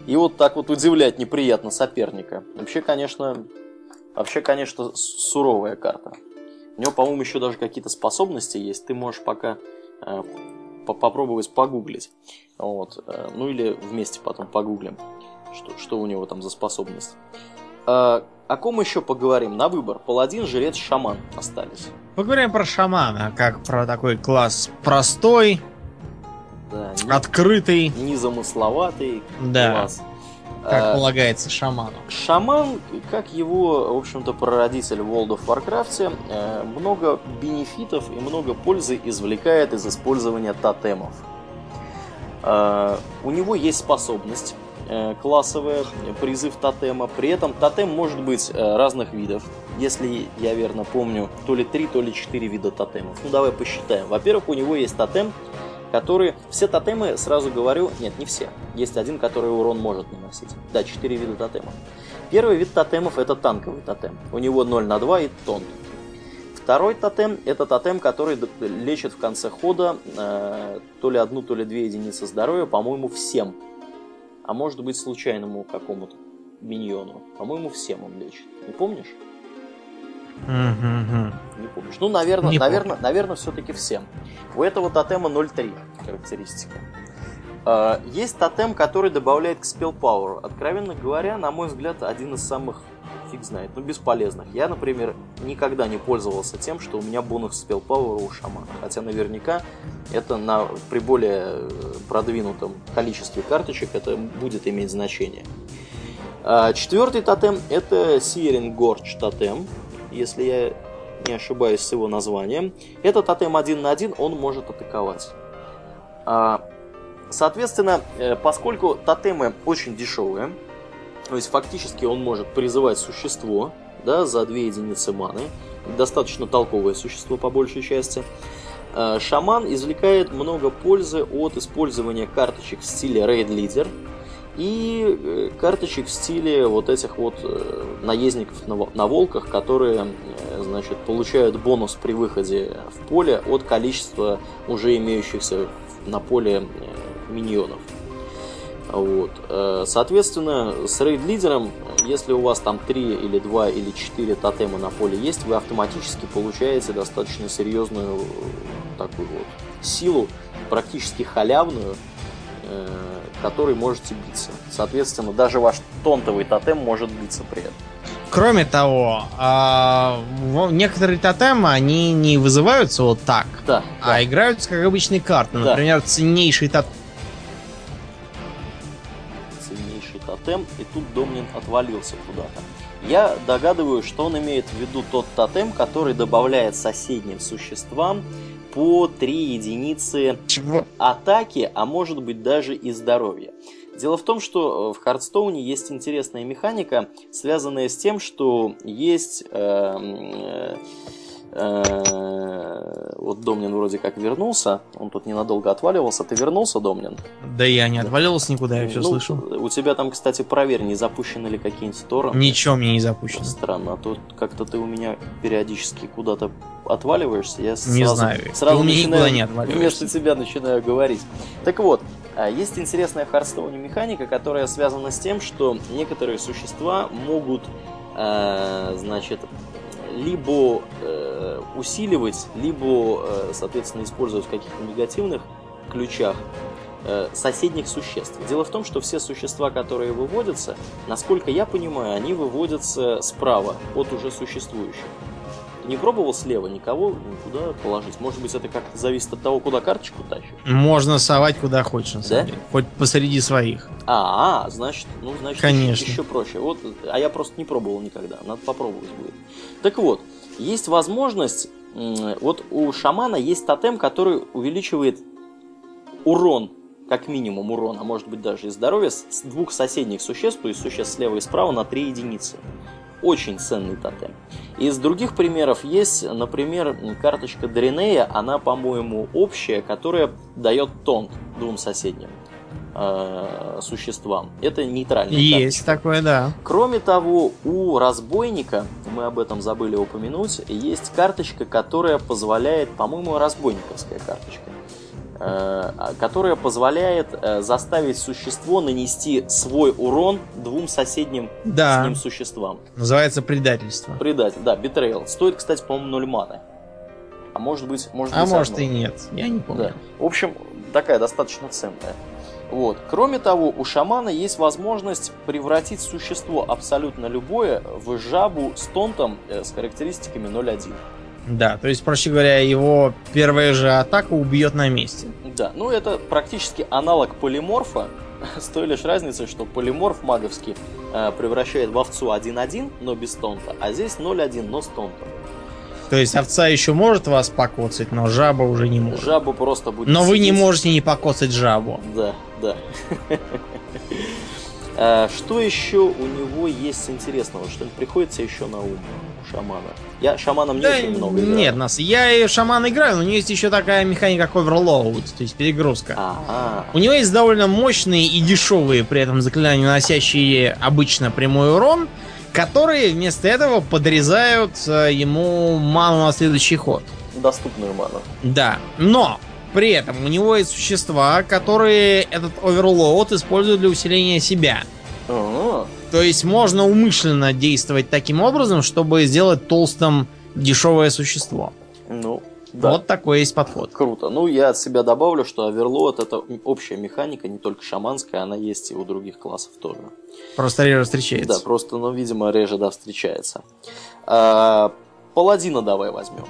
и вот так вот удивлять неприятно соперника. Вообще, конечно, вообще, конечно, суровая карта. У него, по-моему, еще даже какие-то способности есть. Ты можешь пока попробовать погуглить. Вот. Э, ну или вместе потом погуглим, что, что у него там за способность. Э, о ком еще поговорим? На выбор. Паладин, жрец, шаман остались. Поговорим про шамана, как про такой класс простой, да, не, открытый, незамысловатый да. класс. Как а, полагается шаману. Шаман, как его, в общем-то, прародитель в World of Warcraft, э, много бенефитов и много пользы извлекает из использования тотемов. Э, у него есть способность э, классовая, призыв тотема. При этом тотем может быть разных видов. Если я верно помню, то ли 3, то ли 4 вида тотемов. Ну давай посчитаем. Во-первых, у него есть тотем, которые... Все тотемы, сразу говорю, нет, не все. Есть один, который урон может наносить. Да, четыре вида тотемов. Первый вид тотемов это танковый тотем. У него 0 на 2 и тон. Второй тотем это тотем, который лечит в конце хода э, то ли одну, то ли две единицы здоровья, по-моему, всем. А может быть случайному какому-то миньону. По-моему, всем он лечит. Не помнишь? Не помнишь. Ну, наверное, Не наверное, помню. наверное, все-таки всем. У этого тотема 0.3 характеристика. А, есть тотем, который добавляет к спел Power. Откровенно говоря, на мой взгляд, один из самых фиг знает, ну бесполезных. Я, например, никогда не пользовался тем, что у меня бонус спел Power у шамана. Хотя наверняка это на, при более э, продвинутом количестве карточек это будет иметь значение. А, четвертый тотем это Searing Gorge тотем если я не ошибаюсь с его названием. Этот тотем один на один он может атаковать. А, соответственно, э, поскольку тотемы очень дешевые, то есть фактически он может призывать существо да, за 2 единицы маны, достаточно толковое существо по большей части, э, шаман извлекает много пользы от использования карточек в стиле Raid Leader, и э, карточек в стиле вот этих вот э, наездников на волках, которые, э, значит, получают бонус при выходе в поле от количества уже имеющихся на поле миньонов. Вот. Соответственно, с рейд-лидером если у вас там 3 или 2 или 4 тотема на поле есть, вы автоматически получаете достаточно серьезную такую вот силу, практически халявную, которой можете биться. Соответственно, даже ваш тонтовый тотем может биться при этом. Кроме того, а, некоторые тотемы, они не вызываются вот так, Да, а играются как обычные карты. Да. Например, ценнейший тотем. ценнейший тотем, и тут Домнин отвалился куда-то. Я догадываюсь, что он имеет в виду тот тотем, который добавляет соседним существам по 3 единицы Чего? атаки, а может быть даже и здоровья. Дело в том, что э, в Хардстоуне есть интересная механика, связанная с тем, что есть... э, э, э, вот Домнин вроде как вернулся, он тут ненадолго отваливался. Ты вернулся, Домнин? Да я не отвалился никуда, я все Ну, слышу. У тебя там, кстати, проверь, не запущены ли какие-нибудь торренты. Ничего мне не запущено. Странно, а то как-то ты у меня периодически куда-то отваливаешься, я Не сразу, знаю. сразу Ты у меня начинаю, не отваливаешься. вместо тебя начинаю говорить. Так вот, а, есть интересная в Хардстоуне механика, которая связана с тем, что некоторые существа могут, э, значит, либо э, усиливать, либо, э, соответственно, использовать в каких-то негативных ключах э, соседних существ. Дело в том, что все существа, которые выводятся, насколько я понимаю, они выводятся справа от уже существующих. Не пробовал слева никого никуда положить? Может быть, это как-то зависит от того, куда карточку тащишь? Можно совать куда хочешь, на самом Да? деле. Хоть посреди своих. А, а, значит, ну, значит, Конечно. Еще, еще проще. Вот, а я просто не пробовал никогда. Надо попробовать будет. Так вот, есть возможность. Вот у шамана есть тотем, который увеличивает урон, как минимум урон, а может быть даже и здоровье, с с двух соседних существ, то есть существ слева и справа, на 3 единицы. Очень ценный тотем. Из других примеров есть, например, карточка Дринея, она, по-моему, общая, которая дает тонт двум соседним э, существам. Это нейтральная Есть такое, да. Кроме того, у разбойника, мы об этом забыли упомянуть, есть карточка, которая позволяет, по-моему, разбойниковская карточка, которая позволяет э, заставить существо нанести свой урон двум соседним с Да. ним существам. Называется предательство. Предатель, да, битрейл. Стоит, кстати, по-моему, 0 маны. А может быть, может А быть, может одно. и нет. Я не помню. Да. В общем, такая достаточно ценная. Вот. Кроме того, у шамана есть возможность превратить существо абсолютно любое в жабу с тонтом э, с характеристиками 0.1. Да, то есть, проще говоря, его первая же атака убьет на месте. Да, ну это практически аналог полиморфа, с той лишь разницей, что полиморф маговский э, превращает в овцу 1.1, но без тонта, а здесь 0.1, но с тонтом. То есть овца еще может вас покоцать, но жаба уже не может. Жаба просто будет Но вы не сидеть. можете не покоцать жабу. Да, да. А, Что еще у него есть интересного? Что приходится еще на ум у шамана? Я шаманом не Да, очень много играю. нет, нас. Я и шаман играю, но у него есть еще такая механика, как оверлоуд, то есть перегрузка. Ага. У него есть довольно мощные и дешевые при этом заклинания, наносящие обычно прямой урон, которые вместо этого подрезают э, ему ману на следующий ход. Доступную ману. Да, но при этом у него есть существа, которые этот оверлоуд используют для усиления себя. А, То есть можно умышленно действовать таким образом, чтобы сделать толстым дешевое существо. Ну, да. Вот такой есть подход. Круто. Ну, я от себя добавлю, что оверлоуд это общая механика, не только шаманская, она есть и у других классов тоже. Просто реже встречается. Да, просто, ну, видимо, реже, да, встречается. А, паладина давай возьмем.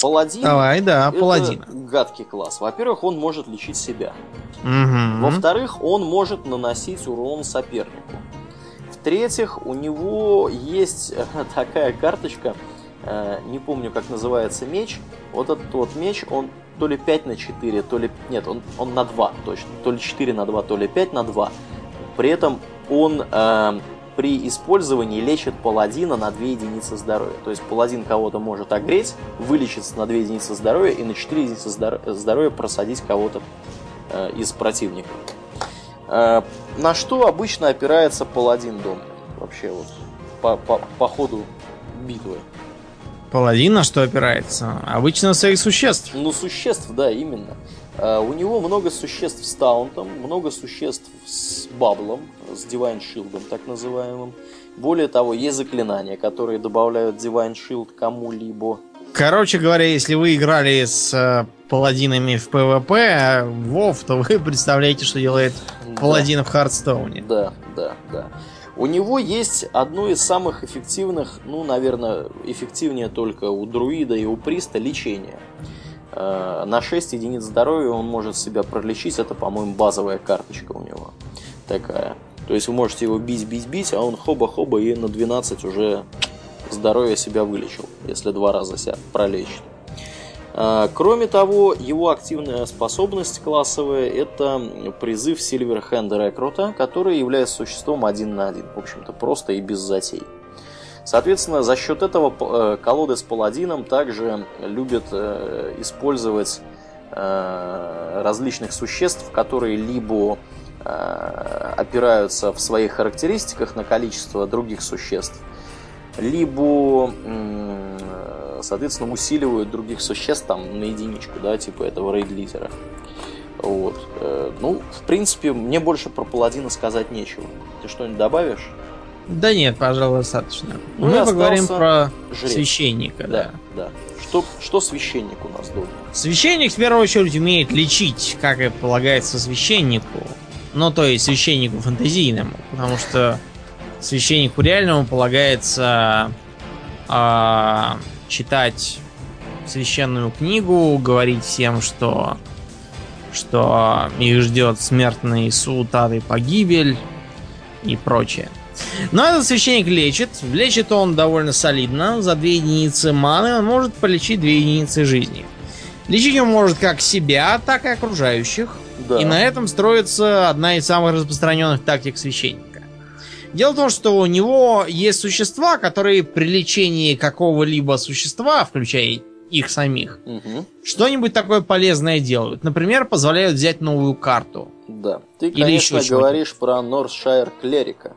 Паладин Давай, да, это паладина. гадкий класс. Во-первых, он может лечить себя. Мгм. Во-вторых, он может наносить урон сопернику. В-третьих, у него есть такая карточка, э, не помню, как называется меч. Вот этот вот меч, он то ли 5 на 4, то ли... Нет, он, он на 2 точно. То ли 4 на 2, то ли 5 на 2. При этом он э, при использовании лечит паладина на 2 единицы здоровья. То есть паладин кого-то может огреть, вылечиться на 2 единицы здоровья и на 4 единицы здоро- здоровья просадить кого-то э, из противников. Э, на что обычно опирается паладин дом? Вообще вот по, по, по ходу битвы. Паладин на что опирается? Обычно своих существ. Ну, существ, да, именно. Э, у него много существ с taunt ом, много существ с bubble ом, с Divine Shield, так называемым. Более того, есть заклинания, которые добавляют Divine Shield кому-либо. Короче говоря, если вы играли с э, паладинами в PVP, WoW, то вы представляете, что делает паладин в Hearthstone е. Да, да, да. У него есть одно из самых эффективных, ну, наверное, эффективнее только у друида и у priest а лечение. Э, на 6 единиц здоровья он может себя пролечить, это, по-моему, базовая карточка у него такая. То есть вы можете его бить, бить, бить, а он хоба-хоба и на 12 уже здоровье себя вылечил, если два раза себя пролечит. А, кроме того, его активная способность классовая – это призыв Silverhand Рекрута, который является существом один на один. В общем-то, просто и без затей. Соответственно, за счет этого э, колоды с паладином также любят э, использовать э, различных существ, которые либо опираются в своих характеристиках на количество других существ, либо, соответственно, усиливают других существ там на единичку, да, типа этого рейд-лидера. Вот. Э, ну, в принципе, мне больше про паладина сказать нечего. Ты что-нибудь добавишь? Да нет, пожалуй, достаточно. Ну, Мы поговорим про жрец. священника. Да, да. да. Что, что священник у нас дома? Священник, в первую очередь, умеет лечить, как и полагается священнику. Ну, то есть священнику фантазийному. Потому что священнику реальному полагается э, читать священную книгу, говорить всем, что, что их ждет смертный суд, ад и погибель и прочее. Но этот священник лечит. Лечит он довольно солидно. За 2 единицы маны он может полечить 2 единицы жизни. Лечить он может как себя, так и окружающих. Да. И на этом строится одна из самых распространенных тактик священника. Дело в том, что у него есть существа, которые при лечении какого-либо существа, включая их самих, угу. что-нибудь такое полезное делают. Например, позволяют взять новую карту. Да. Ты, Или конечно, еще говоришь про Норсшайр Клерика,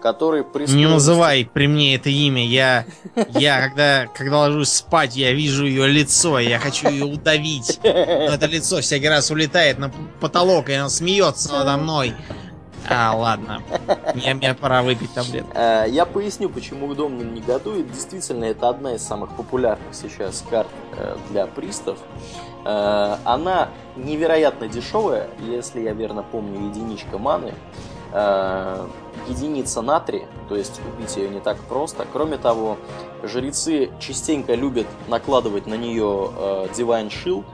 который Не называй при мне это имя. Я, я когда, когда ложусь спать, я вижу ее лицо, я хочу ее удавить. Но это лицо всякий раз улетает на потолок, и она смеется надо мной. А, ладно. Мне, мне пора выпить таблетку. Э, я поясню, почему Домнин негодует. Действительно, это одна из самых популярных сейчас карт э, для пристов. Э, она невероятно дешевая, если я верно помню, единичка маны. Единица натрия, то есть убить ее не так просто. Кроме того, жрецы частенько любят накладывать на нее Divine Shield,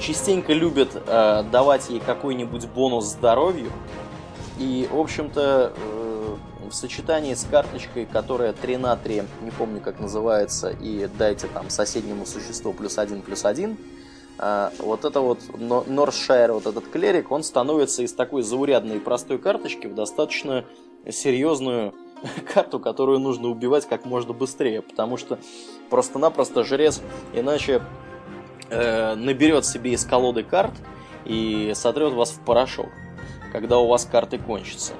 частенько любят давать ей какой-нибудь бонус здоровью, и, в общем-то, э, в сочетании с карточкой, которая 3 на 3, не помню как называется, и дайте там соседнему существу плюс 1 плюс 1, э, вот это вот Норшайр, вот этот клерик, он становится из такой заурядной и простой карточки в достаточно серьезную карту, которую нужно убивать как можно быстрее, потому что просто-напросто жрец иначе э, наберет себе из колоды карт и сотрет вас в порошок когда у вас карты кончатся.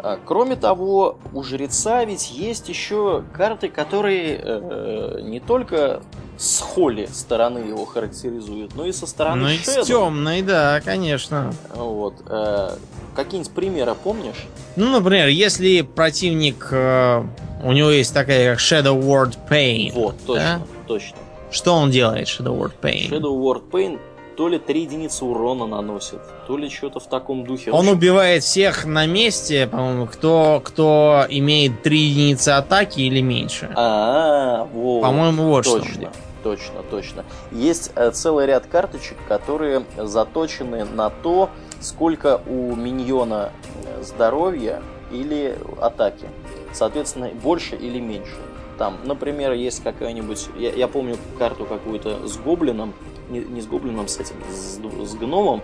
А, кроме того, у жреца ведь есть еще карты, которые э, не только с холли стороны его характеризуют, но и со стороны Ну и с темной, да, конечно. Вот. Э, какие-нибудь примеры помнишь? Ну, например, если противник, э, у него есть такая как Shadow Word Pain. Вот, точно, да? точно. Что он делает, Shadow Word Pain? Shadow Word Pain то ли 3 единицы урона наносит, то ли что-то в таком духе. Он убивает всех на месте, по-моему, кто, кто имеет 3 единицы атаки или меньше. А, -а, -а вот. По-моему, вот точно, что. Точно, точно. Есть э, целый ряд карточек, которые заточены на то, сколько у миньона э, здоровья или атаки. Соответственно, больше или меньше. Там, например, есть какая-нибудь... Я, я помню карту какую-то с гоблином, не, не с гоблином, с этим, с, с гномом.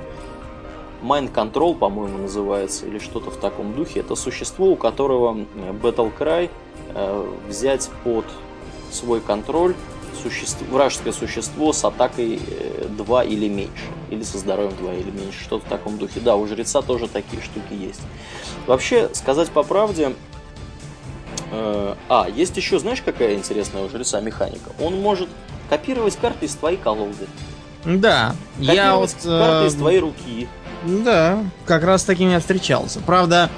Mind Control, по-моему, называется, или что-то в таком духе. Это существо, у которого Battle Cry э, взять под свой контроль существо, вражеское существо с атакой 2 э, или меньше. Или со здоровьем 2 или меньше. Что-то в таком духе. Да, у жреца тоже такие штуки есть. Вообще, сказать по правде, э, а, есть еще, знаешь, какая интересная у жреца механика? Он может копировать карты из твоей колоды. Да, я вот... Карты э, из твоей руки. Да, как раз с такими я встречался. Правда,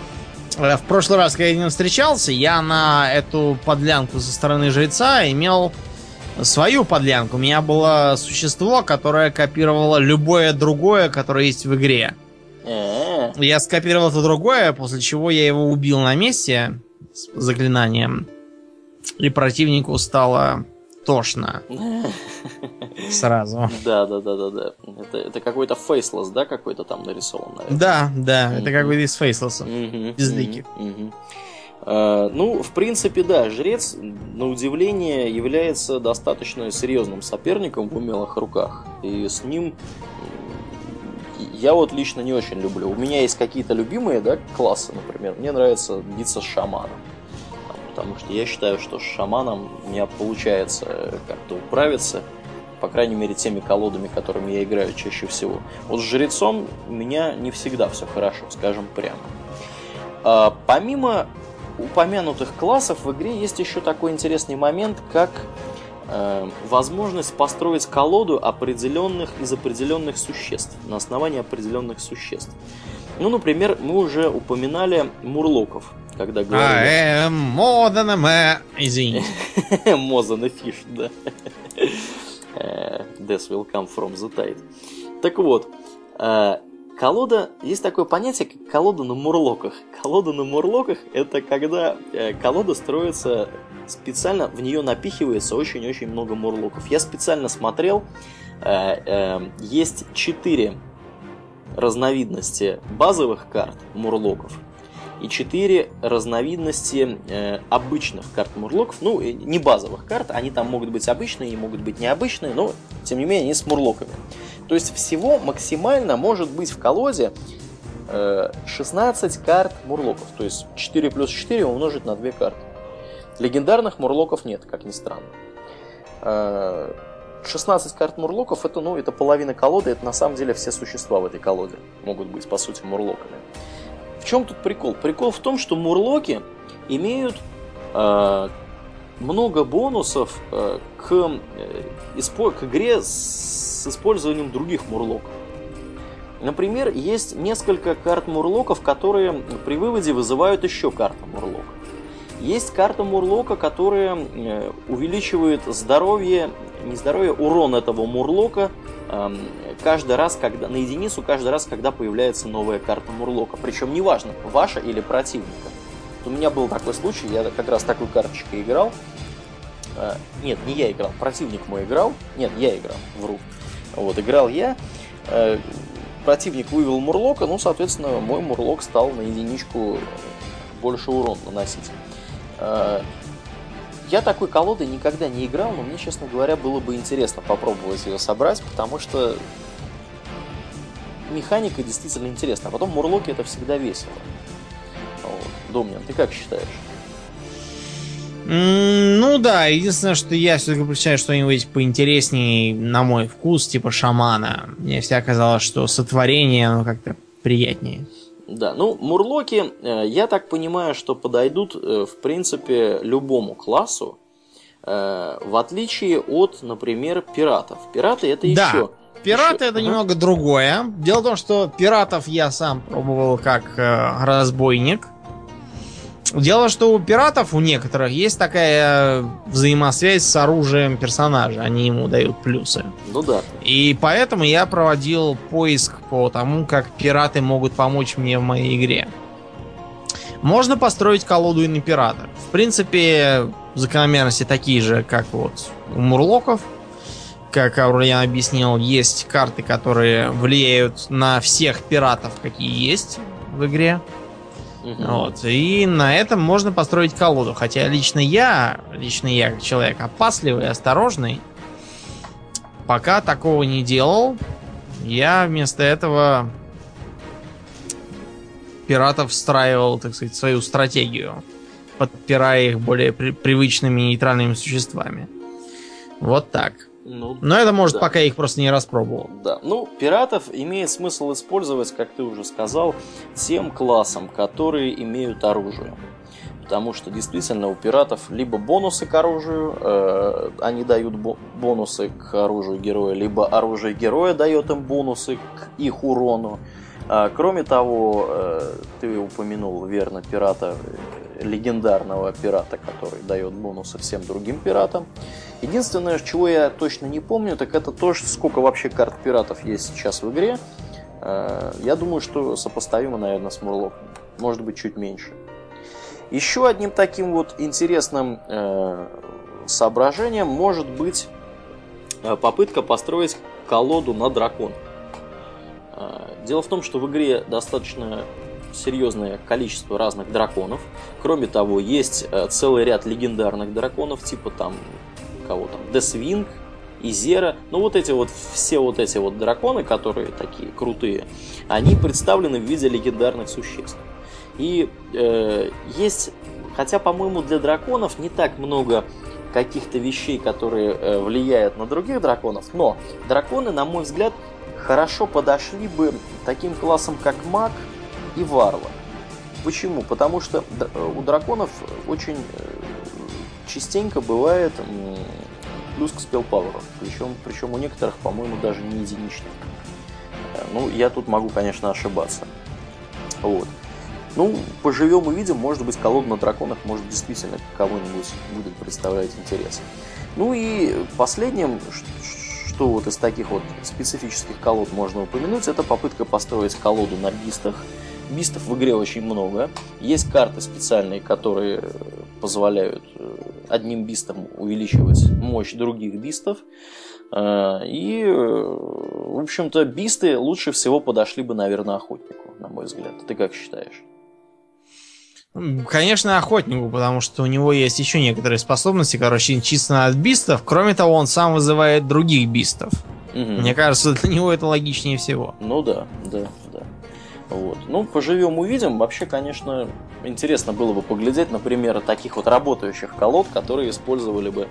э, в прошлый раз, когда я ним встречался, я на эту подлянку со стороны жреца имел свою подлянку. У меня было существо, которое копировало любое другое, которое есть в игре. Э, Я скопировал это другое, после чего я его убил на месте с заклинанием. И противнику стало тошно сразу. Да, да, да, да, да. Это, это какой-то фейслес, да, какой-то там нарисован, наверное. Да, да, это Мгм. как бы из фейслесов. Мгм, Безликих. мгм. А, Ну, в принципе, да, жрец, на удивление, является достаточно серьезным соперником в умелых руках. И с ним я вот лично не очень люблю. У меня есть какие-то любимые, да, классы, например. Мне нравится биться с шаманом. Потому что я считаю, что с шаманом у меня получается как-то управиться. По крайней мере, теми колодами, которыми я играю чаще всего. Вот с жрецом у меня не всегда все хорошо, скажем прямо. А, помимо упомянутых классов в игре есть еще такой интересный момент, как э, возможность построить колоду определенных из определенных существ, на основании определенных существ. Ну, например, мы уже упоминали мурлоков, когда А, говорили... э, модана мэ... Извините. Мозан и фиш, да. Э, Death will come from the tide. Так вот, э, колода, есть такое понятие, как колода на мурлоках. Колода на мурлоках это когда э, колода строится специально, в нее напихивается очень-очень много мурлоков. Я специально смотрел, э, э, есть четыре разновидности базовых карт мурлоков и четыре разновидности э, обычных карт мурлоков. Ну, не базовых карт, они там могут быть обычные и могут быть необычные, но тем не менее они с мурлоками. То есть всего максимально может быть в колоде э, 16 карт мурлоков. То есть 4 плюс 4 умножить на 2 карты. Легендарных мурлоков нет, как ни странно. Э, 16 карт мурлоков это, ну, это половина колоды, это на самом деле все существа в этой колоде могут быть, по сути, мурлоками. В чем тут прикол? Прикол в том, что мурлоки имеют э, много бонусов э, к, э, испо- к игре с использованием других мурлоков. Например, есть несколько карт мурлоков, которые при выводе вызывают еще карту мурлока. Есть карта мурлока, которая э, увеличивает здоровье, не здоровье, урон этого мурлока эм, каждый раз, когда на единицу каждый раз, когда появляется новая карта мурлока. Причем неважно, ваша или противника. У меня был такой случай, я как раз такой карточкой играл. Э, Нет, не я играл, противник мой играл. Нет, я играл, вру. Вот, играл я. Э, Противник вывел мурлока, ну, соответственно, мой мурлок стал на единичку больше урон наносить. Э, Я такой колодой никогда не играл, но мне, честно говоря, было бы интересно попробовать ее собрать, потому что механика действительно интересна. А потом мурлоки это всегда весело. Вот. Домнин, ты как считаешь? Ну да, единственное, что я все-таки представляю что-нибудь поинтереснее, на мой вкус, типа шамана. Мне всегда казалось, что сотворение, оно как-то приятнее. Да, ну, мурлоки, э, я так понимаю, что подойдут, э, в принципе, любому классу, э, в отличие от, например, пиратов. Пираты это Да. еще... Пираты еще- это Ага. немного другое. Дело в том, что пиратов я сам пробовал как э, разбойник. Дело, что у пиратов у некоторых есть такая взаимосвязь с оружием персонажа. Они ему дают плюсы. Ну да. И поэтому я проводил поиск по тому, как пираты могут помочь мне в моей игре. Можно построить колоду и на пиратах. В принципе, закономерности такие же, как вот у мурлоков. Как Аурлиан объяснил, есть карты, которые влияют на всех пиратов, какие есть в игре. Мгм. Вот. И на этом можно построить колоду. Хотя лично я, лично я, человек опасливый, осторожный, пока такого не делал. Я вместо этого пиратов встраивал, так сказать, свою стратегию, подпирая их более при- привычными нейтральными существами. Вот так. Ну, Но это может, Да. пока я их просто не распробовал. Да, ну, пиратов имеет смысл использовать, как ты уже сказал, тем классом, которые имеют оружие. потому что действительно у пиратов либо бонусы к оружию, э, они дают бо- бонусы к оружию героя, либо оружие героя дает им бонусы к их урону. А, кроме того, э, ты упомянул верно пирата, э, легендарного пирата, который дает бонусы всем другим пиратам. Единственное, чего я точно не помню, так это то, сколько вообще карт пиратов есть сейчас в игре. Э, я думаю, что сопоставимо, наверное, с Мурлоком. Может быть, чуть меньше. Еще одним таким вот интересным э, соображением может быть э, попытка построить колоду на дракон. Дело в том, что в игре достаточно серьезное количество разных драконов. Кроме того, есть э, целый ряд легендарных драконов, типа там кого там, Десвинг, Изера. Ну вот эти вот, все вот эти вот драконы, которые такие крутые, они представлены в виде легендарных существ. И э, есть, хотя, по-моему, для драконов не так много каких-то вещей, которые э, влияют на других драконов, но драконы, на мой взгляд, хорошо подошли бы таким классом, как маг и варвар. Почему? Потому что у драконов очень э, частенько бывает плюс к спелпауэру. Причем, причем у некоторых, по-моему, даже не единичный. Э, ну, я тут могу, конечно, ошибаться. Вот. Ну, поживем и видим, может быть, колода на драконах может действительно кого-нибудь будет представлять интерес. Ну и последним, что вот из таких вот специфических колод можно упомянуть, это попытка построить колоду на бистах. Бистов в игре очень много. Есть карты специальные, которые позволяют э, одним бистом увеличивать мощь других бистов. Э, и, э, в общем-то, бисты лучше всего подошли бы, наверное, охотнику, на мой взгляд. Ты как считаешь? Конечно, охотнику, потому что у него есть еще некоторые способности, короче, чисто от бистов. Кроме того, он сам вызывает других бистов. Угу. Мне кажется, для него это логичнее всего. Ну да, да. Вот. Ну, поживем, увидим. Вообще, конечно, интересно было бы поглядеть на примеры таких вот работающих колод, которые использовали бы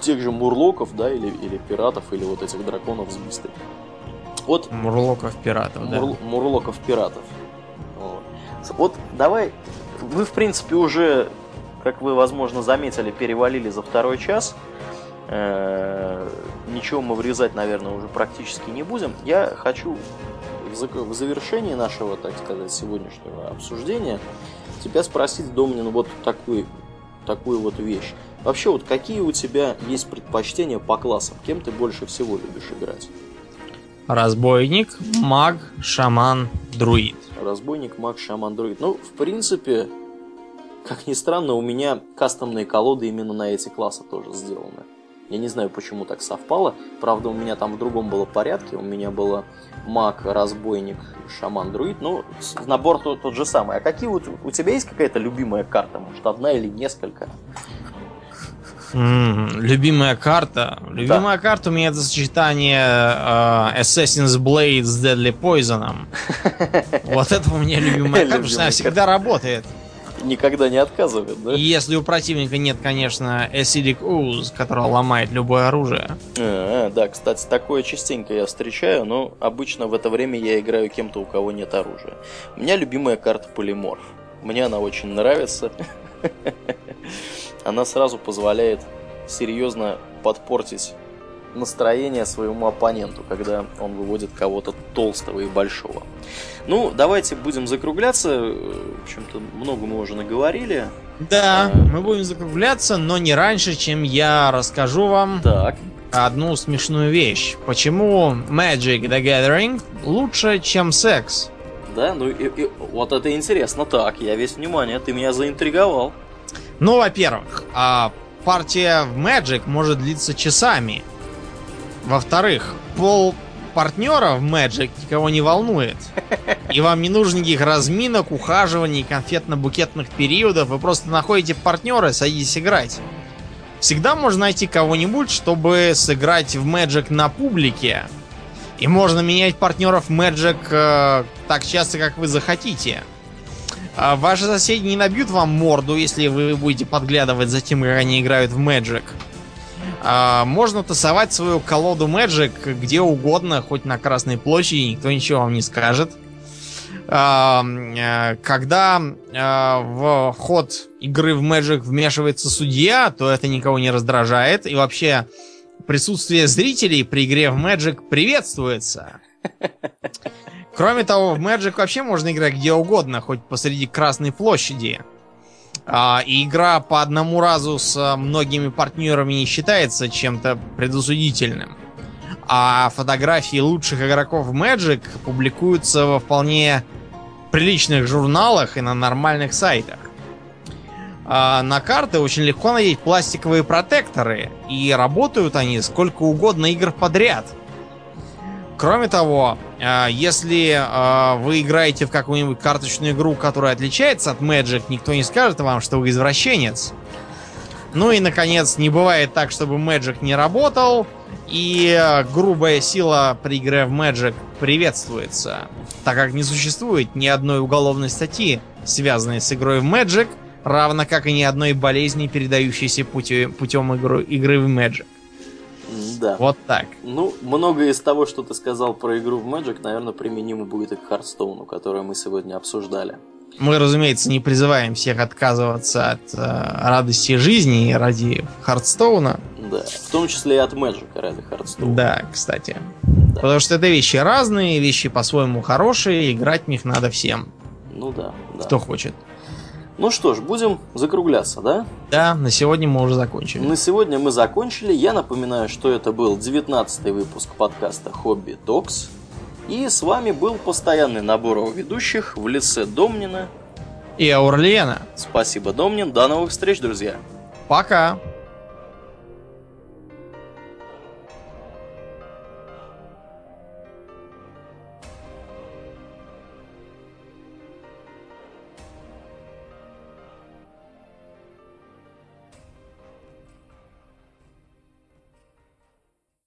тех же мурлоков, да, или, или пиратов, или вот этих драконов с бистой. Вот. Мурлоков пиратов, Мур, да. Мурлоков пиратов. Вот. вот давай. Мы, в принципе, уже, как вы, возможно, заметили, перевалили за второй час. Э-э- ничего мы врезать, наверное, уже практически не будем. Я хочу в завершении нашего, так сказать, сегодняшнего обсуждения тебя спросить, Домнин, вот такую, такую вот вещь. Вообще, вот какие у тебя есть предпочтения по классам? Кем ты больше всего любишь играть? Разбойник, маг, шаман, друид. Разбойник, маг, шаман, друид. Ну, в принципе, как ни странно, у меня кастомные колоды именно на эти классы тоже сделаны. Я не знаю, почему так совпало. Правда, у меня там в другом было порядке. У меня было маг, разбойник, шаман, друид. Ну, набор тот, тот же самый. А какие вот у тебя есть какая-то любимая карта? Может, одна или несколько? Mm, любимая карта. Любимая да. карта у меня это сочетание uh, Assassin's Blade с Deadly Poison. Вот это у меня любимая карта, потому что она всегда работает никогда не отказывает, да? Если у противника нет, конечно, Acidic Ooze, которая ломает любое оружие. А, да, кстати, такое частенько я встречаю, но обычно в это время я играю кем-то, у кого нет оружия. У меня любимая карта Полиморф. Мне она очень нравится. Она сразу позволяет серьезно подпортить настроение своему оппоненту, когда он выводит кого-то толстого и большого. Ну, давайте будем закругляться. В общем-то, много мы уже наговорили. Да, а... мы будем закругляться, но не раньше, чем я расскажу вам так. одну смешную вещь. Почему Magic the Gathering лучше, чем секс? Да, ну и, и вот это интересно. Так, я весь внимание, ты меня заинтриговал. Ну, во-первых, а партия в Magic может длиться часами. Во-вторых, пол партнера в Magic никого не волнует. И вам не нужно никаких разминок, ухаживаний, конфетно-букетных периодов. Вы просто находите партнера и садитесь играть. Всегда можно найти кого-нибудь, чтобы сыграть в Magic на публике. И можно менять партнеров Magic э, так часто, как вы захотите. А ваши соседи не набьют вам морду, если вы будете подглядывать за тем, как они играют в Magic. А, можно тасовать свою колоду Magic где угодно, хоть на Красной площади, никто ничего вам не скажет. А, э, Когда э, в ход игры в Magic вмешивается судья, то это никого не раздражает. И вообще присутствие зрителей при игре в Magic приветствуется. Кроме того, в Magic вообще можно играть где угодно, хоть посреди Красной площади. А, и игра по одному разу с а, многими партнерами не считается чем-то предосудительным. А фотографии лучших игроков в Magic публикуются во вполне приличных журналах и на нормальных сайтах. А, на карты очень легко надеть пластиковые протекторы, и работают они сколько угодно игр подряд. Кроме того, а, если а, вы играете в какую-нибудь карточную игру, которая отличается от Magic, никто не скажет вам, что вы извращенец. Ну и, наконец, не бывает так, чтобы Magic не работал, и а, грубая сила при игре в Magic приветствуется, так как не существует ни одной уголовной статьи, связанной с игрой в Magic, равно как и ни одной болезни, передающейся путем, игры в Magic. Да. Вот так. Ну, многое из того, что ты сказал про игру в Magic, наверное, применимо будет и к Хардстоуну, которую мы сегодня обсуждали. Мы, разумеется, не призываем всех отказываться от э, радости жизни ради Хардстоуна. Да, в том числе и от Magic ради Hearthstone а. Да, кстати. Да. Потому что это вещи разные, вещи по-своему хорошие, играть в них надо всем. Ну да, да. Кто хочет. Ну что ж, будем закругляться, да? Да, на сегодня мы уже закончили. На сегодня мы закончили. Я напоминаю, что это был 19 выпуск подкаста Hobby Talks. И с вами был постоянный набор ведущих в лице Домнина и Аурлиена. Спасибо, Домнин. До новых встреч, друзья. Пока.